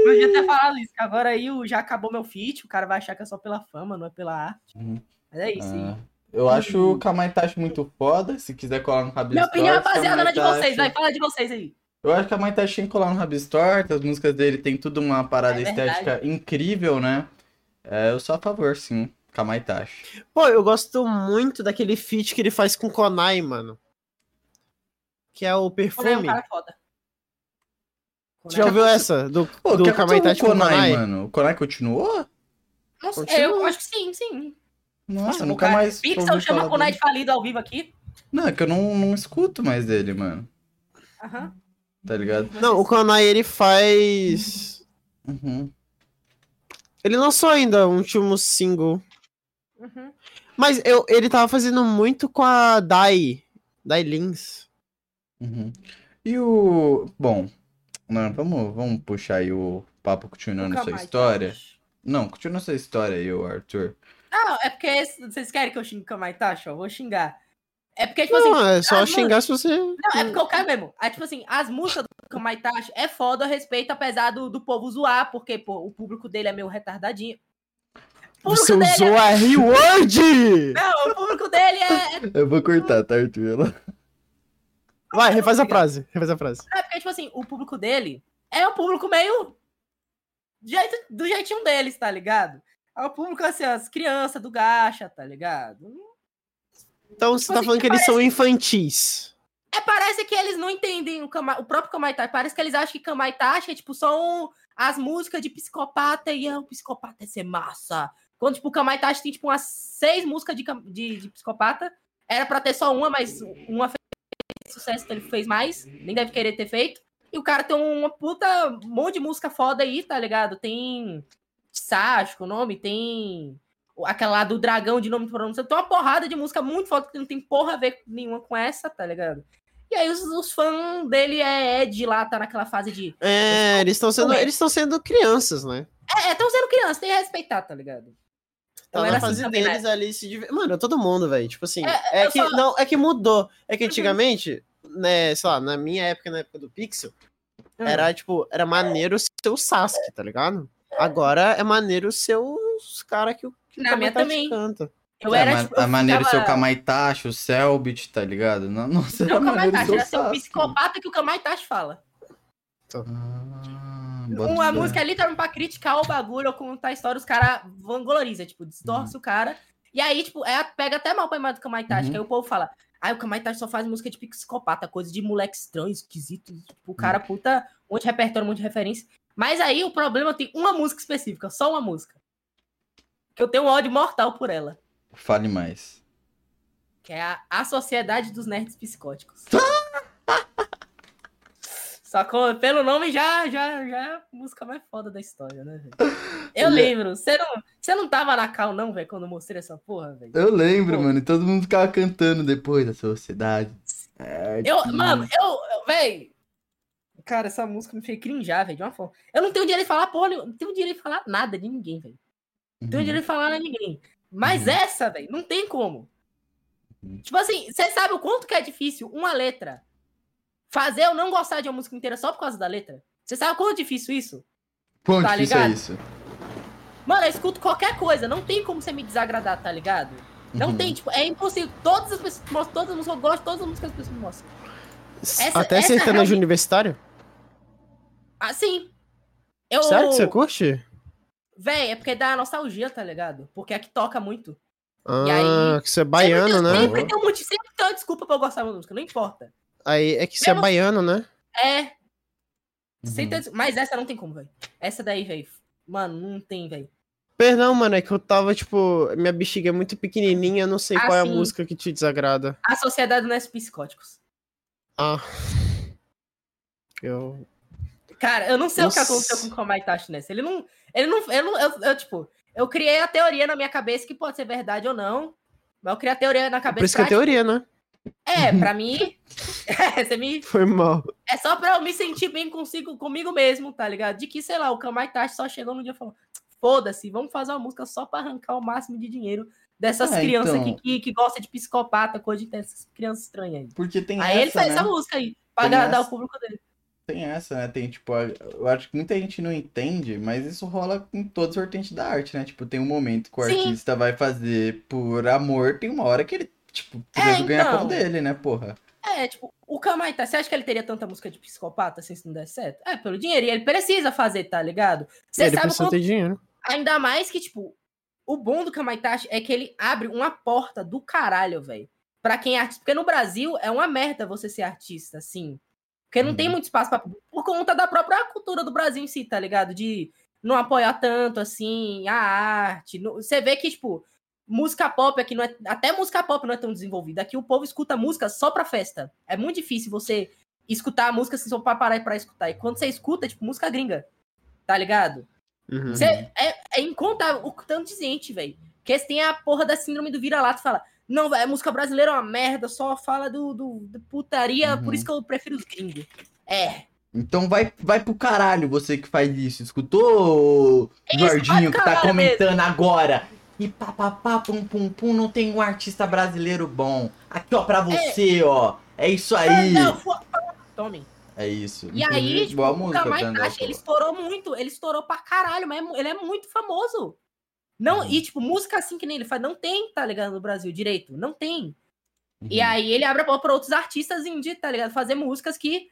Eu já ter falado isso, que agora aí o... já acabou meu feat, o cara vai achar que é só pela fama, não é pela arte. Uhum. Mas é isso. Ah, eu acho o Kamaitachi muito foda. Se quiser colar no Rabisco Minha opinião é baseada na de vocês, vai, fala de vocês aí. Eu acho que a tem que colar no Rabisco Torto, As músicas dele tem tudo uma parada É estética incrível, né? É, eu sou a favor, sim. Kamaitachi. Pô, eu gosto muito daquele feat que ele faz com Konai, mano. Que é o Konai é um perfume. cara foda. Você já ouviu essa? Do, Pô, do que Kamaitachi com Konai, Konai? mano? O Konai continuou? Continua. eu acho que sim, sim. Nossa, o nunca cara- mais. Pixel chama Konai de falido ao vivo aqui. Não, é que eu não, não escuto mais dele, mano. Aham. Tá ligado? Não, o Konai ele faz. Uhum. Ele lançou ainda um último single. Uhum. Mas eu, ele tava fazendo muito com a Dai. Dai Lins. Uhum. E o. Bom, não, vamos, vamos puxar aí o papo continuando mais, história. tá? Não, continua sua história aí, o Arthur. Não, é porque vocês querem que eu xingue o Kamaitachi? ó? Eu vou xingar. É porque, tipo assim, Não, é só xingar se você. Não, é porque eu quero mesmo. É tipo assim, as músicas do Kamaitachi é foda, eu respeito, apesar do, do povo zoar, porque, pô, o público dele é meio retardadinho. Você usou é... a R-word! Não, o público dele é... Eu vou cortar, tá, Arthur? Ela- Vai, refaz a frase. Refaz a frase. É porque, tipo assim, o público dele é um público meio. jeito- do jeitinho deles, tá ligado? É o público, assim, as crianças do gacha, tá ligado? Então você tá assim, falando que eles são infantis. É, parece que eles não entendem o, Kama- o próprio Kamaitachi. Parece que eles acham que Kamaitachi é, tipo, são as músicas de psicopata e ah, o psicopata é ser massa. Quando, tipo, o Kamaitachi tem, tipo, umas seis músicas de, de, de psicopata. Era pra ter só uma, mas uma fez sucesso, então ele fez mais. Nem deve querer ter feito. E o cara tem uma puta um monte de música foda aí, tá ligado? Tem Sático, o nome, tem aquela lá do dragão de nome de pronúncia. Tem uma porrada de música muito foda que não tem porra a ver nenhuma com essa, tá ligado? E aí os, os fãs dele é Ed lá, tá naquela fase de. É, eles estão sendo, Também. eles estão sendo crianças, né? É, estão sendo criança, tem que respeitar, tá ligado? Tá na era fase assim deles ali se diver... Mano, todo mundo, velho. Tipo assim, É, é, que só- não, é que mudou. É que antigamente, né, sei lá, na minha época, na época do Pixel, era tipo, era maneiro ser o Sasuke, tá ligado? Agora é maneiro ser os caras que o que Na minha também. canta. Eu é, era, tipo, eu a maneira ficava- Kamaitachi, o Selbit, tá ligado? Não, não sei Não, o Kamaitachi, era Sasuke. psicopata que o Kamaitachi fala. Ah, Uma música ali tá pra criticar o bagulho ou contar a história, os caras vanglorizam, tipo, distorce o cara. E aí, tipo, é, pega até mal pra imagem do Kamaitachi, Uhum. que aí o povo fala, ah, o Kamaitachi só faz música de psicopata, coisa de moleque estranho, esquisito. Tipo, o cara puta, um monte de repertório, um monte de referência. Mas aí o problema tem uma música específica, só uma música. Que eu tenho um ódio mortal por ela. Fale mais. Que é a, a Sociedade dos Nerds Psicóticos. [LAUGHS] Só com, pelo nome já, já, já é a música mais foda da história, né, velho? [LAUGHS] Eu lembro. Você não, você não tava na cal, não, velho, quando eu mostrei essa porra, velho? Eu lembro, Pô. mano, e todo mundo ficava cantando depois da sociedade. É, Eu, mano, eu, eu velho. Cara, essa música me fez crinjar, velho, de uma forma. Eu não tenho direito de falar porra, nenhuma, não tenho direito de falar nada de ninguém, velho. Não tenho uhum. de falar a ninguém. Mas Uhum. essa, velho, não tem como. Uhum. Tipo assim, você sabe o quanto que é difícil uma letra fazer eu não gostar de uma música inteira só por causa da letra? Você sabe o quanto é difícil isso? Quão tá difícil é ligado? isso? Mano, eu escuto qualquer coisa, não tem como você me desagradar, tá ligado? Não Uhum. tem, tipo, é impossível. Todas as pessoas mostram, todas as músicas, eu gosto de todas as músicas que as pessoas mostram. Essa- Até essa sertanejo realmente- universitário? Assim. Eu. Sério que você curte? Véi, é porque dá nostalgia, tá ligado? Porque é que toca muito. Ah, aí- que você é baiano, sempre, né? Sempre tem, um, motivo- sempre tem uma desculpa pra eu gostar da música, não importa. Aí é que você é Mesmo- baiano, né? É. Uhum. Sempre tem- Mas essa não tem como, velho. Essa daí, velho. Mano, não tem, velho. Perdão, mano, é que eu tava, tipo, minha bexiga é muito pequenininha, eu não sei Ah, qual é a sim. música que te desagrada. A sociedade não é psicóticos. Ah. Eu. Cara, eu não sei o que Nossa. aconteceu com o Kamaitachi nessa. Ele não. Ele não. Eu, não eu, eu, tipo, eu criei a teoria na minha cabeça que pode ser verdade ou não. Mas eu criei a teoria na cabeça. Por isso que é teoria, né? É, pra mim. [LAUGHS] É, você me, Foi mal. é só pra eu me sentir bem consigo, comigo mesmo, tá ligado? De que, sei lá, o Kamaitachi só chegou no dia e falou: foda-se, vamos fazer uma música só pra arrancar o máximo de dinheiro dessas É, crianças então. aqui que, que gostam de psicopata, coisa de essas crianças estranhas aí. Porque tem Aí essa, ele fez né? essa música aí, pra agradar essa. o público dele. Tem essa, né? Tem, tipo, a- eu acho que muita gente não entende, mas isso rola em todas as vertentes da arte, né? Tipo, tem um momento que o Sim. artista vai fazer por amor, tem uma hora que ele, tipo, É, precisa ganhar pão então. dele, né, porra? É, tipo, o Kamaitachi, você acha que ele teria tanta música de psicopata assim se não der certo? É, pelo dinheiro. E ele precisa fazer, tá ligado? Você ele sabe precisa quanto... ter dinheiro. Ainda mais que, tipo, o bom do Kamaitachi é que ele abre uma porta do caralho, velho. Pra quem é artista. Porque no Brasil é uma merda você ser artista, assim. Porque não tem Uhum. muito espaço pra... Por conta da própria cultura do Brasil em si, tá ligado? De não apoiar tanto, assim, a arte. Você vê que, tipo, música pop aqui não é. Até música pop não é tão desenvolvida. Aqui o povo escuta música só pra festa. É muito difícil você escutar a música assim, só pra parar pra escutar. E quando você escuta, é tipo música gringa. Tá ligado? Uhum. Você, é, é incontável o tanto de gente, velho. Porque você tem a porra da síndrome do vira-lata fala. Não, velho, a música brasileira é uma merda, só fala do, do, do putaria, Uhum. por isso que eu prefiro os gringos. É. Então vai, vai pro caralho você que faz isso. Escutou, É isso, pro que tá comentando agora? E papapá, pum pum pum, não tem um artista brasileiro bom. Aqui, ó, pra você, ó. É isso aí. Não, Tomem. É isso. E aí, tipo, boa o música, ele estourou muito, ele estourou pra caralho, mas é ele é muito famoso. Não, Uhum. E, tipo, música assim que nem ele faz, não tem, tá ligado, no Brasil, direito. Não tem. E aí ele abre a porta pra outros artistas indie, tá ligado? Fazer músicas que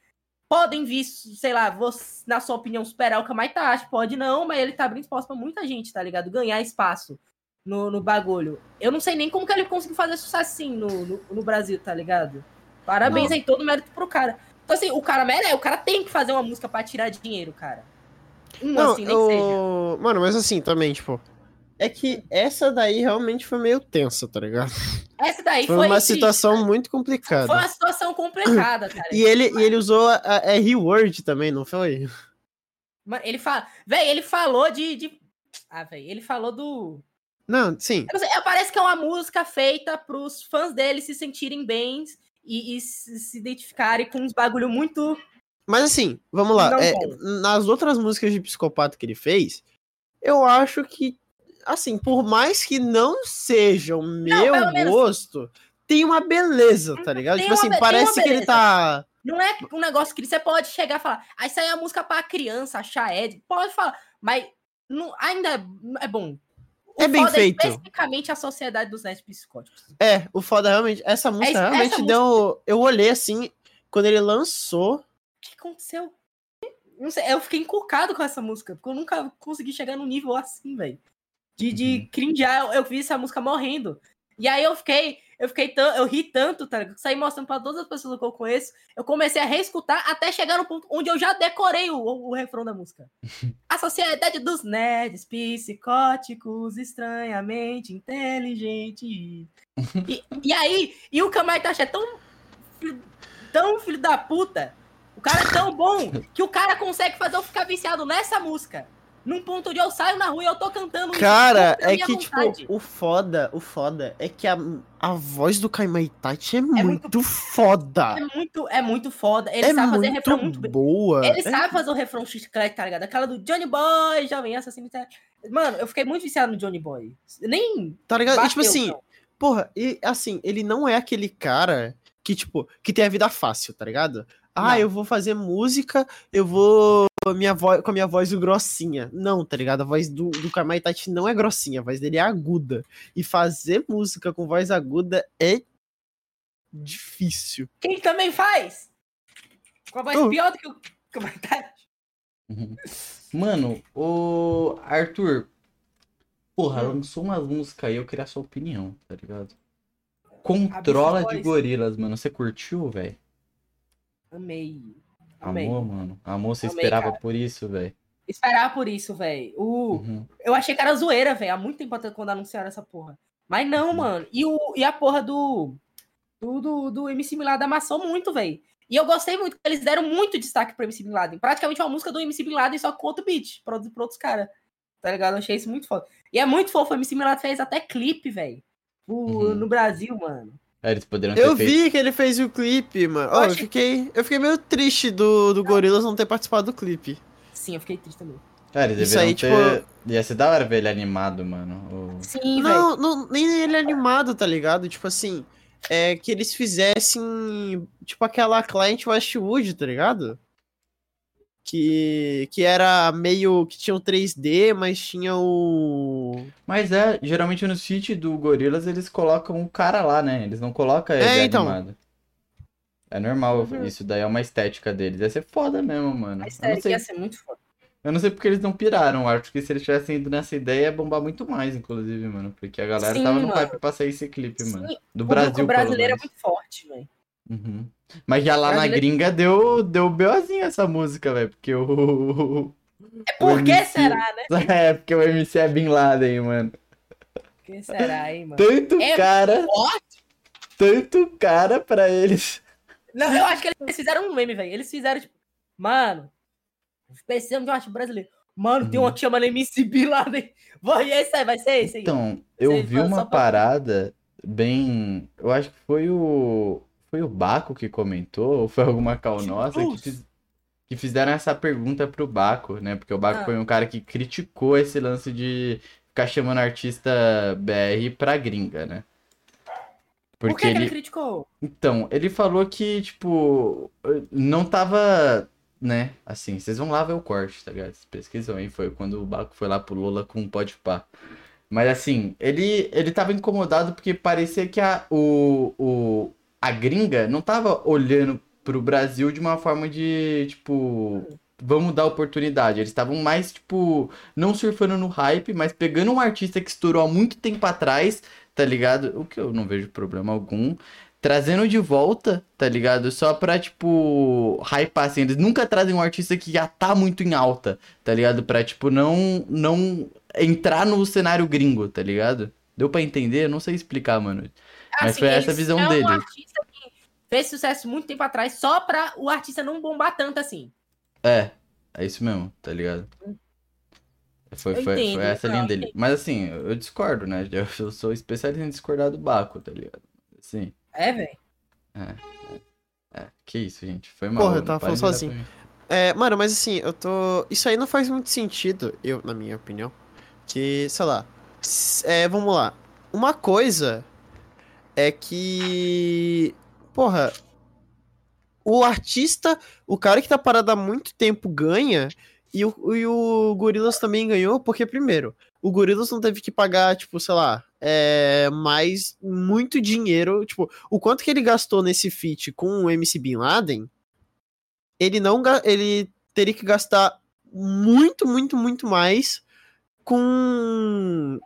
podem vir, sei lá, você, na sua opinião, superar o Kamaitachi. Pode não, mas ele tá abrindo espaço pra muita gente, tá ligado? Ganhar espaço no, no bagulho. Eu não sei nem como que ele conseguiu fazer sucesso assim no, no, no Brasil, tá ligado? Parabéns Não. aí, todo mérito pro cara. Então, assim, o cara merece, o cara tem que fazer uma música pra tirar dinheiro, cara. Uma, Não, assim, nem que seja. eu... Mano, mas assim, também, tipo. É que essa daí realmente foi meio tensa, tá ligado? Essa daí Foi, foi. uma situação muito complicada. Foi uma situação complicada, cara. E ele, e ele usou a, a, a reword também, não foi? Ele fala. Véi, ele falou de. de... Ah, véi, ele falou do. Não, sim. Eu não sei, é, parece que é uma música feita pros fãs dele se sentirem bem e, e se, se identificarem com uns bagulho muito. Mas assim, vamos lá. É, nas outras músicas de psicopata que ele fez, eu acho que, assim, por mais que não seja o meu menos- gosto, tem uma beleza, tá ligado? Tem Tipo assim, be- parece que ele tá. Não é um negócio que você pode chegar e falar, ah, isso aí é música pra criança, achar Ed. Pode falar, mas não, ainda é, é bom. O É bem foda feito. especificamente a sociedade dos nerds psicóticos. É, o foda realmente. Essa música essa realmente música- deu. Eu olhei assim, quando ele lançou. O que aconteceu? Não sei, eu fiquei encucado com essa música, porque eu nunca consegui chegar num nível assim, velho. De, de Uhum. cringear, eu, eu vi essa música morrendo. E aí eu fiquei, eu fiquei tão, eu ri tanto, tá? Saí mostrando pra todas as pessoas que eu conheço. Eu comecei a reescutar até chegar no ponto onde eu já decorei o, o, o refrão da música. [LAUGHS] a sociedade dos nerds psicóticos, estranhamente inteligentes. e, e aí, e o Kamaitachi é tão tão filho da puta. O cara é tão bom que o cara consegue fazer eu ficar viciado nessa música. Num ponto onde eu saio na rua e eu tô cantando Cara, é que, vontade. tipo, o foda, o foda é que a, a voz do Kaimaitachi é, muito, muito- foda. É muito, é muito foda. Ele é sabe fazer refrão muito boa. Ele É- sabe fazer o refrão chiclete, tá ligado? Aquela do Johnny Boy, jovem, essa assim. tá- Mano, eu fiquei muito viciado no Johnny Boy. Nem. Tá ligado? E, tipo bateu, assim, não. porra, e assim, ele não é aquele cara que, tipo, que tem a vida fácil, tá ligado? Ah, Não. eu vou fazer música, eu vou minha voz, com a minha voz grossinha. Não, tá ligado? A voz do, do Kamaitachi não é grossinha, a voz dele é aguda. E fazer música com voz aguda é difícil. Quem também faz? Com a voz pior do que o comentário. Uhum. Mano, o Arthur, porra, Hum. lançou umas músicas aí, eu queria a sua opinião, tá ligado? Controla de gorilas, mano. Você curtiu, velho? Amei. Amei. Amor, mano. Amor, você Amei, esperava cara. por isso, velho. Esperar por isso, velho. Uhum. Eu achei que era zoeira, velho. Há muito tempo até quando anunciaram essa porra. Mas não, Uhum. mano. E, o... e a porra do. Do, do, do MC Bin Laden amassou muito, velho. E eu gostei muito, porque eles deram muito destaque pro MC Bin Laden. Praticamente uma música do MC Bin Laden, só com outro beat, produzido por outros caras. Tá ligado? Eu achei isso muito foda. E é muito fofo, o MC Bin Laden fez até clipe, velho. Uhum. No Brasil, mano. É, eles poderiam ter Eu feito. vi que ele fez o clipe, mano. Ó, eu, achei- fiquei, eu fiquei meio triste do, do Gorillaz não ter participado do clipe. Sim, eu fiquei triste também. Cara, eles Isso aí, ter. tipo- Ia ser da hora ver ele animado, mano. O- Sim, velho. Não, não, nem ele é animado, tá ligado? Tipo assim, é que eles fizessem, tipo aquela Client Westwood, tá ligado? Que, que era meio, que tinha o 3D, mas tinha o... Mas é, geralmente no feat do Gorillaz eles colocam o cara lá, né? Eles não colocam ele É, então. animado. É normal, Uhum. isso daí é uma estética deles. Ia ser foda mesmo, mano. A Eu não série sei, ia ser muito foda. eu não sei porque eles não piraram. Acho que se eles tivessem ido nessa ideia ia bombar muito mais, inclusive, mano. Porque a galera Sim, tava no mano. hype pra sair esse clipe, mano. Sim, Do o Brasil, pelo brasileiro é muito forte, velho. Uhum. Mas já lá na gringa deu, deu BOzinho essa música, velho. Porque o. É por que MC será, né? [LAUGHS] É, porque o MC é Bin Laden, mano. Por que será, hein, mano? Tanto É cara, forte. tanto cara pra eles. Não, eu acho que eles fizeram um meme, velho. Eles fizeram, tipo, mano, precisamos de um arte brasileiro. Mano, tem Uhum. uma que chama MC Bin Laden. Vai, esse aí, vai ser esse aí. Então, eu vi uma pra- parada bem. Eu acho que foi o. Foi o Baco que comentou, ou foi alguma cal nossa, que, fiz- que fizeram essa pergunta pro Baco, né? Porque o Baco Ah. foi um cara que criticou esse lance de ficar chamando artista BR pra gringa, né? Por Porque que, que ele ele. criticou? Então, ele falou que, tipo, não tava, né, assim, vocês vão lá ver o corte, tá ligado? Pesquisam aí, foi quando o Baco foi lá pro Lola com o Podpah. Mas assim, ele, ele tava incomodado porque parecia que a, o, o, a gringa não tava olhando pro Brasil de uma forma de, tipo, vamos dar oportunidade. Eles estavam mais, tipo, não surfando no hype, mas pegando um artista que estourou há muito tempo atrás, tá ligado? O que eu não vejo problema algum. Trazendo de volta, tá ligado? Só pra, tipo, hypar, assim. Eles nunca trazem um artista que já tá muito em alta, tá ligado? Pra, tipo, não, não entrar no cenário gringo, tá ligado? Deu pra entender? Eu não sei explicar, mano. Mas foi essa a visão são deles. um artista que fez sucesso muito tempo atrás só pra o artista não bombar tanto assim. É, é isso mesmo, tá ligado? Foi, foi, entendo, foi essa a linha dele. entendo. Mas assim, eu discordo, né? Eu [LAUGHS] eu sou especialista em discordar do Baco, tá ligado? Assim, É, velho. é, que isso, gente. Foi mal. Porra, eu tava falando sozinho. É, mano, mas assim, eu tô. Isso aí não faz muito sentido, eu, na minha opinião. Que, sei lá. É, vamos lá. Uma coisa é que. Porra. O artista, o cara que tá parado há muito tempo ganha. E o, e o Gorillaz também ganhou, porque, primeiro, o Gorillaz não teve que pagar, tipo, sei lá, é, mais muito dinheiro. Tipo, o quanto que ele gastou nesse feat com o MC Bin Laden ele não ele teria que gastar muito, muito, muito mais com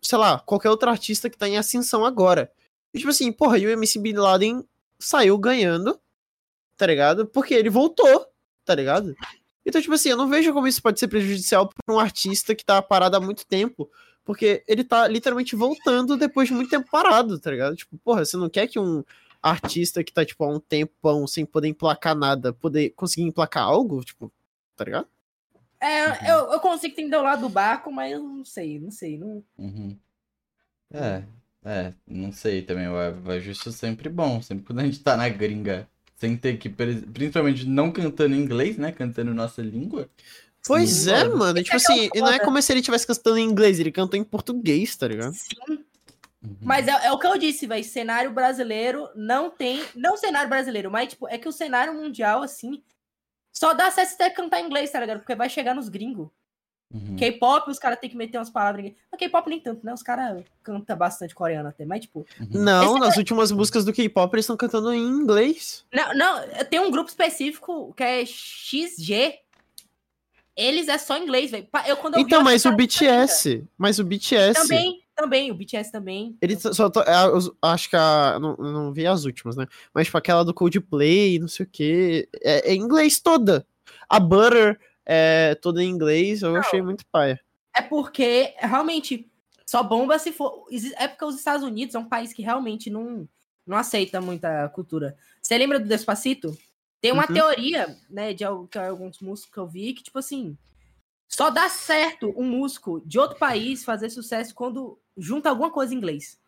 sei lá, qualquer outro artista que tá em ascensão agora. E tipo assim, porra, e o MC Bin Laden saiu ganhando, tá ligado? Porque ele voltou, tá ligado? Então, tipo assim, eu não vejo como isso pode ser prejudicial pra um artista que tá parado há muito tempo. Porque ele tá literalmente voltando depois de muito tempo parado, tá ligado? Tipo, porra, você não quer que um artista que tá, tipo, há um tempão sem poder emplacar nada, poder conseguir emplacar algo, tipo, tá ligado? É, eu, eu consigo entender o lado do barco, mas eu não sei, não sei. Não... Uhum. É, é, não sei também. O ajuste é sempre bom. Sempre quando a gente tá na gringa, sem ter que. Principalmente não cantando em inglês, né? Cantando nossa língua. Pois Sim, é, mano. mano. Tipo Isso é assim, e não é como se ele estivesse cantando em inglês, ele cantou em português, tá ligado? Sim, Uhum. mas é, é o que eu disse, velho. Cenário brasileiro não tem. Não cenário brasileiro, mas tipo, é que o cenário mundial, assim, só dá acesso até cantar em inglês, tá ligado? Porque vai chegar nos gringos. Uhum. K-pop, os caras têm que meter umas palavras. Mas K-pop nem tanto, né? Os caras cantam bastante coreano até, mas tipo. Uhum. Não, Esse nas últimas músicas do K-pop eles estão cantando em inglês. Não, não, tem um grupo específico que é XG. Eles é só inglês, velho. Eu, quando eu Então, mas o BTS, mas o BTS, Também, também, o BTS também. ele só to- é, acho que a, não, não vi as últimas, né? Mas tipo aquela do Coldplay, não sei o que, é, é em inglês toda. A Butter é toda em inglês, eu Não. achei muito paia. É porque realmente só bomba se for. É porque os Estados Unidos é um país que realmente não, não aceita muita cultura. Você lembra do Despacito? Tem uma Uhum. teoria, né, de alguns músicos que eu vi, que, tipo assim, só dá certo um músico de outro país fazer sucesso quando junta alguma coisa em inglês.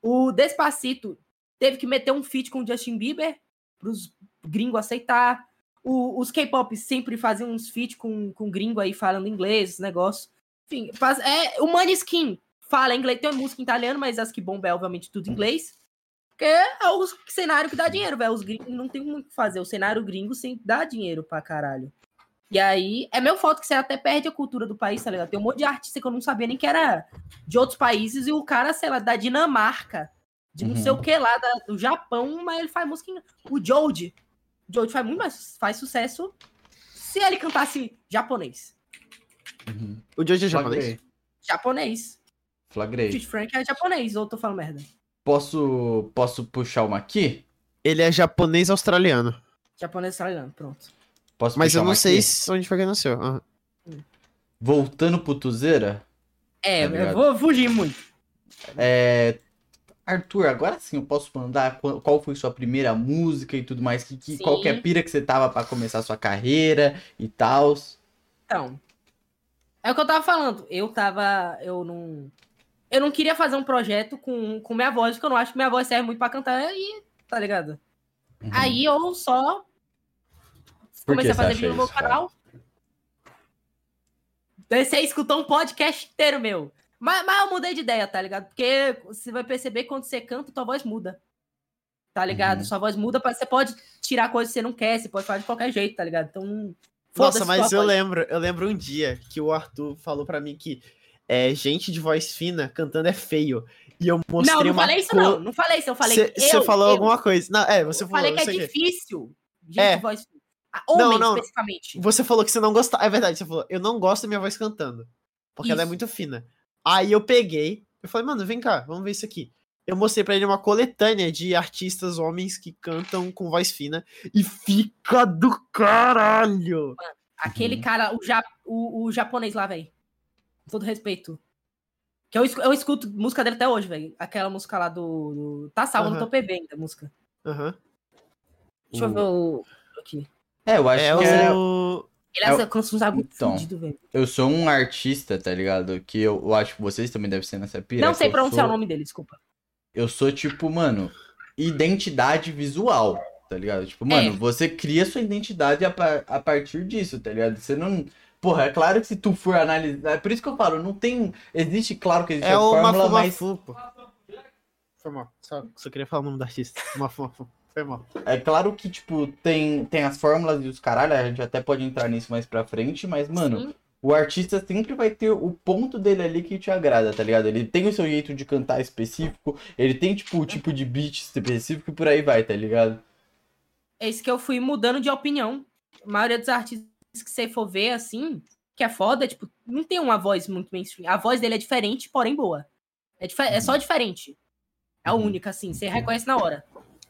O Despacito teve que meter um feat com o Justin Bieber pros gringos aceitar. O- os K-pop sempre faziam uns feat com, com gringo aí falando inglês, esse negócio. Enfim, faz, é, o Maneskin fala inglês, tem uma música em italiano, mas as que bombam é obviamente tudo em inglês. Porque é o cenário que dá dinheiro, velho. Os gringos não tem muito o que fazer. O cenário gringo sempre dá dinheiro pra caralho. E aí, é meu foto que você até perde a cultura do país, tá ligado? Tem um monte de artista que eu não sabia nem que era de outros países, e o cara, sei lá, da Dinamarca, de não Uhum. sei o que lá, da- do Japão, mas ele faz música em... O Jode, o Jode faz muito mais, faz sucesso se ele cantasse japonês. Uhum. O Jojo é japonês? Flagrei. Japonês. O Flagrei. Tite Frank é japonês, ou eu tô falando merda? Posso, posso puxar uma aqui? Ele é japonês australiano. Japonês australiano, pronto. Posso Mas puxar eu não sei se- onde foi que ele nasceu. Ah. Voltando pro Tuzeira, É, Tá eu vou fugir muito. é... Arthur, agora sim eu posso mandar qual qual foi sua primeira música e tudo mais, que, que, qual que é a pira que você tava pra começar sua carreira e tal. Então, é o que eu tava falando. Eu tava. Eu não. Eu não queria fazer um projeto com, com minha voz, porque eu não acho que minha voz serve muito pra cantar e. Tá ligado? Uhum. Aí eu só. Comecei a fazer vídeo no meu cara? canal. Daí você escutou um podcast inteiro meu. Mas, mas eu mudei de ideia, tá ligado? Porque você vai perceber que quando você canta, tua voz muda. Tá ligado? Uhum. Sua voz muda, pra- você pode tirar coisas que você não quer, você pode fazer de qualquer jeito, tá ligado? Então. Nossa, mas eu voz. lembro, eu lembro um dia que o Arthur falou pra mim que é, gente de voz fina cantando é feio. E eu mostrei Não, não uma falei isso co- não. Não falei isso. Eu falei Você eu, falou eu, alguma coisa. Não, é, você eu falou. falei que não é difícil. Gente É. de voz fina. Ah, Homem, não. especificamente. Você falou que você não gostava. É verdade, você falou, eu não gosto da minha voz cantando. Porque ela é Isso. muito fina. Aí eu peguei, eu falei, mano, vem cá, vamos ver isso aqui. Eu mostrei pra ele uma coletânea de artistas homens que cantam com voz fina e fica do caralho. Aquele Uhum. cara, o, ja, o, o japonês lá, velho. Com todo respeito. Que eu, eu escuto música dele até hoje, velho. Aquela música lá do. do... Tá salvo no Aham. teu PB ainda, a música. Aham. Deixa eu ver o. Aqui. É, eu acho É que é. o. É é com uns agudos Então. velho. Eu sou um artista, tá ligado? Que eu, eu acho que vocês também devem ser nessa pira. Não sei eu pronunciar sou- o nome dele, desculpa. Eu sou, tipo, mano, identidade visual, tá ligado? Tipo, mano, É. você cria sua identidade a, par- a partir disso, tá ligado? Você não. Porra, é claro que se tu for analisar. É por isso que eu falo, não tem. Existe, claro que existe É a fórmula, mas. Foi mal. Só, só queria falar o nome do artista. Mafumafu. Foi mal. É claro que, tipo, tem, tem as fórmulas e os caralho, a gente até pode entrar nisso mais pra frente, mas, mano, Sim. o artista sempre vai ter o ponto dele ali que te agrada, tá ligado? Ele tem o seu jeito de cantar específico, ele tem, tipo, o tipo de beat específico e por aí vai, tá ligado? É isso que eu fui mudando de opinião. A maioria dos artistas que você for ver, assim, que é foda, tipo, não tem uma voz muito mainstream. A voz dele é diferente, porém boa. É, dife- é só diferente. É a Uhum. única, assim, você reconhece na hora.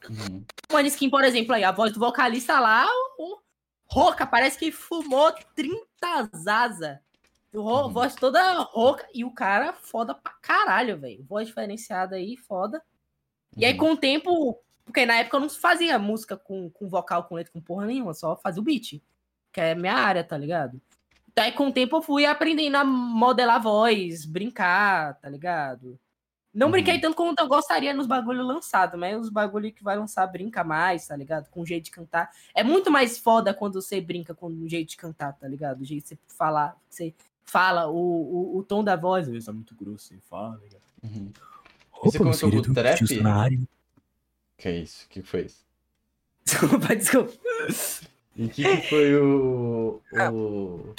Uhum. One Skin, por exemplo, aí, a voz do vocalista lá, o, rouca, parece que fumou 30 zaza. Uhum. Voz toda rouca. E o cara foda pra caralho, velho. Voz diferenciada aí, foda. E aí, Uhum. com o tempo, porque na época eu não fazia música com, com vocal, com letra, com porra nenhuma, só fazia o beat. Que é minha área, tá ligado? Então, aí, com o tempo, eu fui aprendendo a modelar voz, brincar, tá ligado? Não Uhum. brinquei tanto como eu gostaria nos bagulho lançado, mas os bagulho que vai lançar brinca mais, tá ligado? Com o jeito de cantar. É muito mais foda quando você brinca com o jeito de cantar, tá ligado? O jeito de você falar, você fala, o, o, o tom da voz. Isso é muito grosso, você fala, ligado? Uhum. Você começou com o trap? Que é isso? O que foi isso? Desculpa, desculpa. E o que, que foi o, o.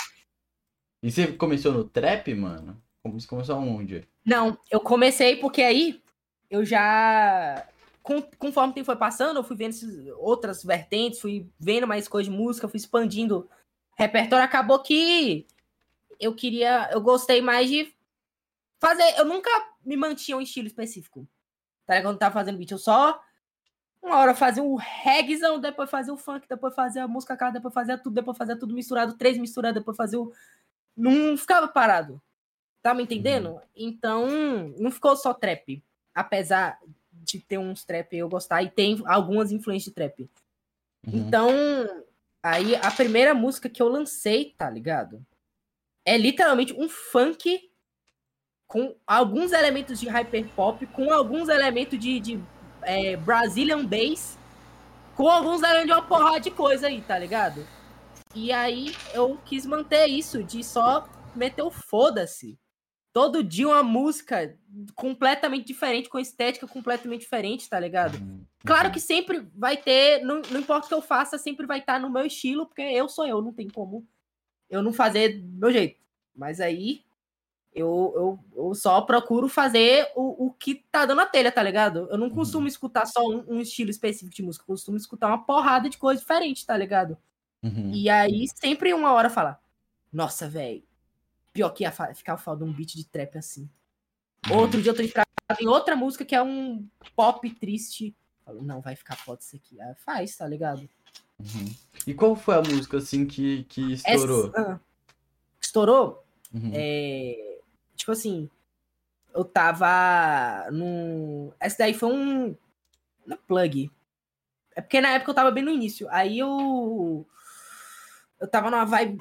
E você começou no trap, mano? Como- Você começou aonde? Não, eu comecei porque aí eu já. com- conforme o tempo foi passando, eu fui vendo esses outras vertentes, fui vendo mais coisas de música, fui expandindo repertório. Acabou que eu queria. Eu gostei mais de fazer. Eu nunca me mantinha um estilo específico. Tá? Quando eu tava fazendo beat, eu só. Uma hora fazia o reggaezão, depois fazia o funk, depois fazia a música cara, depois fazia tudo, depois fazia tudo misturado, três misturados, depois fazia o. Não ficava parado. Tá me entendendo? Então, não ficou só trap. Apesar de ter uns trap eu gostar, e tem algumas influências de trap. Uhum. Então, aí a primeira música que eu lancei, tá ligado? É literalmente um funk com alguns elementos de hyperpop, com alguns elementos de, de é, Brazilian bass, com alguns elementos de uma porrada de coisa aí, tá ligado? E aí eu quis manter isso, de só meter o foda-se. Todo dia uma música completamente diferente, com estética completamente diferente, tá ligado? Uhum. Claro que sempre vai ter, não, não importa o que eu faça, sempre vai estar no meu estilo, porque eu sou eu, não tem como eu não fazer do meu jeito. Mas aí eu, eu, eu só procuro fazer o, o que tá dando a telha, tá ligado? Eu não costumo escutar só um, um estilo específico de música, eu costumo escutar uma porrada de coisa diferente, tá ligado? Uhum. E aí sempre uma hora falar, nossa, velho, pior que ia ficar foda um beat de trap assim. Uhum. Outro dia eu tô inspirado em outra música que é um pop triste. Falo, não, vai ficar foda isso aqui. Aí faz, tá ligado? Uhum. E qual foi a música assim que, que estourou? Essa- ah, estourou? Uhum. É, tipo assim, eu tava num. Essa daí foi um. Na plug. É porque na época eu tava bem no início. Aí eu. Eu tava numa vibe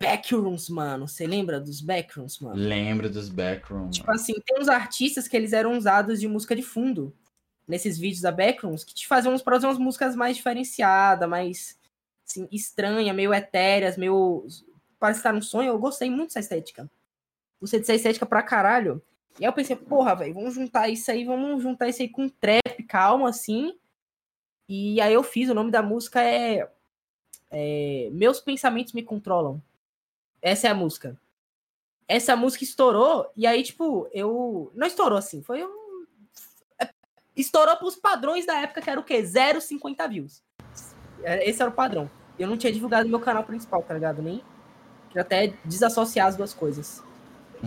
Backrooms, mano. Você lembra dos Backrooms, mano? Lembro dos backgrounds. Tipo assim, tem uns artistas que eles eram usados de música de fundo nesses vídeos da Backrooms que te faziam uns, produzir umas músicas mais diferenciadas, mais assim, estranha, meio etéreas, meio. Parece estar num sonho. Eu gostei muito dessa estética. Gostei dessa estética pra caralho. E aí eu pensei, porra, velho, vamos juntar isso aí, vamos juntar isso aí com trap, calma, assim. E aí eu fiz, o nome da música é, é Meus Pensamentos Me Controlam. Essa é a música. essa música estourou, e aí, tipo, eu. Não estourou assim, foi um. é, Estourou pros padrões da época, que era o quê? 0,50 views. É, Esse era o padrão. Eu não tinha divulgado meu canal principal, tá ligado? Nem. Queria até desassociar as duas coisas.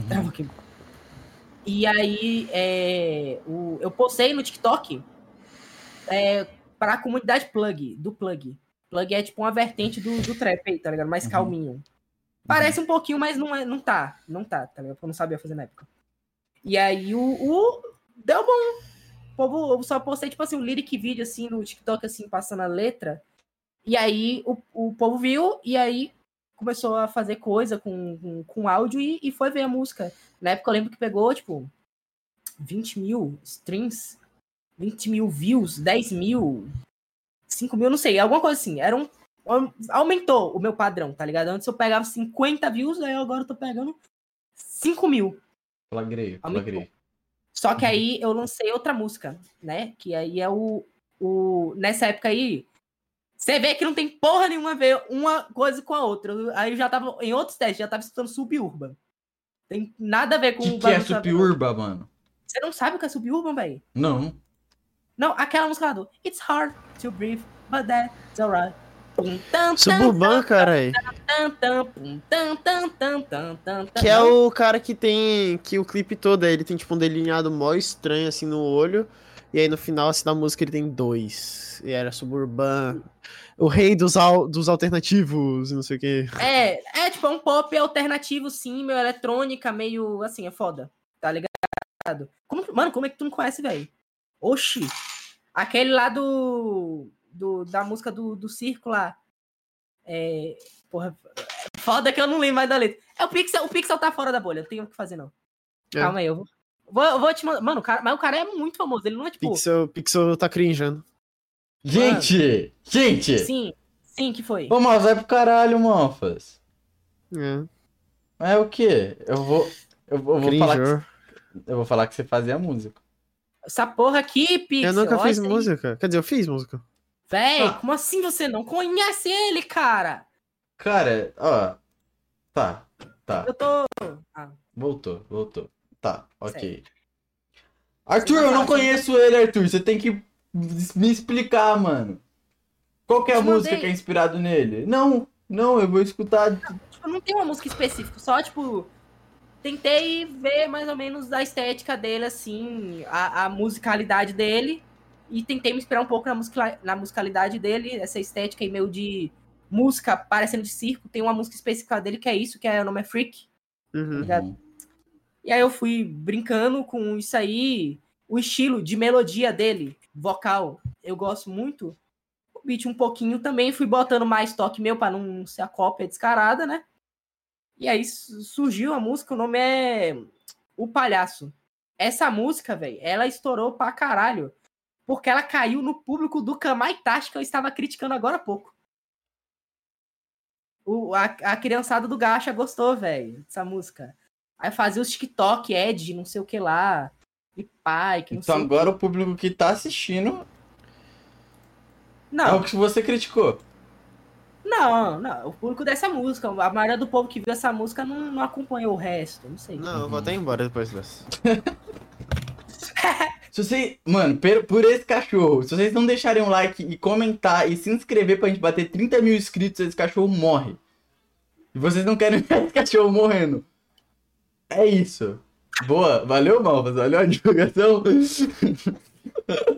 Trava aqui. E aí, é, o- eu postei no TikTok é, para a comunidade Plug, do Plug. Plug é tipo uma vertente do, do trap aí, tá ligado? Mais Uhum. calminho. Parece um pouquinho, mas não, é, não tá. Não tá, tá ligado? Porque eu não sabia fazer na época. E aí o. o- deu bom. O povo, eu só postei, tipo assim, um lyric vídeo assim no TikTok, assim, passando a letra. E aí o, o povo viu, e aí começou a fazer coisa com, com, com áudio e, e foi ver a música. Na época eu lembro que pegou, tipo, 20 mil streams, 20 mil views, 10 mil, 5 mil, não sei, alguma coisa assim. Era um. Aumentou o meu padrão, tá ligado? Antes eu pegava 50 views, aí agora eu tô pegando 5 mil. Flagrei, flagrei. Só que aí eu lancei outra música, né? Que aí é o. o nessa época aí. Você vê que não tem porra nenhuma a ver uma coisa com a outra. Aí eu já tava em outros testes, já tava escutando suburban. Tem nada a ver O com que, que é suburba, mano? Você não sabe o que é suburban, velho? Não. Não, aquela música lá do It's hard to breathe, but that's alright. Suburban, tam, tam. Que é o cara que tem. Que o clipe todo aí, ele tem tipo um delineado mó estranho assim no olho. E aí no final, assim, da música ele tem dois. E era Suburban. O rei dos, al dos alternativos, não sei o quê. É, é tipo é um pop alternativo, sim, meio eletrônica, meio assim, é foda. Tá ligado? Como, mano, como é que tu não conhece, velho? Oxi! Aquele lá do. do da música do, do circo lá. É. Porra. Foda que eu não lembro mais da letra. É o Pixel, o Pixel tá fora da bolha, não tem o que fazer, não. É. Calma aí, eu vou. Vou, eu vou te mandar. Mano, o cara, mas o cara é muito famoso, ele não é tipo. Pixel, Pixel tá crinjando. Gente! Gente! Sim, sim, que foi. Ô, mas vai pro caralho, Monfas. É. É o quê? Eu vou. Eu vou, eu vou falar que, eu vou falar que você fazia música. Essa porra aqui, Pixel. Eu nunca fiz música. Quer dizer, eu fiz música. Véi, Ah. como assim você não conhece ele, cara? Cara, ó. Tá, tá. Eu tô. Voltou, voltou. Tá, ok. Sério. Arthur, eu não conheço ele, Arthur. Você tem que me explicar, mano. Qual que é a Te música mandei. que é inspirado nele? Não, não, eu vou escutar. Tipo, não tem uma música específica, só, tipo. Tentei ver mais ou menos a estética dele, assim, a, a musicalidade dele. E tentei me inspirar um pouco na, musicala- na musicalidade dele, essa estética aí meio de música parecendo de circo. Tem uma música específica dele que é isso, que é, o nome é Freak. Uhum. Uhum. E aí eu fui brincando com isso aí, o estilo de melodia dele, vocal, eu gosto muito. O beat um pouquinho também, fui botando mais toque meu pra não ser a cópia descarada, né? E aí su- surgiu a música, o nome é O Palhaço. Essa música, velho, ela estourou pra caralho, porque ela caiu no público do Kamaitachi que eu estava criticando agora há pouco. O, a, a criançada do Gacha gostou, velho, dessa música. Aí fazia os TikTok, Ed, não sei o que lá. E pai, que não Então sei o agora o público que tá assistindo é Não, o que você criticou. Não, não. O público dessa música. A maioria do povo que viu essa música não, não acompanhou o resto. Não sei. Não, eu vou até embora depois dessa. [LAUGHS] Se vocês. Mano, per- por esse cachorro, se vocês não deixarem um like e comentar e se inscrever pra gente bater 30 mil inscritos, esse cachorro morre. E vocês não querem [LAUGHS] ver esse cachorro morrendo. É isso. Boa, valeu, Malvas, valeu a divulgação.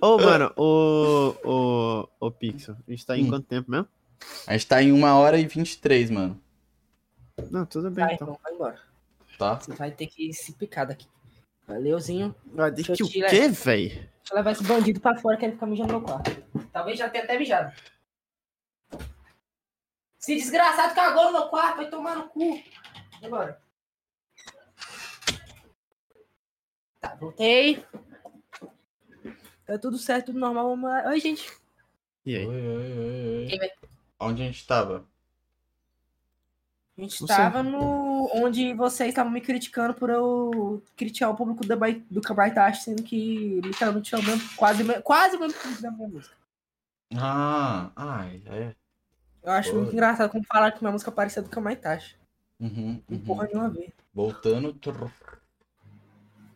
Ô, mano, o, o, o Pixel, a gente tá em Hum. quanto tempo mesmo? A gente tá em 1 hora e 23, mano. Não, tudo bem Vai, então. então, vai embora. Tá? Você vai ter que se picar daqui. Valeuzinho. Vai ter Deixa eu que o tirar- quê, véi? Deixa eu levar esse bandido pra fora que ele fica mijando no meu quarto. Talvez já tenha até mijado. Esse desgraçado cagou no meu quarto, vai tomar no cu. E Agora. Tá, voltei. Tá tudo certo, tudo normal. Vamos lá. Oi, gente. E Oi, aí? oi, oi, oi. Quem vai- Onde a gente tava? A gente Não sei. tava no. onde vocês estavam me criticando por eu criticar o público do, do Kabaitashi, sendo que literalmente é o mesmo, quase, o mesmo- quase o mesmo público da minha música. Ah, ai, é. Eu acho Pô. muito engraçado como falaram que minha música parecia do Kamaitachi. Uhum, uhum. porra nenhuma a ver. Voltando. trrr.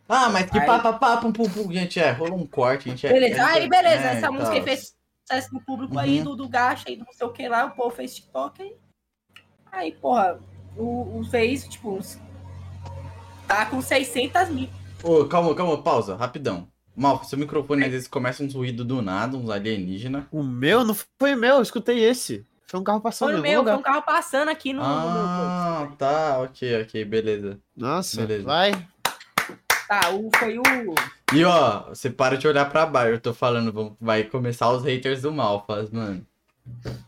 Ah, mas que Aí- pá, pá, pum, pum, pum, gente, é, rolou um corte, gente. É, Beleza, é- aí beleza, é, essa e música aí fez sucesso no público aí, Uhum. do, do gacha aí, do não sei o que lá, o povo fez TikTok aí. Aí, porra, o, o fez, tipo, uns- tá com 600 mil. Ô, calma, calma, pausa, rapidão. Mal, seu microfone às vezes começa uns ruídos do nada, uns alienígenas. O meu? Não foi o meu, eu escutei esse. Foi um carro passando Foi o meu, foi lugar. um carro passando aqui no, no meu. Ah, tá, ok, ok, beleza. Nossa, Beleza. vai. Tá, o, foi o. E ó, você para de olhar pra baixo, eu tô falando, vão- vai começar os haters do Malfas, mano.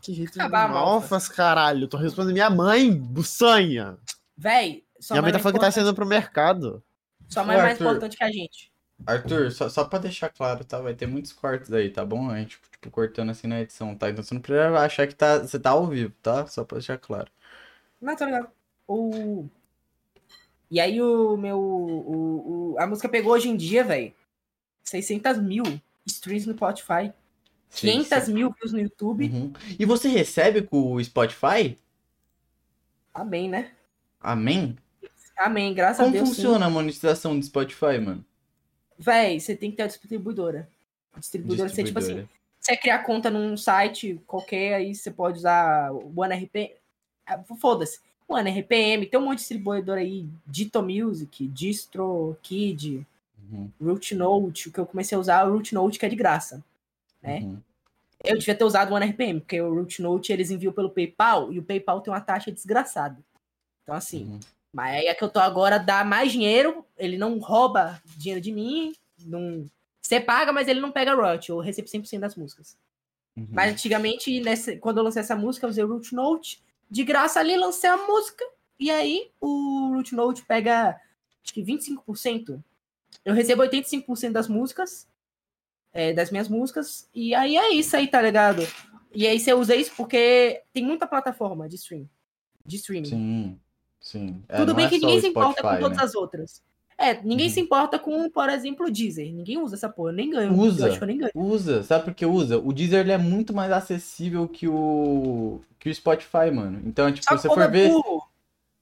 Que Acabar, de Malfa. malfas, caralho. Tô respondendo minha mãe, buçanha. Véi, sua minha mãe tá é falando que tá saindo pro mercado. Sua mãe é mais Arthur. importante que a gente. Arthur, só, só pra deixar claro, tá? Vai ter muitos cortes aí, tá bom? A gente, tipo, cortando assim na edição, tá? Então você não precisa achar que tá, você tá ao vivo, tá? Só pra deixar claro. Não, tô ligado. O... E aí o meu... O, o- A música pegou hoje em dia, velho. 600 mil streams no Spotify. 500 mil views no YouTube. Uhum. E você recebe com o Spotify? Amém, né? Amém? Amém, graças Como a Deus. funciona a monetização do Spotify, mano? Véi, você tem que ter a distribuidora. A distribuidora, você, tipo assim, Distribuidora. você criar conta num site qualquer, aí você pode usar o OneRPM. Ah, Foda-se. O OneRPM, tem um monte de distribuidor aí, Dito Music, DistroKid, Uhum, RootNote, o que eu comecei a usar é o RootNote, que é de graça. né? uhum. Eu devia ter usado o OneRPM, porque o RootNote eles enviam pelo PayPal e o PayPal tem uma taxa desgraçada. Então, assim, Uhum. mas aí é que eu tô agora, dá mais dinheiro, ele não rouba dinheiro de mim, não... você paga, mas ele não pega royalty, eu recebo 100% das músicas. Uhum. Mas antigamente, nessa, quando eu lancei essa música, eu usei o RootNote, de graça ali, lancei a música, e aí o RootNote pega, acho que 25%. Eu recebo 85% das músicas, é, das minhas músicas, e aí é isso aí, tá ligado? E aí você usa isso porque tem muita plataforma de stream, de streaming. Sim, sim. É, Tudo bem é que ninguém se importa com todas né? as outras. É, ninguém Uhum. se importa com, por exemplo, o Deezer. Ninguém usa essa porra, eu nem ganho. Usa. Eu nem ganho. Usa, sabe por que usa? O Deezer ele é muito mais acessível que o que o Spotify, mano. Então, tipo, se você for é ver, burro.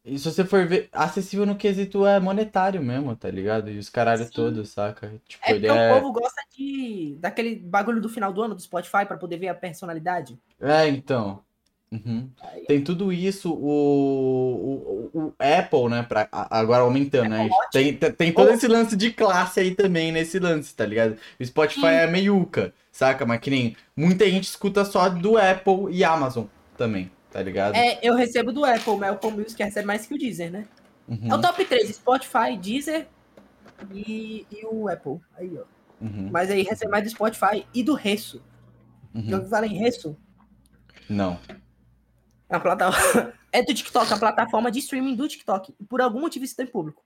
e se você for ver, acessível no quesito é monetário mesmo, tá ligado? E os caralho Sim. todos, saca? Tipo, É ele porque é o povo gosta de daquele bagulho do final do ano do Spotify pra poder ver a personalidade. É, então. Uhum. Tem tudo isso, o, o, o Apple, né? Pra, agora aumentando, né? Tem, tem, tem todo esse lance de classe aí também nesse lance, tá ligado? O Spotify Sim. é meiuca, saca? Mas que nem muita gente escuta só do Apple e Amazon também, tá ligado? É, eu recebo do Apple, mas o Apple Music recebe mais que o Deezer, né? Uhum, É o top 3, Spotify, Deezer e, e o Apple. Aí, ó. uhum, Mas aí recebe mais do Spotify e do Resso. uhum. Já ouviu falar em Resso? Não. É uma plataforma. É do TikTok, uma plataforma de streaming do TikTok. E por algum motivo isso tem público.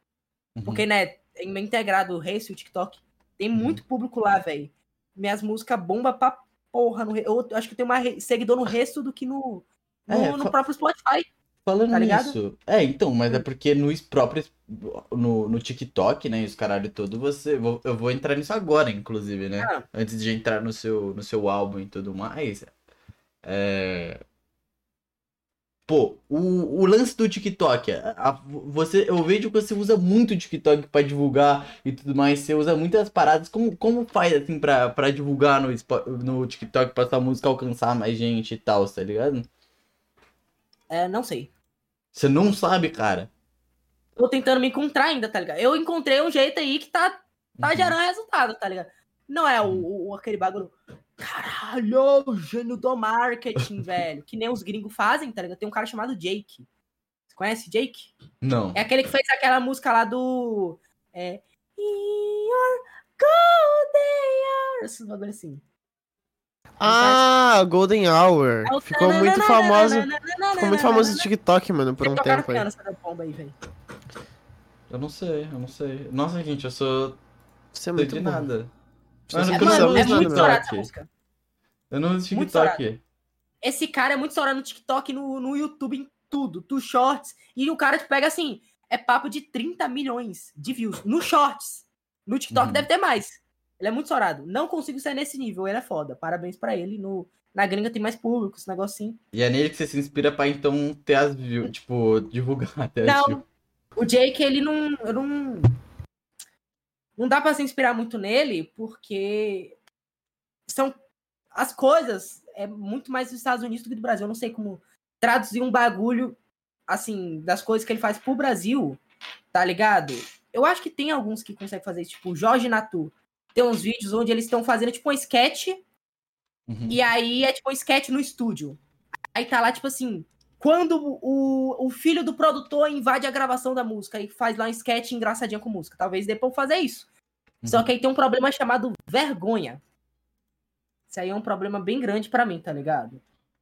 Uhum. Porque, né, é integrado o Resso e o TikTok. Tem muito público lá, velho. Minhas músicas bomba pra porra. No, eu acho que tem mais seguidor no Resso do que no, no, É, no próprio Spotify. Falando Tá nisso, é, então, mas é porque no próprio no, no TikTok, né, e os caralho todo, você, vou- eu vou entrar nisso agora, inclusive, né, Ah. antes de entrar no seu, no seu álbum e tudo mais, é... Pô, o, o lance do TikTok, a- a- você, eu vejo que você usa muito o TikTok pra divulgar e tudo mais, você usa muitas paradas, como, como faz, assim, pra, pra divulgar no, no TikTok, pra sua música alcançar mais gente e tal, tá ligado? É, não sei. Você não sabe, cara. Tô tentando me encontrar ainda, tá ligado? Eu encontrei um jeito aí que tá, tá Uhum. gerando resultado, tá ligado? Não é o, o- aquele bagulho. Caralho, o gênio do marketing, velho. Que nem os gringos fazem, tá ligado? Tem um cara chamado Jake. Você conhece Jake? Não. É aquele que fez aquela música lá do. É. In your golden hours. Esse bagulho assim. Ah, Golden Hour. É Ficou muito famoso. Ficou muito famoso no TikTok, mano, por um tempo aí. Eu não sei, eu não sei. Nossa, gente, eu sou. Isso é muito de nada. Mano, É, mano, é muito estourada essa música. Eu não uso TikTok. Esse cara é muito estourado no TikTok, no, no YouTube, em tudo. Tu shorts. E o cara te pega assim. É papo de 30 milhões de views no shorts. No TikTok Uhum. deve ter mais. Ele é muito estourado. Não consigo ser nesse nível, ele é foda. Parabéns pra ele. No, na gringa tem mais público, esse negocinho. E é nele que você se inspira pra então ter as views, tipo, divulgar [LAUGHS] até. Não, o Jake, ele não, eu não. Não dá pra se inspirar muito nele, porque são as coisas é muito mais dos Estados Unidos do que do Brasil. Eu não sei como traduzir um bagulho assim das coisas que ele faz pro Brasil, tá ligado? Eu acho que tem alguns que conseguem fazer isso, tipo o Jorge Natu. Tem uns vídeos onde eles estão fazendo tipo um sketch Uhum. e aí é tipo um sketch no estúdio. Aí tá lá, tipo assim, quando o, o filho do produtor invade a gravação da música e faz lá um sketch engraçadinho com música. Talvez depois fazer isso. Só Uhum. que aí tem um problema chamado vergonha. Isso aí é um problema bem grande pra mim, tá ligado?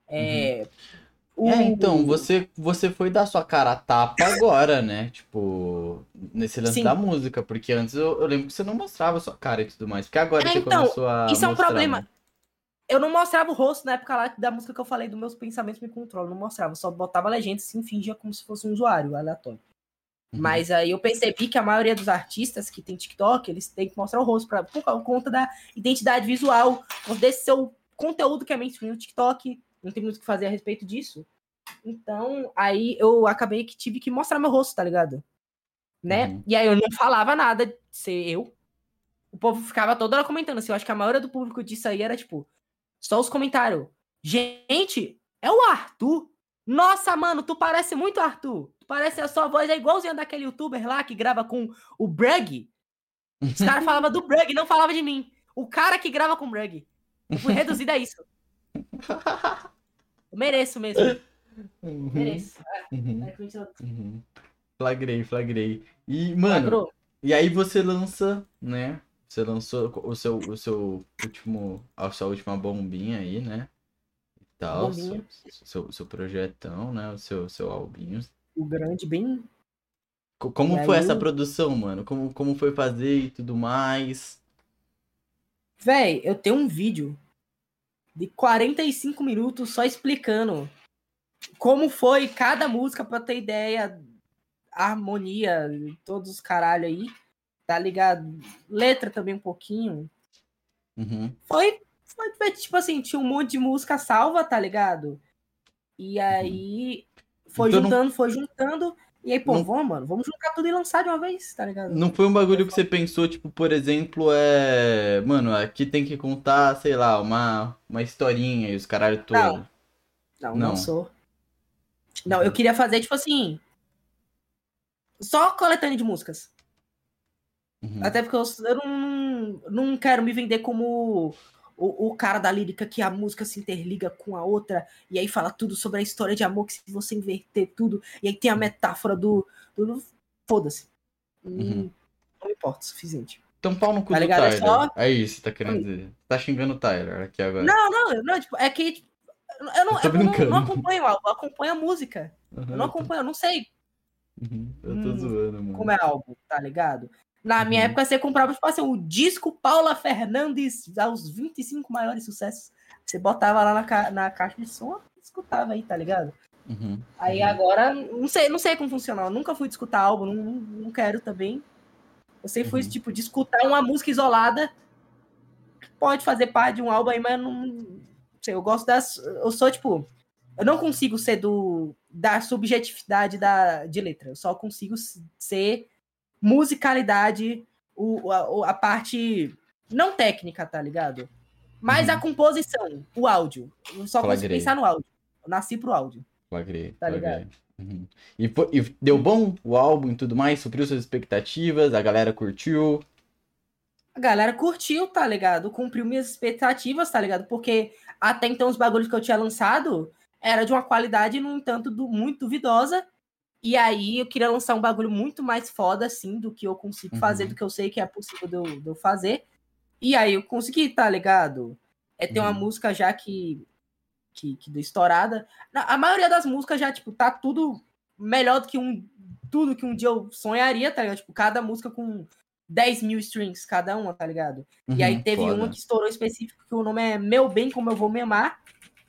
É. o- É, então, você, você foi dar sua cara a tapa agora, né? Tipo, nesse lance Sim. da música, porque antes eu, eu lembro que você não mostrava sua cara e tudo mais. Porque agora É, você então, começou a. Isso é um mostrar, problema. né? Eu não mostrava o rosto na época lá da música que eu falei dos meus pensamentos me controlam. Não mostrava, só botava legenda assim, fingia como se fosse um usuário aleatório. Uhum. Mas aí eu percebi que a maioria dos artistas que tem TikTok, eles têm que mostrar o rosto pra, por conta da identidade visual, desse seu conteúdo que é mainstream no TikTok. Não tem muito o que fazer a respeito disso. Então, aí eu acabei que tive que mostrar meu rosto, tá ligado? Né? Uhum. E aí eu não falava nada de ser eu. O povo ficava toda hora comentando assim. Eu acho que a maioria do público disso aí era tipo, só os comentários. Gente, é o Arthur. Nossa, mano, tu parece muito Arthur. Tu parece a sua voz é igualzinha daquele youtuber lá que grava com o Brug. Os [LAUGHS] caras falavam do Brug, não falava de mim. O cara que grava com o Brug. Eu fui reduzido a isso. Eu mereço mesmo. Uhum, Mereço. uhum, É, é, uhum. Flagrei, flagrei. E, mano, Flagrou. e aí você lança, né? Você lançou o seu, o seu último, a sua última bombinha aí, né? E tal, seu, seu, seu projetão, né? O seu, seu albinho. O grande, bem. Co- Como E foi aí- essa produção, mano? Como, como foi fazer e tudo mais? Véi, eu tenho um vídeo de 45 minutos só explicando como foi cada música pra ter ideia, harmonia, todos os caralho aí, tá ligado? Letra também um pouquinho. Uhum. Foi, foi tipo assim, tinha um monte de música salva, tá ligado? E aí foi Então não- juntando, foi juntando. E aí, pô, Não- vamos, mano, vamos juntar tudo e lançar de uma vez, tá ligado? Não foi um bagulho que você pensou, tipo, por exemplo, é. Mano, aqui tem que contar, sei lá, uma, uma historinha e os caralho todo. Não. Não, não, Não. sou. Não, eu queria fazer, tipo assim. Só coletânea de músicas. Uhum. Até porque eu, eu não, não quero me vender como o, o cara da lírica que a música se interliga com a outra. E aí fala tudo sobre a história de amor, que se você inverter tudo. E aí tem a metáfora do. do Foda-se. Hum, Uhum. Não importa o suficiente. Então pau no cu Tá do? É Tyler. só- É isso tá querendo dizer. Tá xingando o Tyler aqui agora. Não, não, não, tipo, é que. tipo, Eu não, Eu eu não, não acompanho o álbum, eu acompanho a música. Uhum, Eu não acompanho, eu não sei uhum, eu tô Hum, zoando, mano. como é álbum, tá ligado? Na minha Uhum. época você comprava, tipo assim, o disco Paula Fernandes aos 25 maiores sucessos. Você botava lá na, ca- na caixa de som e escutava aí, tá ligado? Uhum, Aí uhum. agora, não sei, não sei como funciona. Eu nunca fui de escutar álbum, não, não quero também. Eu sempre fui, Uhum. tipo, de escutar uma música isolada. que Pode fazer parte de um álbum aí, mas eu não. sei, eu gosto das. Eu sou, tipo. Eu não consigo ser do da subjetividade da, de letra. Eu só consigo ser musicalidade, o, a, a parte não técnica, tá ligado? Mas Uhum. a composição, o áudio. Eu só consigo Flagrei. pensar no áudio. Eu nasci pro áudio. Flagrei, Tá flagrei. Uhum. E, foi- e deu bom o álbum e tudo mais? Supriu suas expectativas? A galera curtiu? A galera curtiu, tá ligado? Cumpriu minhas expectativas, tá ligado? Porque até então os bagulhos que eu tinha lançado era de uma qualidade, no entanto, du- muito duvidosa. E aí eu queria lançar um bagulho muito mais foda, assim, do que eu consigo fazer, Uhum. do que eu sei que é possível de eu, de eu fazer. E aí eu consegui, tá ligado? É ter uma Uhum. música já que, que, que deu estourada. A maioria das músicas já, tipo, tá tudo melhor do que um. Tudo que um dia eu sonharia, tá ligado? Tipo, cada música com 10 mil streams cada uma, tá ligado? E aí Uhum, teve foda. uma que estourou específico, que o nome é Meu Bem Como Eu Vou Me Amar,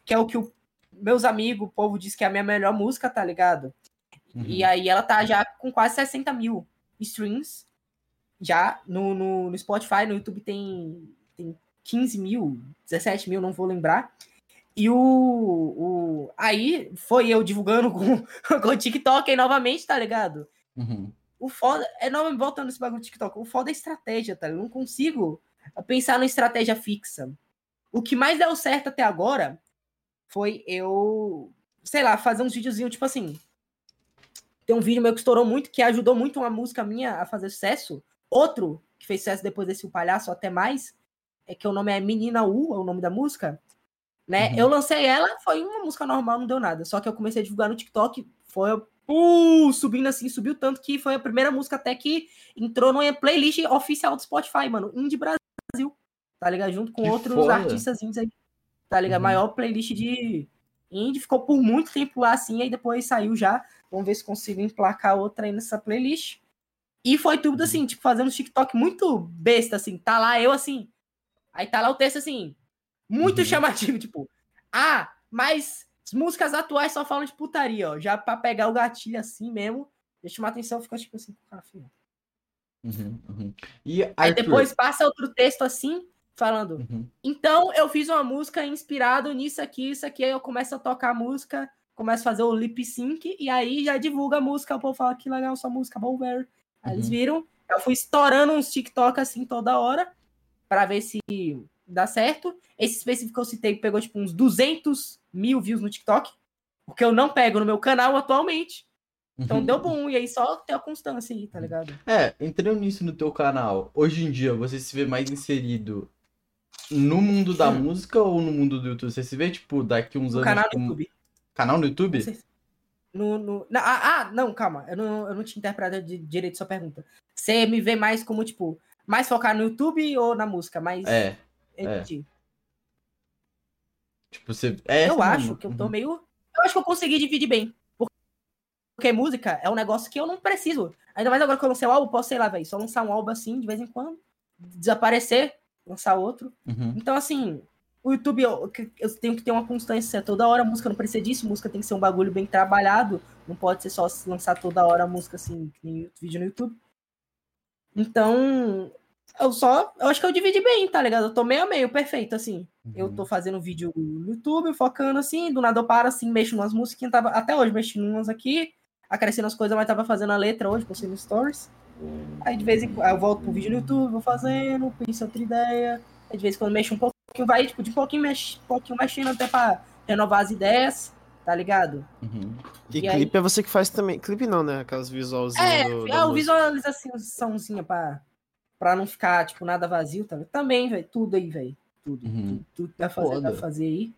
que é o que o, meus amigos, o povo diz que é a minha melhor música, tá ligado? Uhum. E aí ela tá já com quase 60 mil streams. Já no, no, no Spotify, no YouTube tem, tem 15 mil, 17 mil, não vou lembrar. E o, o. Aí foi eu divulgando [LAUGHS] com, com o TikTok aí novamente, tá ligado? Uhum. O foda. É não voltando nesse bagulho do TikTok. O foda é estratégia, tá? Eu não consigo pensar numa estratégia fixa. O que mais deu certo até agora foi eu, sei lá, fazer uns videozinhos, tipo assim. Tem um vídeo meu que estourou muito, que ajudou muito uma música minha a fazer sucesso. Outro, que fez sucesso depois desse O Palhaço, até mais, é que o nome é Menina U, é o nome da música. Né? Uhum. Eu lancei ela, foi uma música normal, não deu nada. Só que eu comecei a divulgar no TikTok, foi uh, subindo assim, subiu tanto que foi a primeira música até que entrou numa playlist oficial do Spotify, mano. Indie Brasil. Tá ligado? Junto com Que outros foda. artistas indies aí. Tá ligado? Uhum. Maior playlist de indie. Ficou por muito tempo lá assim, aí depois saiu já. Vamos ver se consigo emplacar outra aí nessa playlist. E foi tudo assim, tipo, fazendo um TikTok muito besta, assim. Tá lá eu assim. Aí tá lá o texto assim. Muito Uhum. chamativo, [LAUGHS] tipo. Ah, mas as músicas atuais só falam de putaria, ó. Já pra pegar o gatilho assim mesmo. Deixa chamar atenção, fica tipo assim, cara, filho. Uhum. Uhum. E Aí Arthur? depois passa outro texto assim, falando. Uhum. Então eu fiz uma música inspirado nisso aqui, isso aqui, aí eu começo a tocar a música, começo a fazer o lip sync, e aí já divulga a música, o povo fala que legal sua música, bom velho. Aí eles Uhum. viram, eu fui estourando uns TikTok assim toda hora, pra ver se dá certo. Esse específico que eu citei pegou tipo uns 200 mil views no TikTok, porque eu não pego no meu canal atualmente. Então Uhum. deu bom, e aí só ter a constância aí, tá ligado? É, entrando nisso no teu canal, hoje em dia você se vê mais inserido no mundo da Hum. música ou no mundo do YouTube? Você se vê, tipo, daqui uns No anos. canal do como- YouTube. Canal no YouTube? No, no- na- ah, ah, não, calma. Eu não, eu não tinha interpretado de- direito sua pergunta. Você me vê mais como, tipo, mais focado no YouTube ou na música? Mais. É, é. entendi. tipo, você. É eu acho que eu tô Uhum. meio. Eu acho que eu consegui dividir bem. Por- Porque música é um negócio que eu não preciso. Ainda mais agora que eu lancei o álbum, posso, sei lá, velho, só lançar um álbum assim, de vez em quando, desaparecer, lançar outro. Uhum. Então, assim, o YouTube, eu, eu tenho que ter uma constância toda hora. A música não precisa disso. Música tem que ser um bagulho bem trabalhado. Não pode ser só lançar toda hora a música, assim, que nem vídeo no YouTube. Então, eu só. Eu acho que eu dividi bem, tá ligado? Eu tô meio a meio, perfeito, assim. Eu Uhum. tô fazendo vídeo no YouTube, focando assim, do nada eu paro assim, mexo umas musiquinhas, tava até hoje mexendo umas aqui, acrescendo as coisas, mas tava fazendo a letra hoje, postei no Stories. Aí de vez em quando eu volto pro vídeo no YouTube, vou fazendo, penso outra ideia. Aí de vez em quando mexo um pouquinho, vai tipo, de pouquinho, mexe, pouquinho mexendo até pra renovar as ideias, tá ligado? Uhum. E, E aí- clipe é você que faz também. Clipe não, né? Aquelas visualzinhas É, do, ah, o visualizaçãozinha pra, pra não ficar, tipo, nada vazio, tá? Também, velho, tudo aí, velho. Tudo, Uhum. tudo, tudo que dá pra fazer, dá pra fazer aí.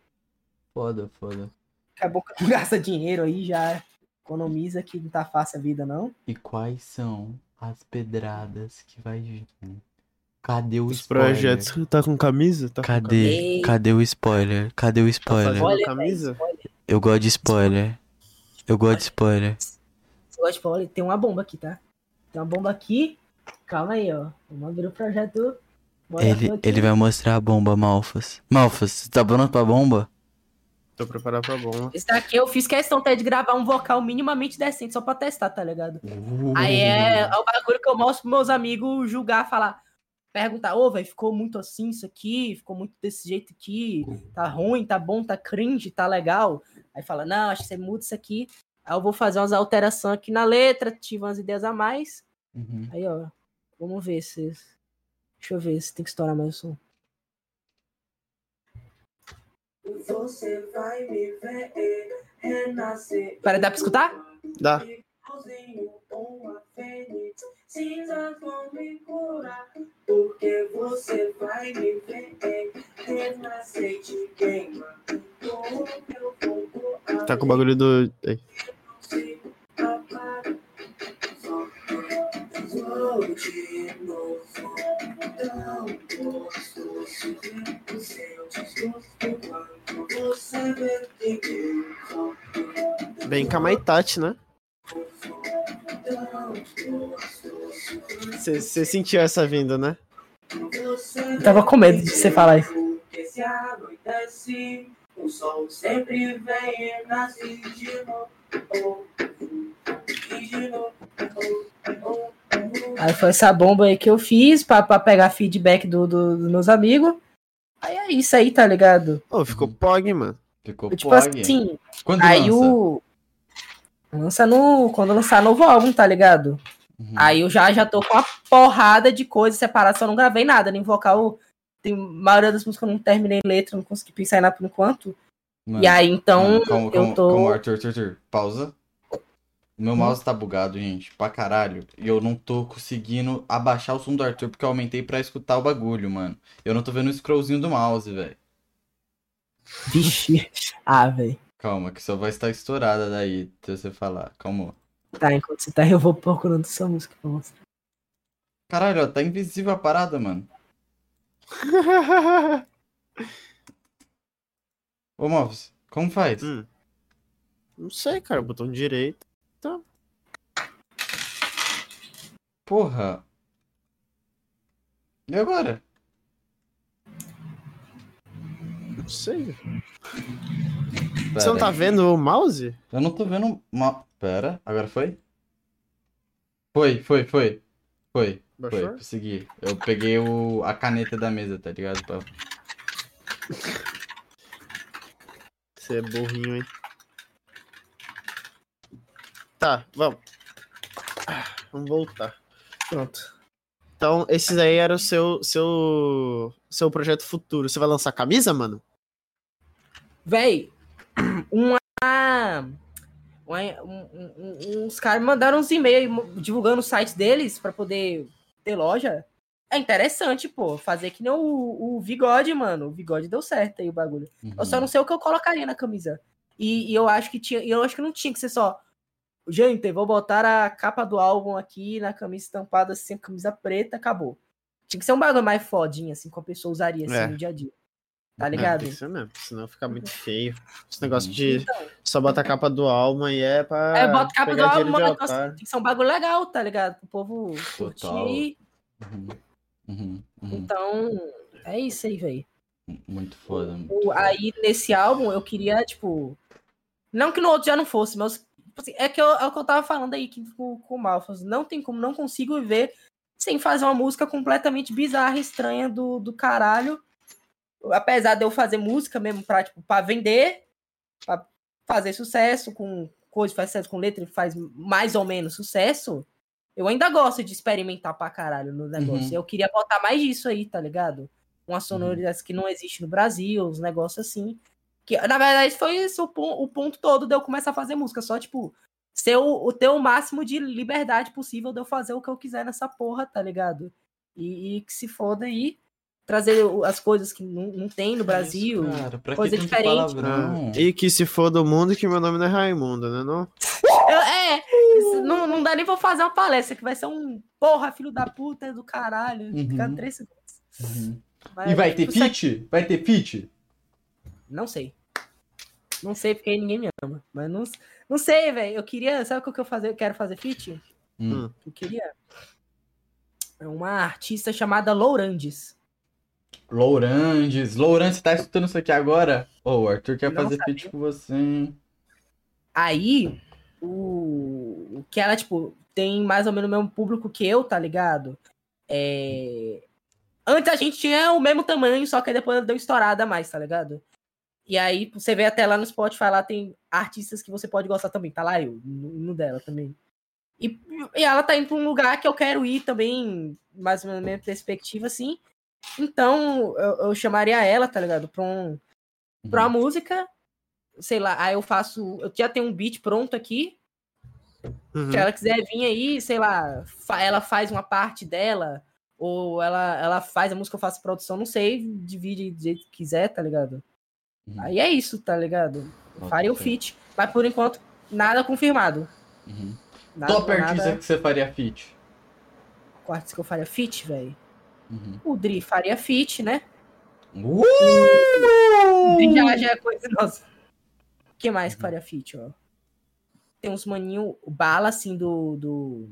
Foda, foda. acabou que [LAUGHS] gasta dinheiro aí, já economiza que não tá fácil a vida, não. E quais são as pedradas que vai vir? Cadê o Os spoiler? projetos. Tá com camisa? Tá com camisa? Cadê? Cadê o spoiler? Cadê o Tá spoiler? Olha, camisa? Eu gosto de spoiler. Eu gosto de spoiler. Você gosta de olha, tem uma bomba aqui, tá? Tem uma bomba aqui. Calma aí, ó. Vamos abrir o projeto. Bora Ele, ele vai mostrar a bomba, Malfas. Malfas, você tá pronto pra bomba? Tô preparado pra bom. Esse daqui eu fiz questão até de gravar um vocal minimamente decente, só pra testar, tá ligado? Aí é, é o bagulho que eu mostro pros meus amigos julgar, falar. Perguntar, ô, velho, ficou muito assim isso aqui, ficou muito desse jeito aqui, tá ruim, tá bom, tá cringe, tá legal. Aí fala, não, acho que você muda isso aqui. Aí eu vou fazer umas alterações aqui na letra, tive umas ideias a mais. Uhum. Aí, ó, vamos ver se. Deixa eu ver se tem que estourar mais o som. Você vai me ver renascer. Pera, dá pra escutar? Dá. Cinzas vão me curar. Porque você vai me ver renascer de queima. Voar, Tá com o bagulho do. Ei. Vou de novo. Tão gostoso ver o seu desgosto quando você vê que eu sou. Bem Kamaitachi, né? Você sentiu essa vinda, né? Eu tava com medo de você falar isso. Anoitece, o sol sempre vem e nasce de novo. Oh, oh, oh, Aí foi essa bomba aí que eu fiz pra, pra pegar feedback do, do- dos meus amigos. Aí é isso aí, tá ligado? Ô, ficou pog, mano. Ficou tipo pog. assim, Quando aí lança? o. Lança no. Quando lançar novo álbum, tá ligado? Uhum. Aí eu já, já tô com uma porrada de coisas separadas, só não gravei nada, nem vocal. Tem, a maioria das músicas eu não terminei letra, não consegui pensar em nada por enquanto. Mano, e aí, então, mano, calma, eu calma, tô. calma, Arthur, Arthur, Arthur, pausa. O meu mouse tá bugado, gente, pra caralho. E eu não tô conseguindo abaixar o som do Arthur porque eu aumentei pra escutar o bagulho, mano. Eu não tô vendo o scrollzinho do mouse, velho. Vixe. [LAUGHS] Ah, velho. Calma, que só vai estar estourada daí, se você falar. Calma. Tá, enquanto você tá, eu vou procurando essa música pra mostrar. Caralho, ó, tá invisível a parada, mano. [LAUGHS] Ô, Moves, como faz? Hum. Não sei, cara. Botão direito. Porra. E agora? Não sei. Pera Você não tá aí. vendo o mouse? Eu não tô vendo uma. Pera, agora foi? Foi, foi, foi. Foi, foi, Baixou? consegui. Eu peguei o... a caneta da mesa, tá ligado? Pra- Você é burrinho, hein? Tá, vamos. Ah, Vamos voltar. Pronto. Então, esses aí era o seu, seu, seu projeto futuro. Você vai lançar camisa, mano? Véi, [CLEARS THROAT] uma. uma- um- um- um- uns caras me mandaram uns e-mails divulgando o site deles pra poder ter loja. É interessante, pô. Fazer que nem o, o Vigode, mano. O Vigode deu certo aí o bagulho. Eu só Uhum. não sei o que eu colocaria na camisa. E, e eu acho que tinha. e Eu acho que não tinha que ser só. Gente, vou botar a capa do álbum aqui na camisa estampada assim, camisa preta, acabou. Tinha que ser um bagulho mais fodinho, assim, que a pessoa usaria assim, É. no dia a dia. Tá É, ligado? tem que ser mesmo, senão fica muito feio. Esse negócio de Então, só botar a capa do álbum aí é pra é, bota capa do álbum, mano, otário. tem que ser um bagulho legal, tá ligado? Pro povo Total. curtir. Uhum. Uhum. Uhum. Então, é isso aí, velho. Muito foda. muito O- foda. Aí, nesse álbum, eu queria, tipo. Não que no outro já não fosse, mas. Tipo assim, é, que eu, é o que eu tava falando aí que, com, com o Malfas. Não tem como, não consigo viver sem fazer uma música completamente bizarra, estranha do, do caralho. Apesar de eu fazer música mesmo pra, tipo, pra vender, pra fazer sucesso com coisa, faz sucesso com letra e faz mais ou menos sucesso. Eu ainda gosto de experimentar pra caralho no negócio. Uhum. Eu queria botar mais disso aí, tá ligado? Uma sonoridade que não existe no Brasil, uns negócios assim. Que, na verdade, foi isso o, o ponto todo de eu começar a fazer música. Só, tipo, ser o, o ter o máximo de liberdade possível de eu fazer o que eu quiser nessa porra, tá ligado? E, e que se foda aí. Trazer o- as coisas que não, não tem no Brasil. Cara, pra coisa que diferente. palavrão? E que se for do mundo que meu nome não é Raimundo, né não? Eu- é, isso não, não dá nem pra fazer uma palestra, que vai ser um porra, filho da puta do caralho. Uhum. Ficar três segundos. Uhum. Mas, E vai ter tipo, isso feat? Vai ter feat? Não sei. Não sei porque ninguém me ama. Mas não, não sei, velho. Eu queria. Sabe o que eu fazer, quero fazer feat? Hum. Eu queria. É uma artista chamada Lourandes. Lourandes. Lourandes, tá escutando isso aqui agora? Ô, o Arthur quer Não fazer sabia. feat com você, hein? Aí, o, o que ela, tipo, tem mais ou menos o mesmo público que eu, tá ligado? É... Antes a gente tinha o mesmo tamanho, só que aí depois ela deu estourada a mais, tá ligado? E aí, você vê até lá no Spotify, lá tem artistas que você pode gostar também. Tá lá eu, no, no dela também. E, e ela tá indo pra um lugar que eu quero ir também, mais ou menos na minha perspectiva, assim. Então, eu, eu chamaria ela, tá ligado? Pra, um, pra uma música. Sei lá, aí eu faço. Eu já tenho um beat pronto aqui. Uhum. Se ela quiser vir aí, sei lá, fa- ela faz uma parte dela, ou ela, ela faz a música, eu faço produção, não sei, divide do jeito que quiser, tá ligado? Uhum. Aí é isso, tá ligado? Bota Faria o feat. Mas por enquanto, nada confirmado. Uhum. Nada, Top artista nada que você faria feat? com artista que eu faria feat, velho. Uhum. O Dri faria feat, né? Uh! O Dri já, já é coisa nossa. O que mais que faria feat, ó? Tem uns maninho, o Bala, assim, do. do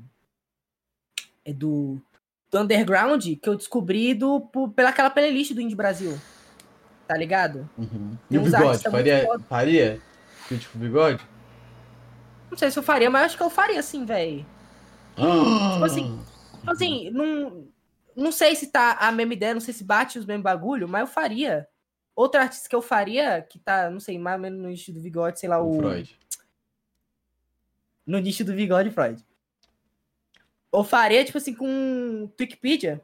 é do, do Underground, que eu descobri do, por, pela aquela playlist do Indie Brasil. Tá ligado? Uhum. E o bigode? Faria, faria feat com o bigode? Não sei se eu faria, mas acho que eu faria sim, velho. Tipo assim, tipo assim, não, não sei se tá a mesma ideia, não sei se bate os mesmos bagulho, mas eu faria. Outro artista que eu faria, que tá, não sei, mais ou menos no nicho do bigode, sei lá, O o. Freud. No nicho do bigode, Freud. Eu faria, tipo assim, com Wikipedia.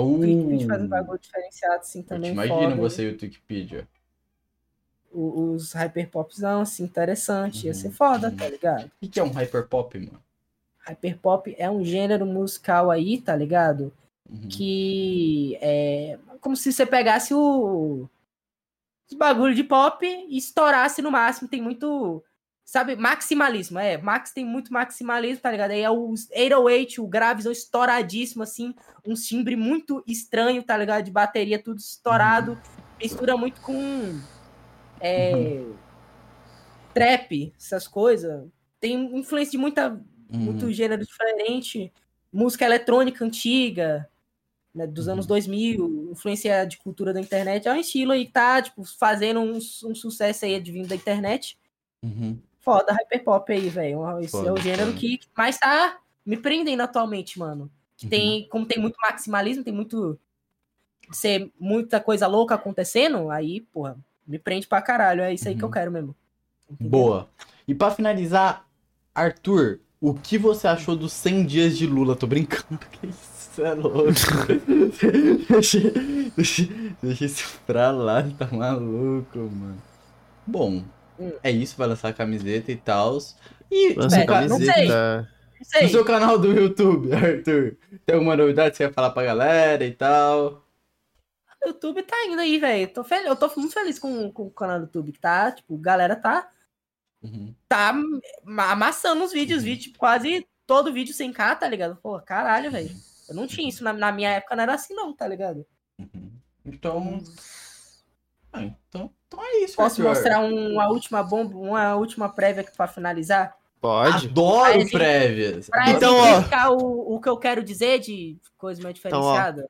O Wikipedia faz um Uh, bagulho diferenciado, assim, eu também. imagino foda. você e o Wikipedia. O- Os hyperpopzão, assim, interessante. Ia ser Uhum, foda, uhum. tá ligado? O que, que é um hyperpop, mano? Hyperpop é um gênero musical aí, tá ligado? Uhum. que é como se você pegasse o os bagulho de pop e estourasse no máximo. Tem muito, sabe, maximalismo. É, Max tem muito maximalismo, tá ligado? Aí é o 808, o gravizão estouradíssimo, assim, um timbre muito estranho, tá ligado? De bateria, tudo estourado. Mistura muito com é, trap, essas coisas. Tem influência de muita Uhum. muito gênero diferente, música eletrônica antiga, né, dos Uhum. anos 2000, influência de cultura da internet, é um estilo aí que tá, tipo, fazendo um, um sucesso aí advindo da internet. Uhum. Foda, hyperpop aí, velho. Esse é Foda, o gênero foda. que mais tá me prendendo atualmente, mano. Que Uhum. tem, como tem muito maximalismo, tem muito ser muita coisa louca acontecendo, aí, porra, me prende pra caralho, é isso aí que eu Uhum. quero mesmo. Entendeu? Boa. E pra finalizar, Arthur, o que você achou dos 100 dias de Lula? Tô brincando, [LAUGHS] que isso é louco. [LAUGHS] deixa, deixa, deixa isso pra lá, tá maluco, mano. Bom, Hum. é isso, vai lançar a camiseta e tal. E Lança no, Velho, ca- não sei. camiseta. Não sei. no seu canal do YouTube, [LAUGHS] Arthur, tem alguma novidade que você quer falar pra galera e tal? O YouTube tá indo aí, velho. Tô fel- Eu tô muito feliz com, com o canal do YouTube, que tá, tipo, galera tá, Uhum. tá ma- amassando os vídeos, vídeo, tipo, quase todo vídeo sem K, tá ligado? Pô, caralho, velho. Eu não tinha isso, na, na minha época não era assim não, tá ligado? Uhum. Então. Ah, então, então é isso, Posso Arthur. mostrar um- uma última bomba, uma última prévia aqui pra finalizar? Pode. Adoro Mas, prévias. Pra Então, ó. o, o que eu quero dizer de coisa mais Então, diferenciada.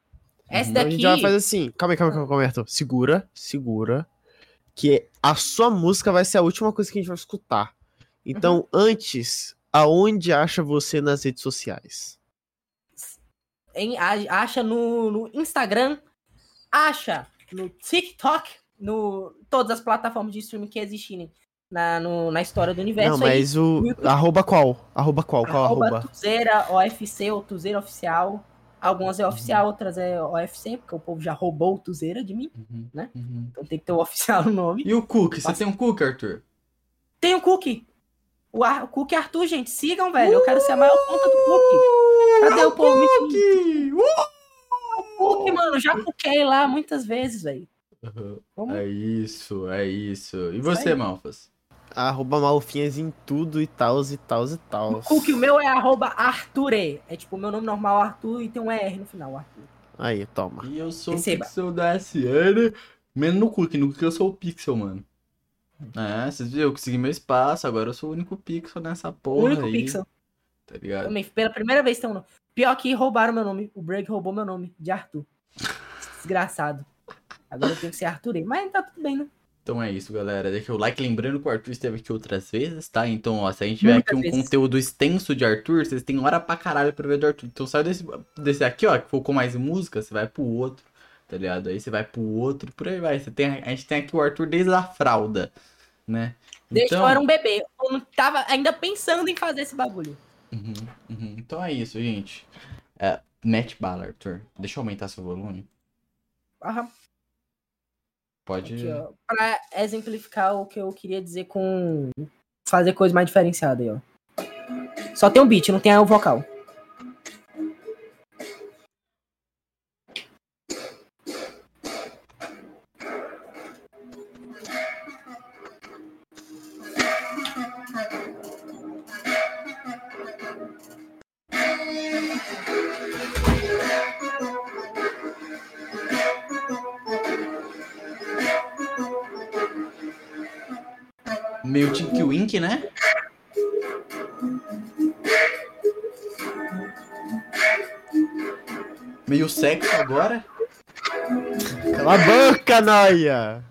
Essa Então, Então a daqui... gente vai fazer assim. Calma aí, calma aí, calma aí, calma aí, Arthur. Segura, segura. Que a sua música vai ser a última coisa que a gente vai escutar. Então, Uhum. antes, aonde acha você nas redes sociais? em- a- acha no, no Instagram, acha no TikTok, no todas as plataformas de streaming que existirem na, no- na história do universo. Não, aí, mas o. no YouTube. Arroba qual? Arroba qual? Qual arroba arroba? Tuzeira OFC ou Tuzeira Oficial. Algumas é oficial, outras é OFC, porque o povo já roubou o Tuzeira de mim, Uhum, né? uhum. então tem que ter o oficial no nome. E o cookie? Você tem um cookie, Arthur? Tem o Cookie. O, Ar, o Cookie Arthur, gente, sigam, velho. Eu quero ser a maior conta do Cookie. Cadê o povo? Cookie! Uh! Cookie, mano, já cookiei lá muitas vezes, velho. Uhum. É isso, é isso. E você, aí. Malfas? Arroba malufinhas em tudo e tal, e tal, e tal. O Cookie, o meu é arroba Arture. É tipo o meu nome normal, Arthur, e tem um R no final, Arthur. Aí, toma. E eu sou Receba. o Pixel da Siana. Menos no cookie, no cookie eu sou o Pixel, mano. É, vocês viram? Eu consegui meu espaço, agora eu sou o único Pixel nessa o porra único aí. pixel. Tá ligado? Também, pela primeira vez tem um nome. Pior que roubaram meu nome. O Break roubou meu nome, de Arthur. [LAUGHS] Desgraçado. Agora eu tenho que ser Arthur. Mas tá tudo bem, né? Então é isso, galera. Deixa o like. Lembrando que o Arthur esteve aqui outras vezes, tá? Então, ó, se a gente tiver Muitas aqui um vezes. conteúdo extenso de Arthur, vocês têm hora pra caralho pra ver do Arthur. Então sai desse, desse aqui, ó, que focou mais em música, você vai pro outro, tá ligado? Aí você vai pro outro, por aí vai. Você tem, a gente tem aqui o Arthur desde a fralda, né? Desde Então- que eu era um bebê. Eu não tava ainda pensando em fazer esse bagulho. Uhum, uhum. Então é isso, gente. É, mete bala, Arthur. Deixa eu aumentar seu volume. Aham. Pode. Pra exemplificar o que eu queria dizer com fazer coisa mais diferenciada aí, ó. Só tem um beat, não tem o vocal. Né? Meio sexo agora. Cala a boca, Noia!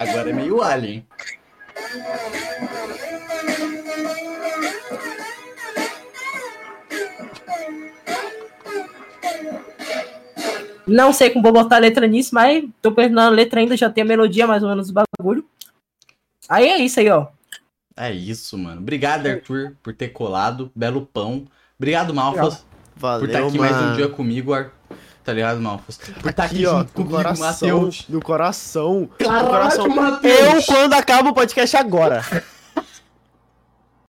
Agora é meio alien. Não sei como vou botar a letra nisso, mas tô pensando na letra ainda, já tem a melodia mais ou menos do bagulho. Aí é isso aí, ó. É isso, mano. Obrigado, Arthur, por ter colado. Belo pão. Obrigado, Malfas, Valeu, por estar aqui mano. mais um dia comigo, Ar... tá ligado, Malfas? Por estar aqui, Aqui, ó, junto do comigo, coração, Matheus. do coração. do Caralho, coração. Matheus! Eu, quando acaba o podcast agora.